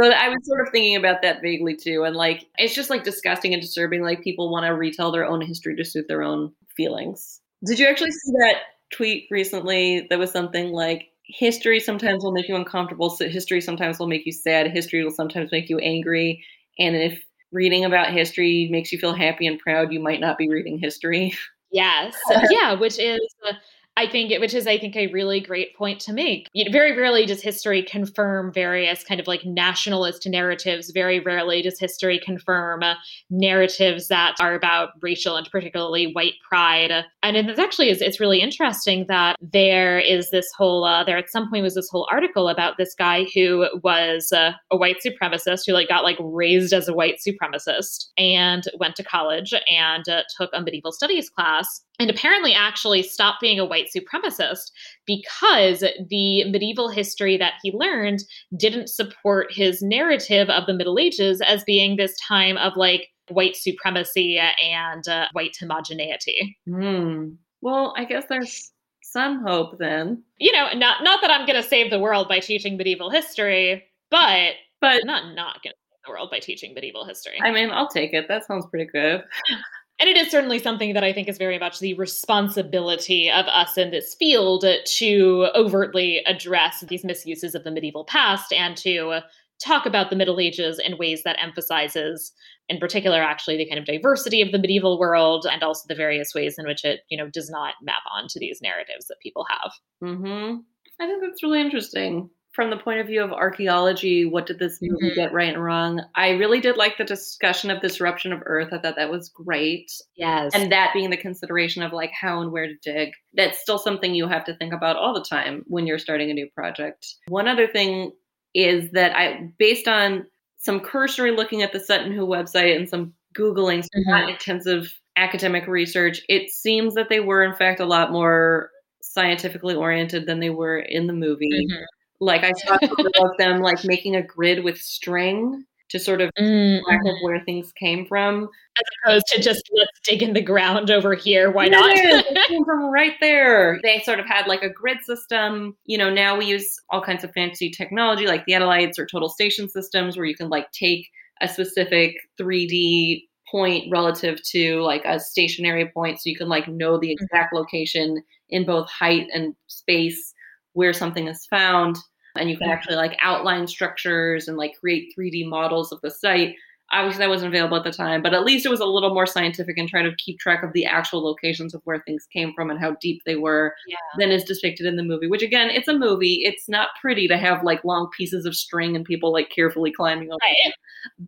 S2: So I was sort of thinking about that vaguely too. And like, it's just like disgusting and disturbing. Like, people want to retell their own history to suit their own feelings. Did you actually see that tweet recently that was something like, history sometimes will make you uncomfortable. So history sometimes will make you sad. History will sometimes make you angry. And if reading about history makes you feel happy and proud, you might not be reading history.
S1: Yes. yeah, which is uh, I think, it, which is, I think, a really great point to make. Very rarely does history confirm various kind of like nationalist narratives. Very rarely does history confirm uh, narratives that are about racial and particularly white pride. And it's actually is it's really interesting that there is this whole uh, there at some point was this whole article about this guy who was uh, a white supremacist who like got like raised as a white supremacist and went to college and uh, took a medieval studies class and apparently actually stopped being a white supremacist because the medieval history that he learned didn't support his narrative of the Middle Ages as being this time of like white supremacy and uh, white homogeneity.
S2: Hmm. Well, I guess there's some hope then.
S1: You know, not not that I'm going to save the world by teaching medieval history, but
S2: but
S1: not not going to save the world by teaching medieval history.
S2: I mean, I'll take it. That sounds pretty good.
S1: And it is certainly something that I think is very much the responsibility of us in this field to overtly address these misuses of the medieval past and to talk about the Middle Ages in ways that emphasizes, in particular, actually the kind of diversity of the medieval world and also the various ways in which it, you know, does not map onto these narratives that people have.
S2: Mm-hmm. I think that's really interesting from the point of view of archaeology, what did this movie mm-hmm. get right and wrong? I really did like the discussion of this eruption of Earth. I thought that was great.
S1: Yes.
S2: And that being the consideration of like how and where to dig. That's still something you have to think about all the time when you're starting a new project. One other thing is that I, based on some cursory looking at the Sutton Hoo website and some Googling, some mm-hmm. intensive academic research, it seems that they were in fact a lot more scientifically oriented than they were in the movie. Mm-hmm like I saw of them like making a grid with string to sort of mm, track of where things came from,
S1: as opposed to just let's dig in the ground over here. Why not?
S2: it came from right there. They sort of had like a grid system. You know, now we use all kinds of fancy technology like the Theodolites or total station systems, where you can like take a specific 3D point relative to like a stationary point, so you can like know the mm-hmm. exact location in both height and space where something is found and you can actually like outline structures and like create 3D models of the site. Obviously, that wasn't available at the time, but at least it was a little more scientific and try to keep track of the actual locations of where things came from and how deep they were yeah. than is depicted in the movie. Which again, it's a movie. It's not pretty to have like long pieces of string and people like carefully climbing over. Right.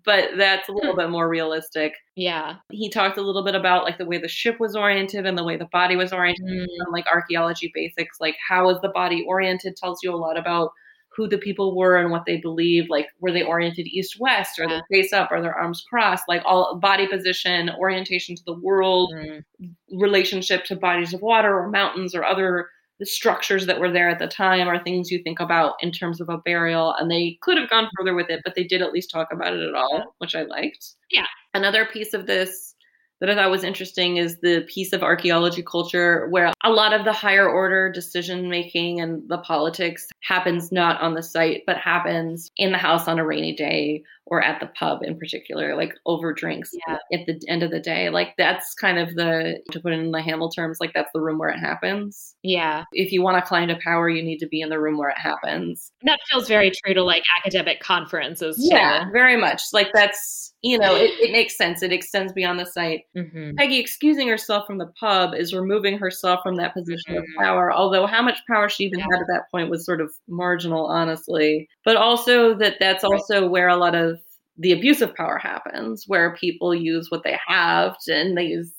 S2: But that's a little hmm. bit more realistic.
S1: Yeah.
S2: He talked a little bit about like the way the ship was oriented and the way the body was oriented, mm. and, like archaeology basics, like how is the body oriented tells you a lot about who the people were and what they believed. Like, were they oriented east west? Or yeah. they face up? Are their arms crossed? Like, all body position, orientation to the world, mm. relationship to bodies of water or mountains or other the structures that were there at the time are things you think about in terms of a burial. And they could have gone further with it, but they did at least talk about it at all, which I liked.
S1: Yeah.
S2: Another piece of this that I thought was interesting is the piece of archaeology culture where a lot of the higher order decision making and the politics happens not on the site, but happens in the house on a rainy day or at the pub in particular, like over drinks yeah. at the end of the day. Like that's kind of the, to put it in the Hamilton terms, like that's the room where it happens.
S1: Yeah.
S2: If you want to climb to power, you need to be in the room where it happens.
S1: That feels very true to like academic conferences.
S2: Too. Yeah, very much. Like that's, you know, it, it, makes sense. It extends beyond the site. Mm-hmm. Peggy excusing herself from the pub is removing herself from that position mm-hmm. of power, although how much power she even yeah. had at that point was sort of marginal, honestly. But also that that's also where a lot of the abuse of power happens, where people use what they have and they use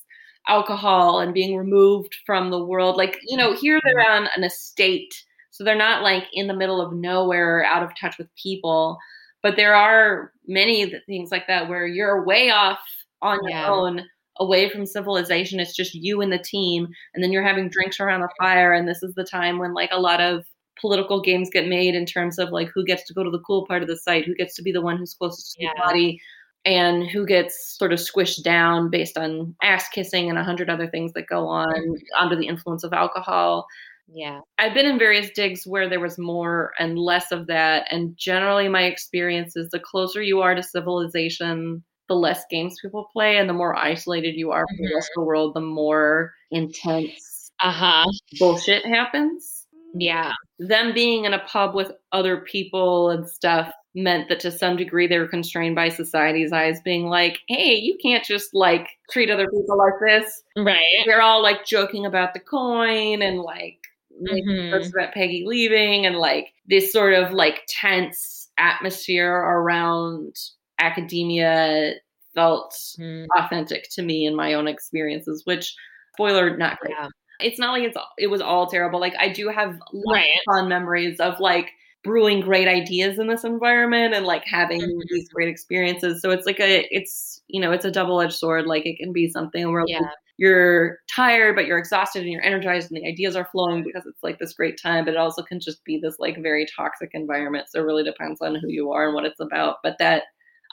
S2: alcohol and being removed from the world. Like, you know, here they're mm-hmm. on an estate. So they're not like in the middle of nowhere, out of touch with people but there are many things like that where you're way off on your own away from civilization it's just you and the team and then you're having drinks around the fire and this is the time when like a lot of political games get made in terms of like who gets to go to the cool part of the site who gets to be the one who's closest to yeah. the body and who gets sort of squished down based on ass kissing and a hundred other things that go on mm-hmm. under the influence of alcohol
S1: yeah.
S2: I've been in various digs where there was more and less of that. And generally, my experience is the closer you are to civilization, the less games people play, and the more isolated you are from mm-hmm. the rest of the world, the more intense
S1: uh-huh.
S2: bullshit happens.
S1: Yeah.
S2: Them being in a pub with other people and stuff meant that to some degree they were constrained by society's eyes being like hey you can't just like treat other people like this
S1: right
S2: they're all like joking about the coin and like mm-hmm. about Peggy leaving and like this sort of like tense atmosphere around academia felt mm. authentic to me in my own experiences, which spoiler not great. Yeah. It's not like it's it was all terrible. Like I do have right. fun memories of like brewing great ideas in this environment and like having mm-hmm. these great experiences. So it's like a it's you know it's a double edged sword. Like it can be something where yeah you're tired but you're exhausted and you're energized and the ideas are flowing because it's like this great time but it also can just be this like very toxic environment so it really depends on who you are and what it's about but that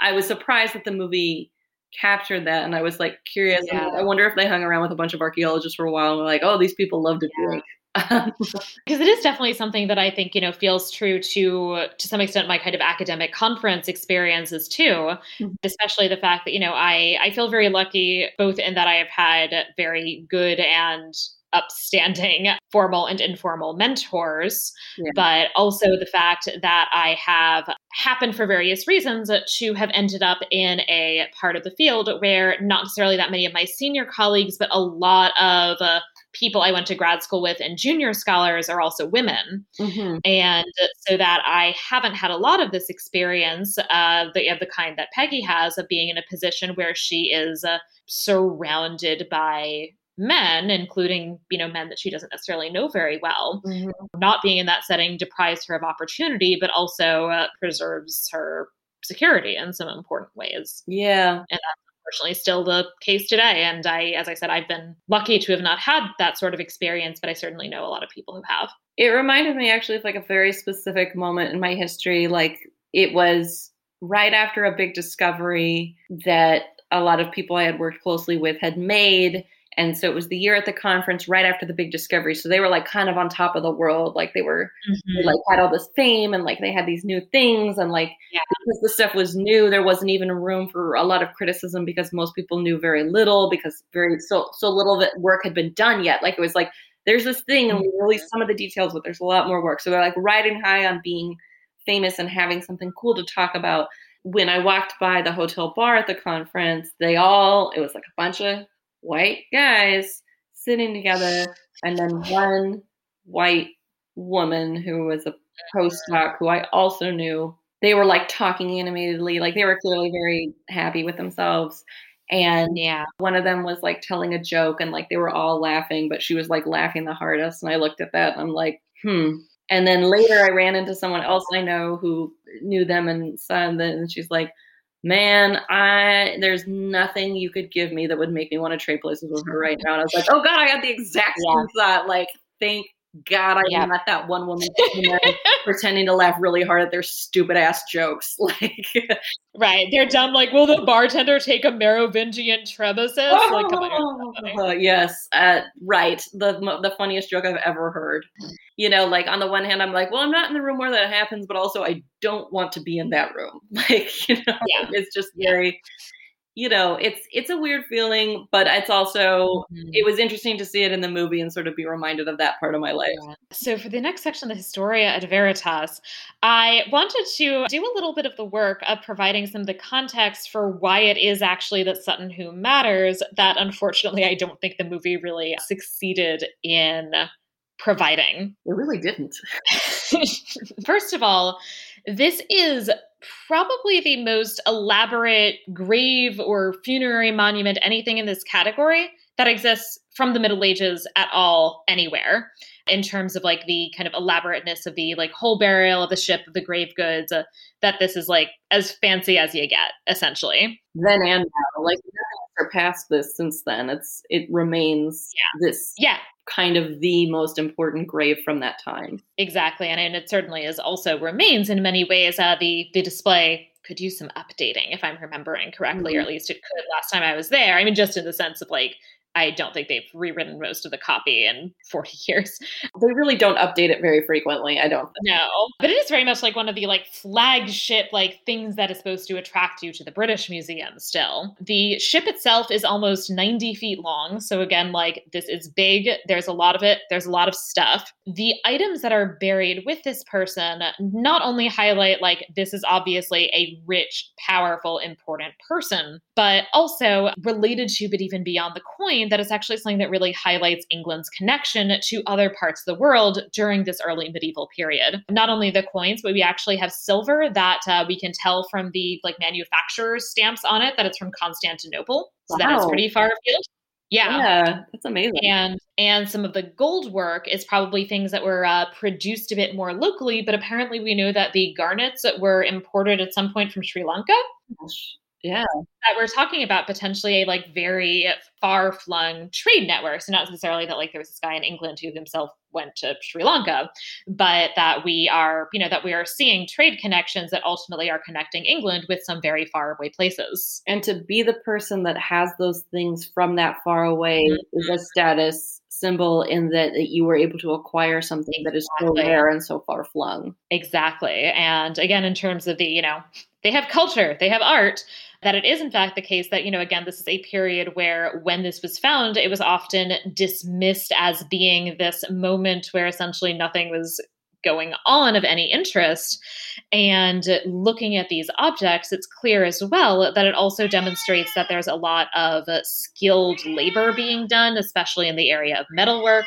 S2: i was surprised that the movie captured that and i was like curious yeah. i wonder if they hung around with a bunch of archaeologists for a while and were like oh these people love to drink
S1: because it is definitely something that I think you know feels true to to some extent my kind of academic conference experiences too, mm-hmm. especially the fact that you know I I feel very lucky both in that I have had very good and upstanding formal and informal mentors, yeah. but also the fact that I have happened for various reasons to have ended up in a part of the field where not necessarily that many of my senior colleagues, but a lot of uh, people I went to grad school with and junior scholars are also women. Mm-hmm. And so that I haven't had a lot of this experience uh, the, of the kind that Peggy has of being in a position where she is uh, surrounded by men, including, you know, men that she doesn't necessarily know very well. Mm-hmm. Not being in that setting deprives her of opportunity, but also uh, preserves her security in some important ways.
S2: Yeah.
S1: And that's unfortunately still the case today. And I, as I said, I've been lucky to have not had that sort of experience, but I certainly know a lot of people who have.
S2: It reminded me actually of like a very specific moment in my history. Like it was right after a big discovery that a lot of people I had worked closely with had made and so it was the year at the conference right after the big discovery. So they were like kind of on top of the world. Like they were mm-hmm. they like had all this fame and like they had these new things and like yeah. because the stuff was new, there wasn't even a room for a lot of criticism because most people knew very little because very so so little of it work had been done yet. Like it was like there's this thing and we mm-hmm. released some of the details, but there's a lot more work. So they're like riding high on being famous and having something cool to talk about. When I walked by the hotel bar at the conference, they all it was like a bunch of white guys sitting together, and then one white woman who was a postdoc who I also knew. They were like talking animatedly, like they were clearly very happy with themselves. And yeah, one of them was like telling a joke and like they were all laughing, but she was like laughing the hardest. And I looked at that and I'm like, hmm. And then later I ran into someone else I know who knew them and said that, and she's like, man, I there's nothing you could give me that would make me want to trade places with her right now. And I was like, oh god, I got the exact same thought. Like, thank God, I yeah. met that one woman pretending to laugh really hard at their stupid ass jokes. Like,
S1: right? They're dumb. Like, will the bartender take a Merovingian trebuchet? Oh, like, come on,
S2: uh, yes, uh, right. The the funniest joke I've ever heard. You know, like on the one hand, I'm like, well, I'm not in the room where that happens, but also I don't want to be in that room. Like, you know, yeah. it's just very you know, it's it's a weird feeling, but it's also mm-hmm. it was interesting to see it in the movie and sort of be reminded of that part of my life. Yeah.
S1: So for the next section, the Historia ad Veritas, I wanted to do a little bit of the work of providing some of the context for why it is actually that Sutton Hoo matters. That unfortunately, I don't think the movie really succeeded in providing.
S2: It really didn't.
S1: First of all, this is probably the most elaborate grave or funerary monument, anything in this category that exists from the Middle Ages at all anywhere in terms of like the kind of elaborateness of the like whole burial of the ship of the grave goods uh, that this is like as fancy as you get essentially.
S2: Then and now like surpassed this since then it's it remains yeah. this
S1: yeah
S2: kind of the most important grave from that time.
S1: Exactly, and, and it certainly is also remains in many ways. Uh, the the display could use some updating, if I'm remembering correctly, mm-hmm. or at least it could last time I was there. I mean, just in the sense of like I don't think they've rewritten most of the copy in 40 years.
S2: They really don't update it very frequently, I don't.
S1: No. But it is very much like one of the like flagship like things that is supposed to attract you to the British Museum still. The ship itself is almost 90 feet long, so again like this is big, there's a lot of it, there's a lot of stuff. The items that are buried with this person not only highlight like this is obviously a rich, powerful, important person, but also related to but even beyond the coin that is actually something that really highlights England's connection to other parts of the world during this early medieval period. Not only the coins, but we actually have silver that uh, we can tell from the like manufacturer's stamps on it that it's from Constantinople. So wow. that is pretty far afield. Yeah.
S2: Yeah, that's amazing.
S1: And and some of the gold work is probably things that were uh, produced a bit more locally, but apparently we know that the garnets that were imported at some point from Sri Lanka.
S2: Gosh. Yeah.
S1: That we're talking about potentially a like very far flung trade network. So not necessarily that like there was this guy in England who himself went to Sri Lanka, but that we are, you know, that we are seeing trade connections that ultimately are connecting England with some very far away places.
S2: And to be the person that has those things from that far away mm-hmm. is a status symbol in that, that you were able to acquire something that is so rare and so far flung.
S1: Exactly. And again, in terms of the, you know, they have culture, they have art, that it is in fact the case that, you know, again, this is a period where when this was found, it was often dismissed as being this moment where essentially nothing was going on of any interest. And looking at these objects, it's clear as well that it also demonstrates that there's a lot of skilled labor being done, especially in the area of metalwork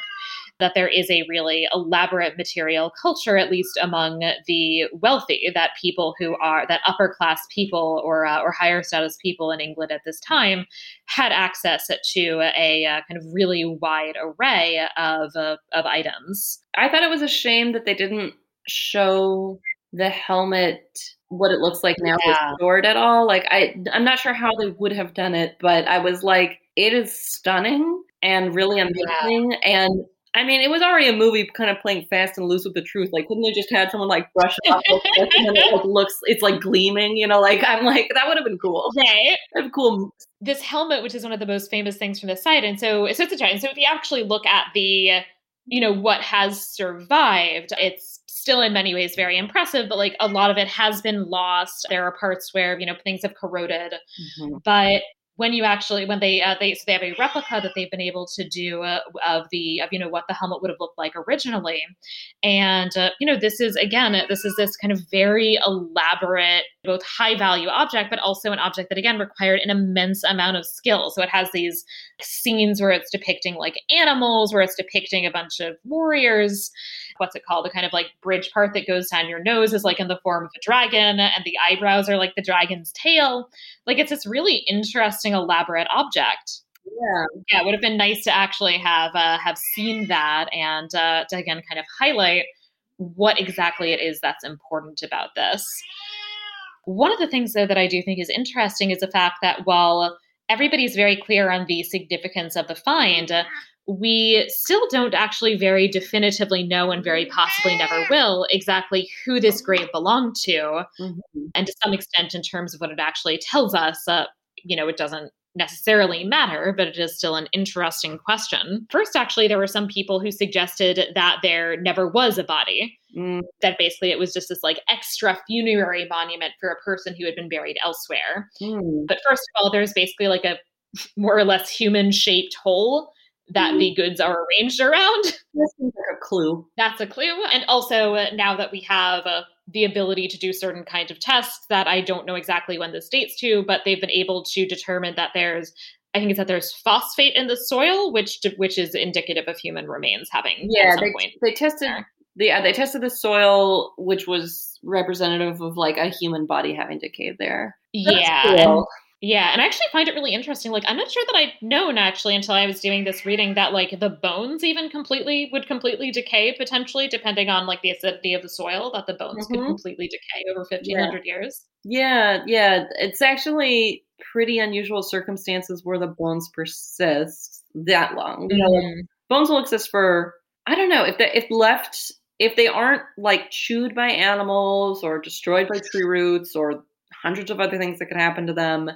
S1: that there is a really elaborate material culture, at least among the wealthy, that people who are that upper class people or uh, or higher status people in England at this time had access to a, a uh, kind of really wide array of uh, of items.
S2: I thought it was a shame that they didn't show the helmet what it looks like now yeah. restored at all. Like I I'm not sure how they would have done it, but I was like, it is stunning and really amazing. Yeah. And I mean, it was already a movie kind of playing fast and loose with the truth. Like, couldn't they just had someone like brush it off and then it like, looks, it's like gleaming, you know? Like, I'm like, that would have been cool.
S1: Right.
S2: That'd cool.
S1: This helmet, which is one of the most famous things from the site. And so, so it's a giant. So if you actually look at the, you know, what has survived, it's still in many ways very impressive, but like a lot of it has been lost. There are parts where, you know, things have corroded. Mm-hmm. But when you actually when they uh, they so they have a replica that they've been able to do uh, of the of you know what the helmet would have looked like originally. And uh, you know this is again this is this kind of very elaborate both high value object but also an object that again required an immense amount of skill. So it has these scenes where it's depicting like animals where it's depicting a bunch of warriors what's it called? The kind of like bridge part that goes down your nose is like in the form of a dragon and the eyebrows are like the dragon's tail. Like it's this really interesting elaborate object.
S2: Yeah.
S1: Yeah it would have been nice to actually have uh, have seen that and uh, to again kind of highlight what exactly it is that's important about this. One of the things though that i do think is interesting is the fact that while everybody's very clear on the significance of the find we still don't actually very definitively know and very possibly never will exactly who this grave belonged to. Mm-hmm. And to some extent, in terms of what it actually tells us, uh, you know, it doesn't necessarily matter, but it is still an interesting question. First, actually, there were some people who suggested that there never was a body, mm. that basically it was just this like extra funerary monument for a person who had been buried elsewhere. Mm. But first of all, there's basically like a more or less human shaped hole that mm-hmm. the goods are arranged around.
S2: That seems like a clue.
S1: That's a clue. And also, uh, now that we have uh, the ability to do certain kinds of tests that I don't know exactly when this dates to, but they've been able to determine that there's I think it's that there's phosphate in the soil, which which is indicative of human remains having.
S2: Yeah, they, they tested. The, yeah, they tested the soil, which was representative of like a human body having decayed there.
S1: That's yeah, cool. Yeah, and I actually find it really interesting. Like, I'm not sure that I'd known actually until I was doing this reading that like the bones even completely would completely decay potentially, depending on like the acidity of the soil. That the bones mm-hmm. could completely decay over 1,500 yeah. years.
S2: Yeah, yeah, it's actually pretty unusual circumstances where the bones persist that long. You know, like, mm-hmm. bones will exist for I don't know if they, if left if they aren't like chewed by animals or destroyed by tree roots or hundreds of other things that can happen to them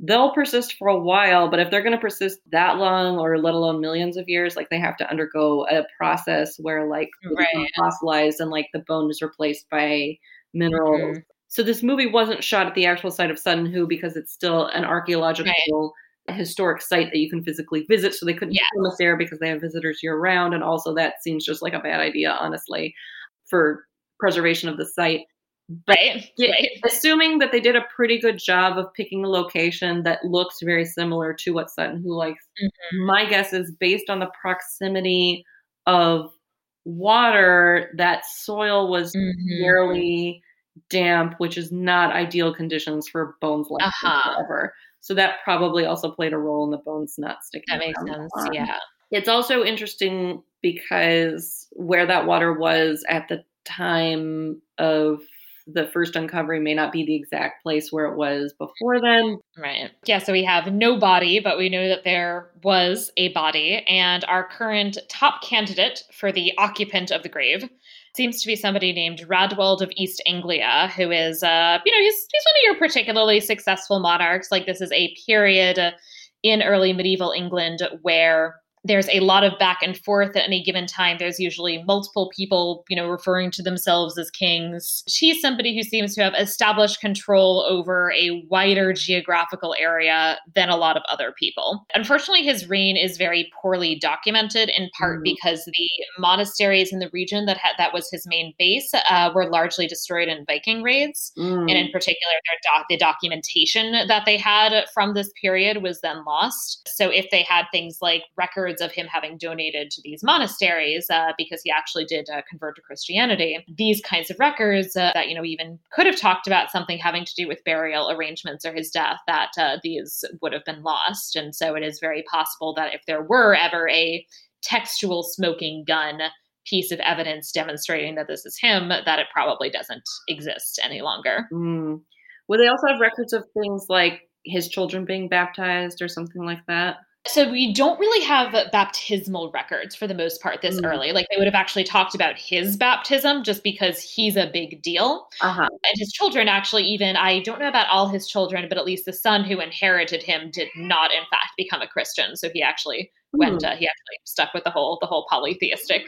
S2: they'll persist for a while, but if they're going to persist that long or let alone millions of years, like they have to undergo a process where like right. fossilized and like the bone is replaced by minerals. Mm-hmm. So this movie wasn't shot at the actual site of Sutton Hoo because it's still an archaeological right. historic site that you can physically visit. So they couldn't yes. film us there because they have visitors year round. And also that seems just like a bad idea, honestly, for preservation of the site.
S1: But right, right.
S2: assuming that they did a pretty good job of picking a location that looks very similar to what Sutton Hoo likes, mm-hmm. my guess is based on the proximity of water, that soil was mm-hmm. fairly damp, which is not ideal conditions for bones like uh-huh. forever. So that probably also played a role in the bones not sticking.
S1: That makes sense. Yeah.
S2: It's also interesting because where that water was at the time of the first uncovery may not be the exact place where it was before then.
S1: Right. Yeah, so we have no body, but we know that there was a body, and our current top candidate for the occupant of the grave seems to be somebody named Raedwald of East Anglia, who is, uh, you know, he's, he's one of your particularly successful monarchs. Like, this is a period in early medieval England where there's a lot of back and forth at any given time. There's usually multiple people, you know, referring to themselves as kings. She's somebody who seems to have established control over a wider geographical area than a lot of other people. Unfortunately, his reign is very poorly documented, in part mm. because the monasteries in the region that had that was his main base uh, were largely destroyed in Viking raids, mm. and in particular, doc- the documentation that they had from this period was then lost. So if they had things like records of him having donated to these monasteries uh, because he actually did uh, convert to Christianity, these kinds of records uh, that you know even could have talked about something having to do with burial arrangements or his death, that uh, these would have been lost. And so it is very possible that if there were ever a textual smoking gun piece of evidence demonstrating that this is him, that it probably doesn't exist any longer.
S2: Mm. Would they also have records of things like his children being baptized or something like that?
S1: So we don't really have baptismal records for the most part this mm. early. Like they would have actually talked about his baptism just because he's a big deal. Uh-huh. And his children actually even I don't know about all his children, but at least the son who inherited him did not in fact become a Christian. So he actually mm. went uh, he actually stuck with the whole the whole polytheistic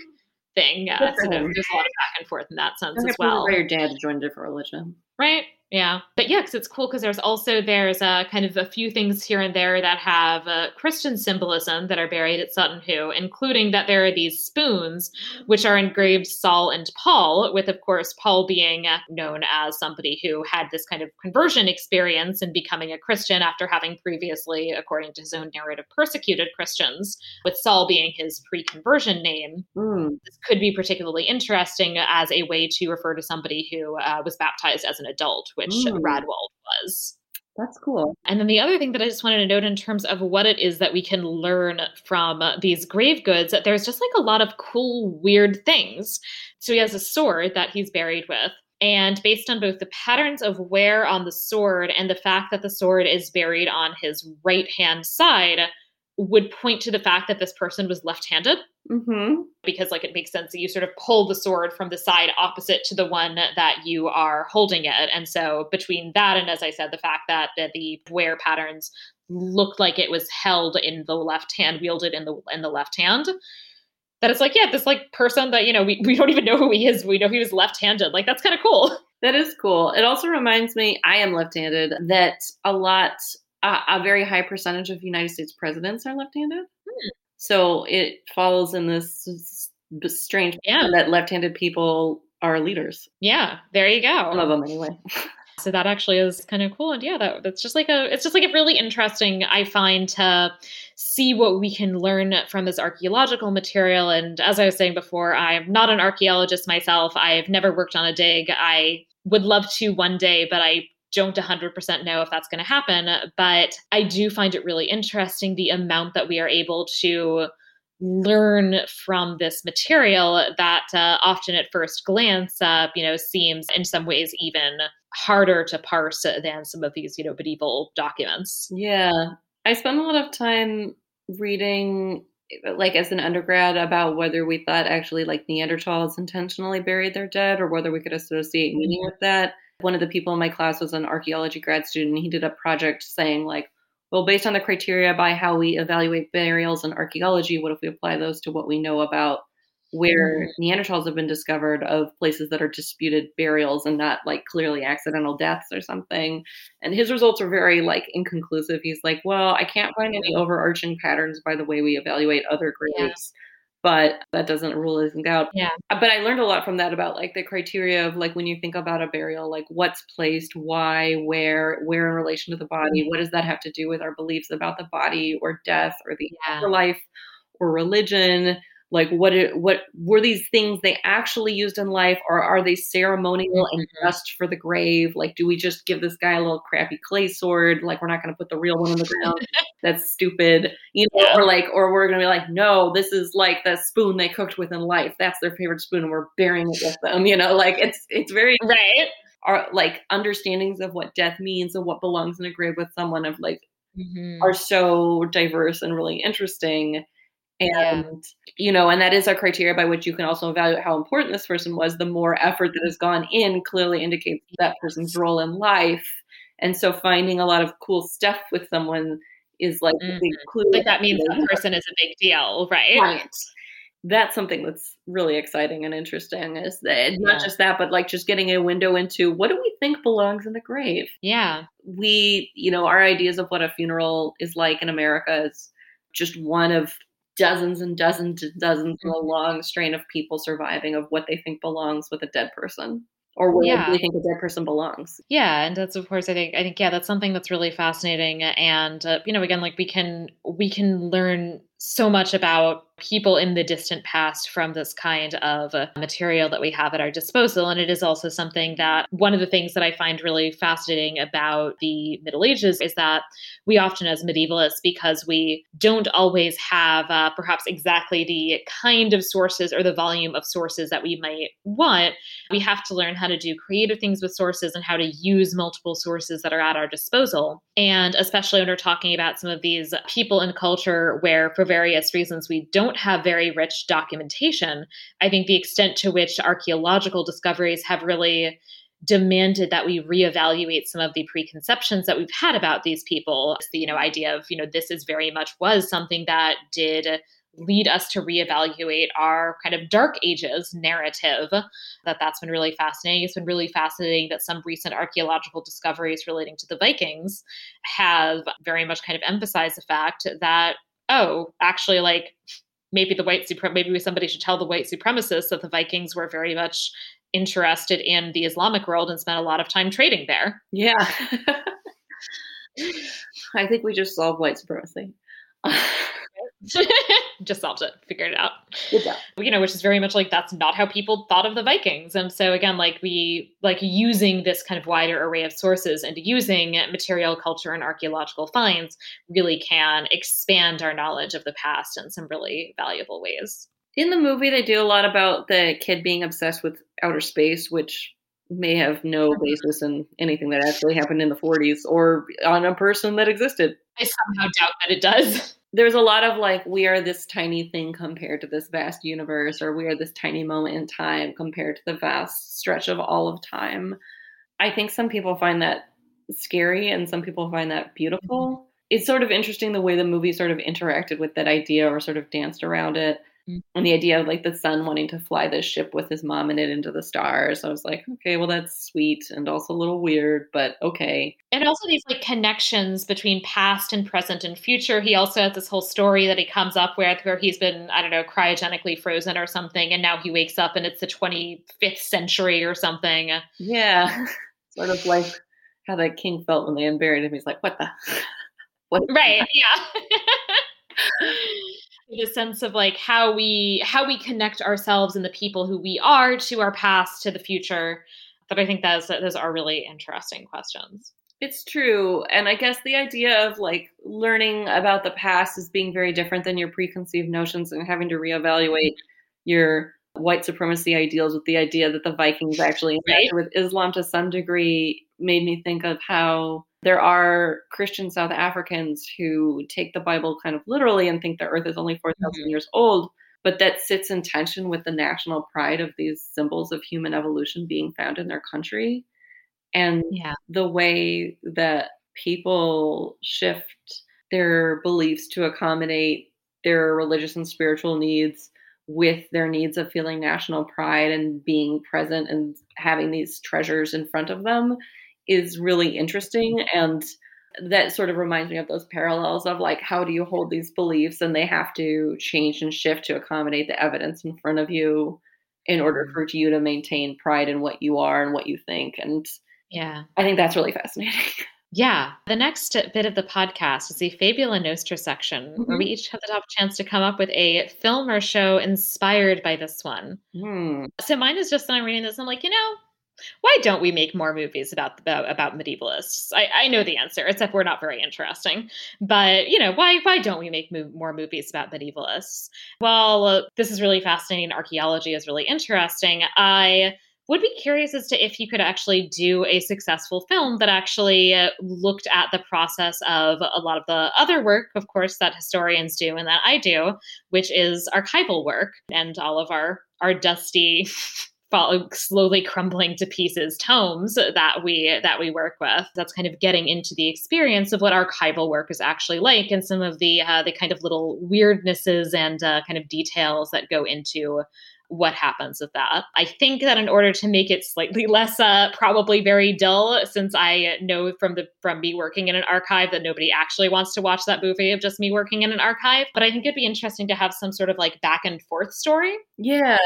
S1: thing. Uh, so there's a lot of back and forth in that sense as well.
S2: Your dad joined a different religion,
S1: right? Yeah, but yeah, because it's cool because there's also there's a kind of a few things here and there that have uh, Christian symbolism that are buried at Sutton Hoo, including that there are these spoons which are engraved Saul and Paul, with of course Paul being uh, known as somebody who had this kind of conversion experience and becoming a Christian after having previously, according to his own narrative, persecuted Christians, with Saul being his pre-conversion name. Mm. This could be particularly interesting as a way to refer to somebody who uh, was baptized as an adult which mm. Raedwald was.
S2: That's cool.
S1: And then the other thing that I just wanted to note in terms of what it is that we can learn from these grave goods, that there's just like a lot of cool, weird things. So he has a sword that he's buried with. And based on both the patterns of wear on the sword and the fact that the sword is buried on his right hand side, would point to the fact that this person was left-handed. Mm-hmm. because like it makes sense that you sort of pull the sword from the side opposite to the one that you are holding it. And so between that and as i said the fact that, that the wear patterns looked like it was held in the left hand wielded in the in the left hand that it's like yeah this like person that you know we, we don't even know who he is. We know he was left-handed. Like that's kind of cool.
S2: That is cool. It also reminds me i am left-handed that a lot a, a very high percentage of United States presidents are left-handed. Hmm. So it falls in this strange yeah. that left-handed people are leaders.
S1: Yeah, there you go.
S2: Some of them anyway.
S1: so that actually is kind of cool and yeah that, that's just like a it's just like a really interesting i find to see what we can learn from this archaeological material and as i was saying before i'm not an archaeologist myself i've never worked on a dig i would love to one day but i don't 100% know if that's going to happen. But I do find it really interesting the amount that we are able to learn from this material that uh, often at first glance, uh, you know, seems in some ways even harder to parse than some of these, you know, medieval documents.
S2: Yeah. I spent a lot of time reading like as an undergrad about whether we thought actually like Neanderthals intentionally buried their dead or whether we could associate meaning mm-hmm. with that. One of the people in my class was an archaeology grad student. He did a project saying, like, well, based on the criteria by how we evaluate burials in archaeology, what if we apply those to what we know about where mm-hmm. Neanderthals have been discovered of places that are disputed burials and not like clearly accidental deaths or something. And his results are very like inconclusive. He's like, well, I can't find any overarching patterns by the way we evaluate other graves. But that doesn't rule anything out.
S1: Yeah.
S2: But I learned a lot from that about like the criteria of like when you think about a burial, like what's placed, why, where, where in relation to the body, mm-hmm. what does that have to do with our beliefs about the body or death or the yeah. afterlife or religion? Like what it, what were these things they actually used in life or are they ceremonial and mm-hmm. just for the grave? Like do we just give this guy a little crappy clay sword? Like we're not going to put the real one on the ground. That's stupid. You know yeah. or like or we're going to be like no this is like the spoon they cooked with in life. That's their favorite spoon and we're burying it with them. You know like it's it's very
S1: right.
S2: our like understandings of what death means and what belongs in a grave with someone of like mm-hmm. are so diverse and really interesting and yeah. you know and that is our criteria by which you can also evaluate how important this person was the more effort that has gone in clearly indicates that person's role in life and so finding a lot of cool stuff with someone is like
S1: Mhm.
S2: a big clue.
S1: Like that means that person is a big deal, right?
S2: Right. That's something that's really exciting and interesting. Is that not just that, but like just getting a window into what do we think belongs in the grave?
S1: Yeah.
S2: we, you know, our ideas of what a funeral is like in America is just one of dozens and dozens and dozens of a long strain of people surviving of what they think belongs with a dead person or where
S1: Yeah.
S2: they think a dead person belongs.
S1: Yeah, and that's of course I think I think yeah that's something that's really fascinating and uh, you know again like we can we can learn so much about people in the distant past from this kind of uh, material that we have at our disposal and it is also something that one of the things that I find really fascinating about the Middle Ages is that we often as medievalists because we don't always have uh, perhaps exactly the kind of sources or the volume of sources that we might want we have to learn how to do creative things with sources and how to use multiple sources that are at our disposal. And especially when we're talking about some of these people and culture where, for various reasons, we don't have very rich documentation, I think the extent to which archaeological discoveries have really demanded that we reevaluate some of the preconceptions that we've had about these people. The you know idea of you know this is very much was something that did lead us to reevaluate our kind of dark ages narrative that that's been really fascinating. It's been really fascinating that some recent archaeological discoveries relating to the vikings have very much kind of emphasized the fact that oh actually like maybe the white suprem- maybe somebody should tell the white supremacists that the vikings were very much interested in the islamic world and spent a lot of time trading there
S2: Yeah. I think we just solved white supremacy.
S1: just solved it figured it out.
S2: Good job.
S1: you know which is very much like that's not how people thought of the vikings. And so again like we like using this kind of wider array of sources and using material culture and archaeological finds really can expand our knowledge of the past in some really valuable ways.
S2: In the movie, they do a lot about the kid being obsessed with outer space, which may have no mm-hmm. basis in anything that actually happened in the 40s or on a person that existed.
S1: i somehow doubt that it does
S2: There's a lot of like, we are this tiny thing compared to this vast universe, or we are this tiny moment in time compared to the vast stretch of all of time. I think some people find that scary and some people find that beautiful. Mm-hmm. It's sort of interesting the way the movie sort of interacted with that idea or sort of danced around it.
S1: Mhm.
S2: And the idea of like the son wanting to fly this ship with his mom in it into the stars. I was like, okay, well, that's sweet and also a little weird, but okay.
S1: and also these like connections between past and present and future he also has this whole story that he comes up with where he's been i don't know cryogenically frozen or something and now he wakes up and it's the 25th century or something
S2: Yeah. sort of like how the king felt when they unburied him. He's like, what the? What?
S1: right yeah the sense of like how we how we connect ourselves and the people who we are to our past to the future but i think those those are really interesting questions
S2: It's true. And I guess the idea of like learning about the past is being very different than your preconceived notions and having to reevaluate your white supremacy ideals with the idea that the Vikings actually
S1: Right.
S2: with Islam to some degree made me think of how there are Christian South Africans who take the Bible kind of literally and think the earth is only 4,000
S1: Mhm.
S2: years old, but that sits in tension with the national pride of these symbols of human evolution being found in their country. And
S1: yeah
S2: the way that people shift their beliefs to accommodate their religious and spiritual needs with their needs of feeling national pride and being present and having these treasures in front of them is really interesting and that sort of reminds me of those parallels of like how do you hold these beliefs and they have to change and shift to accommodate the evidence in front of you in order for you to maintain pride in what you are and what you think and
S1: yeah
S2: I think that's really fascinating.
S1: Yeah. The next bit of the podcast is the Fabula Nostra section, where
S2: Mhm.
S1: we each have the top chance to come up with a film or show inspired by this one.
S2: Hmm.
S1: So mine is just that I'm reading this, and I'm like, you know, why don't we make more movies about about, about medievalists? I, I know the answer, except we're not very interesting. But you know, why why don't we make mo- more movies about medievalists? Well, uh, this is really fascinating. Archaeology is really interesting. I would be curious as to if you could actually do a successful film that actually looked at the process of a lot of the other work, of course, that historians do and that I do, which is archival work and all of our our dusty slowly crumbling to pieces tomes that we that we work with. That's kind of getting into the experience of what archival work is actually like, and some of the uh, the kind of little weirdnesses and uh, kind of details that go into what happens with that. I think that in order to make it slightly less uh, probably very dull, since I know from the from me working in an archive that nobody actually wants to watch that movie of just me working in an archive. But I think it'd be interesting to have some sort of like back and forth story.
S2: Yeah.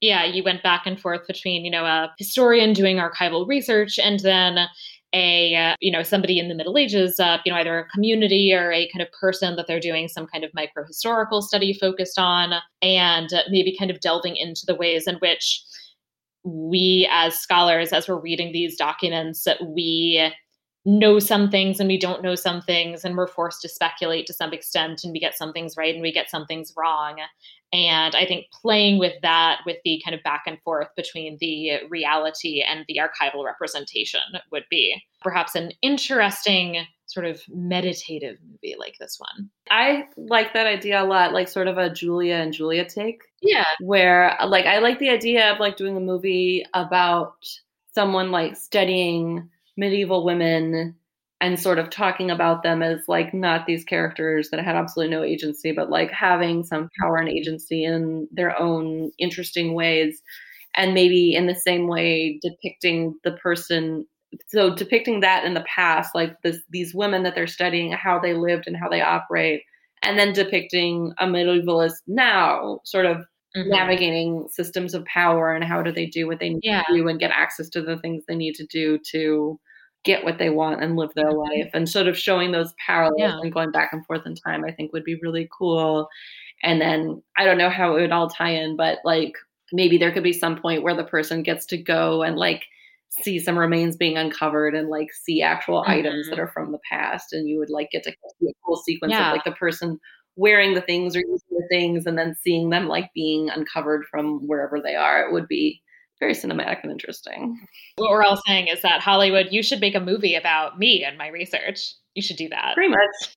S1: Yeah, you went back and forth between, you know, a historian doing archival research and then a uh, you know somebody in the middle ages uh, you know either a community or a kind of person that they're doing some kind of micro historical study focused on and uh, maybe kind of delving into the ways in which we as scholars as we're reading these documents that we know some things and we don't know some things and we're forced to speculate to some extent and we get some things right and we get some things wrong and I think playing with that, with the kind of back and forth between the reality and the archival representation, would be perhaps an interesting sort of meditative movie like this one.
S2: I like that idea a lot, like sort of a Julie and Julia take.
S1: Yeah.
S2: Where, like, I like the idea of like doing a movie about someone like studying medieval women and sort of talking about them as like not these characters that had absolutely no agency, but like having some power and agency in their own interesting ways. And maybe in the same way, depicting the person. So, depicting that in the past, like this, these women that they're studying, how they lived and how they operate, and then depicting a medievalist now, sort of Mm-hmm. navigating systems of power and how do they do what they need yeah. to do and get access to the things they need to do to get what they want and live their mm-hmm. life and sort of showing those parallels yeah. and going back and forth in time i think would be really cool and then i don't know how it would all tie in but like maybe there could be some point where the person gets to go and like see some remains being uncovered and like see actual mm-hmm. items that mm-hmm. are from the past and you would like get to see a cool sequence yeah. of like the person wearing the things or using the things and then seeing them like being uncovered from wherever they are it would be very cinematic and interesting.
S1: What we're all saying is that Hollywood, you should make a movie about me and my research. You should do that.
S2: Pretty much.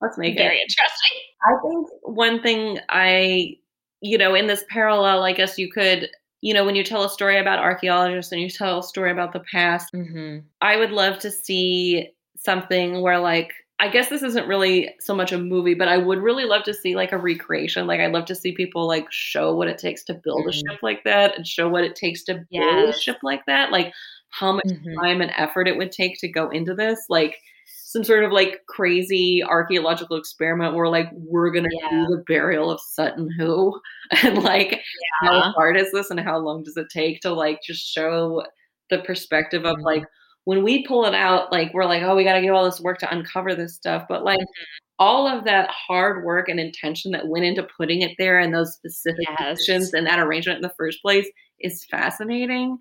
S2: Let's make
S1: very it. Very interesting.
S2: I think one thing I, you know, in this parallel, I guess you could, you know, when you tell a story about archaeologists and you tell a story about the past, mm-hmm. I would love to see something where like I guess this isn't really so much a movie, but I would really love to see like a recreation. Like I'd love to see people like show what it takes to build mm-hmm. a ship like that and show what it takes to build yes. a ship like that. Like how much mm-hmm. time and effort it would take to go into this. Like some sort of like crazy archaeological experiment where like we're gonna yeah. do the burial of Sutton Hoo and like yeah. how hard is this and how long does it take to like just show the perspective of mm-hmm. like when we pull it out, like we're like, oh, we got to do all this work to uncover this stuff. But like mm-hmm. all of that hard work and intention that went into putting it there and those specific yes. positions and that arrangement in the first place is fascinating.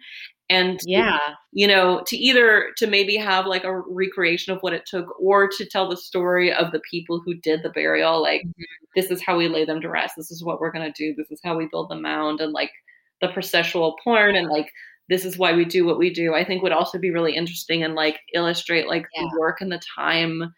S2: And
S1: yeah,
S2: you know, to either to maybe have like a recreation of what it took or to tell the story of the people who did the burial, like mm-hmm. this is how we lay them to rest, this is what we're gonna do, this is how we build the mound and like the processual porn and like this is why we do what we do i think would also be really interesting and like illustrate like yeah. the work and the time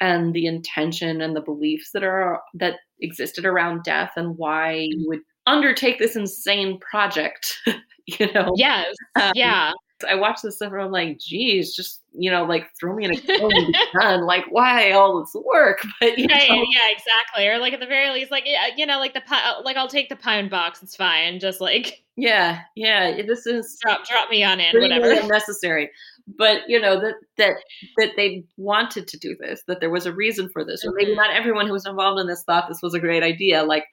S2: and the intention and the beliefs that are that existed around death and why you mm-hmm. would undertake this insane project you know
S1: yes um, yeah
S2: I watch this stuff and I'm like, geez, just you know, like throw me in a done. Like, why all this work? But you
S1: right, know. yeah, exactly. Or like at the very least, like yeah, you know, like the like I'll take the pound box. It's fine. Just like
S2: yeah, yeah. This is
S1: drop drop me on in whatever
S2: necessary. But you know that that that they wanted to do this. That there was a reason for this, or maybe mm-hmm. not everyone who was involved in this thought this was a great idea. Like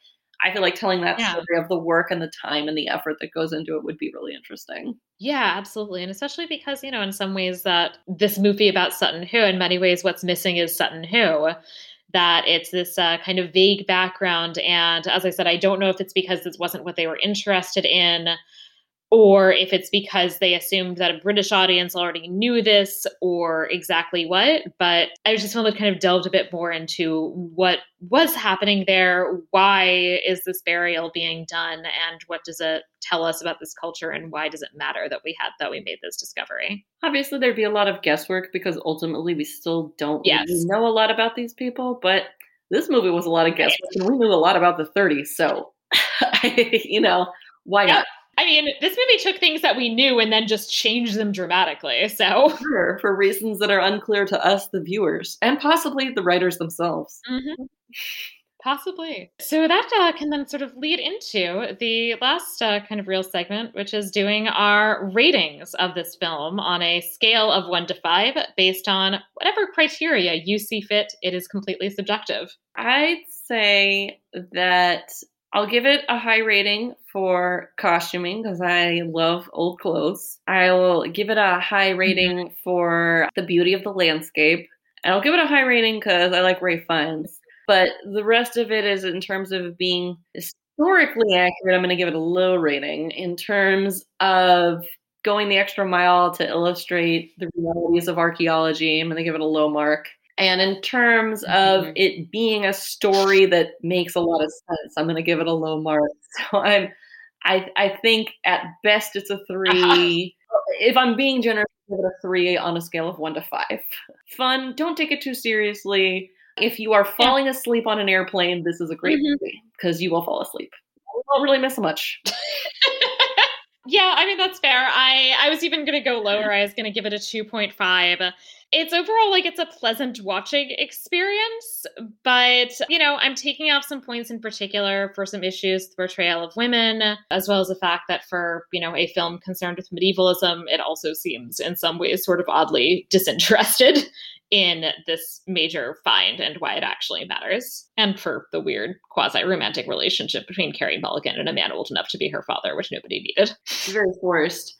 S2: I feel like telling that yeah. story of the work and the time and the effort that goes into it would be really interesting.
S1: Yeah, absolutely. And especially because, you know, in some ways that this movie about Sutton Hoo, in many ways, what's missing is Sutton Hoo. That it's this uh, kind of vague background. And as I said, I don't know if it's because this wasn't what they were interested in or if it's because they assumed that a British audience already knew this or exactly what. But I just wanted to kind of delved a bit more into what was happening there. Why is this burial being done? And what does it tell us about this culture? And why does it matter that we had that we made this discovery?
S2: Obviously, there'd be a lot of guesswork because ultimately we still don't yes. really know a lot about these people. But this movie was a lot of guesswork, and we knew a lot about the 30s. So, you know, why not?
S1: I mean, this movie took things that we knew and then just changed them dramatically. So,
S2: sure, for reasons that are unclear to us, the viewers, and possibly the writers themselves.
S1: Mm-hmm. Possibly. So that uh, can then sort of lead into the last uh, kind of real segment, which is doing our ratings of this film on a scale of one to five based on whatever criteria you see fit. It is completely subjective.
S2: I'd say that I'll give it a high rating for costuming because I love old clothes. I will give it a high mm-hmm. rating mm-hmm. for the beauty of the landscape. And I'll give it a high rating because I like Ralph Fiennes. But the rest of it is in terms of being historically accurate, I'm going to give it a low rating. In terms of going the extra mile to illustrate the realities of archaeology, I'm going to give it a low mark. And in terms of mm-hmm. it being a story that makes a lot of sense, I'm going to give it a low mark. So I'm, I, I think at best it's a three. if I'm being generous, give it a three on a scale of one to five. Fun. Don't take it too seriously. If you are falling yeah. asleep on an airplane, this is a great mm-hmm. movie because you will fall asleep. You won't really miss much.
S1: yeah, I mean that's fair. I I was even going to go lower. I was going to give it a 2.5 it's overall like it's a pleasant watching experience, but you know, I'm taking off some points in particular for some issues, the portrayal of women, as well as the fact that for, you know, a film concerned with medievalism, it also seems in some ways sort of oddly disinterested in this major find and why it actually matters. And for the weird quasi romantic relationship between Carey Mulligan and a man old enough to be her father, which nobody needed.
S2: Very forced.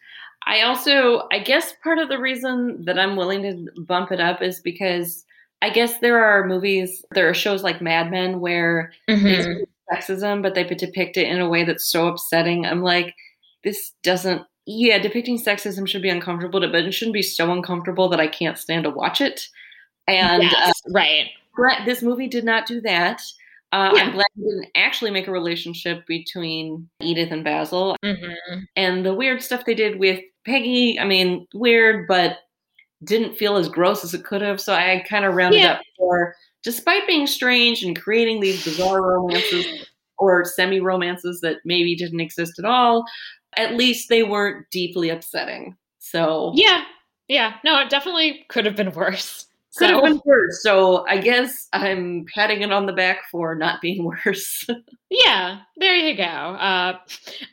S2: I also, I guess part of the reason that I'm willing to bump it up is because I guess there are movies, there are shows like Mad Men where mm-hmm. sexism, but they depict it in a way that's so upsetting. I'm like, this doesn't, yeah, depicting sexism should be uncomfortable, but it shouldn't be so uncomfortable that I can't stand to watch it. And
S1: yes, uh, right.
S2: This movie did not do that. Uh, yeah. I'm glad he didn't actually make a relationship between Edith and Basil. Mm-hmm. And the weird stuff they did with Peggy, I mean, weird, but didn't feel as gross as it could have. So I kind of rounded yeah. up for, despite being strange and creating these bizarre romances or semi romances that maybe didn't exist at all, at least they weren't deeply upsetting. So,
S1: yeah, yeah, no, it definitely could have been worse.
S2: Could have been worse. So I guess I'm patting it on the back for not being worse.
S1: Yeah, there you go. Uh,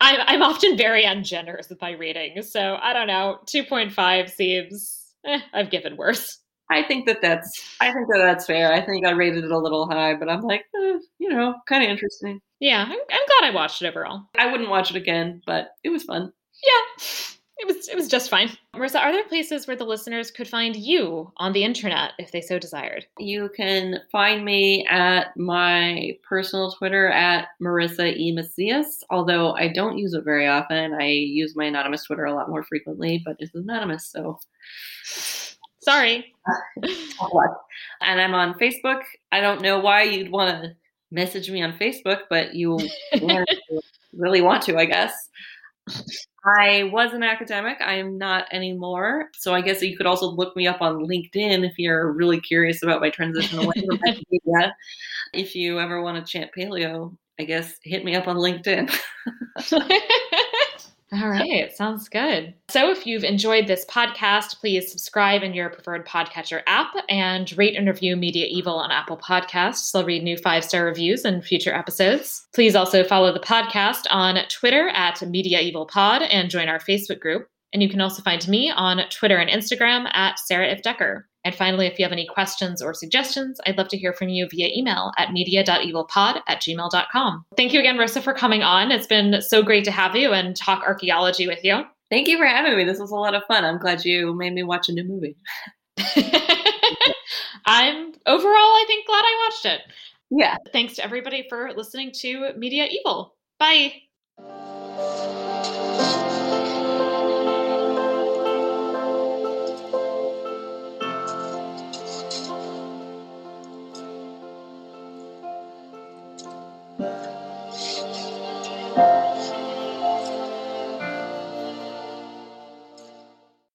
S1: I'm, I'm often very ungenerous with my ratings. So I don't know. 2.5 seems, eh, I've given worse.
S2: I think that that's I think that that's fair. I think I rated it a little high, but I'm like, eh, you know, kind of interesting.
S1: Yeah, I'm, I'm glad I watched it overall.
S2: I wouldn't watch it again, but it was fun.
S1: Yeah it was it was just fine. Marissa, are there places where the listeners could find you on the internet if they so desired?
S2: You can find me at my personal Twitter at Marissa E. Macias, although I don't use it very often. I use my anonymous Twitter a lot more frequently, but it's anonymous, so
S1: sorry.
S2: and I'm on Facebook. I don't know why you'd want to message me on Facebook, but you really want to, I guess. I was an academic. I am not anymore. So I guess you could also look me up on LinkedIn if you're really curious about my transition away from academia. If you ever want to chant paleo, I guess hit me up on LinkedIn.
S1: All right, it sounds good. So, if you've enjoyed this podcast, please subscribe in your preferred podcatcher app and rate and review Media Evil on Apple Podcasts. I'll read new five star reviews in future episodes. Please also follow the podcast on Twitter at Media Evil Pod and join our Facebook group. And you can also find me on Twitter and Instagram at Sarah Ifft Decker. And finally, if you have any questions or suggestions, I'd love to hear from you via email at media.evilpod at gmail.com. Thank you again, Rissa, for coming on. It's been so great to have you and talk archaeology with you.
S2: Thank you for having me. This was a lot of fun. I'm glad you made me watch a new movie.
S1: I'm overall, I think, glad I watched it.
S2: Yeah.
S1: Thanks to everybody for listening to Media Evil. Bye.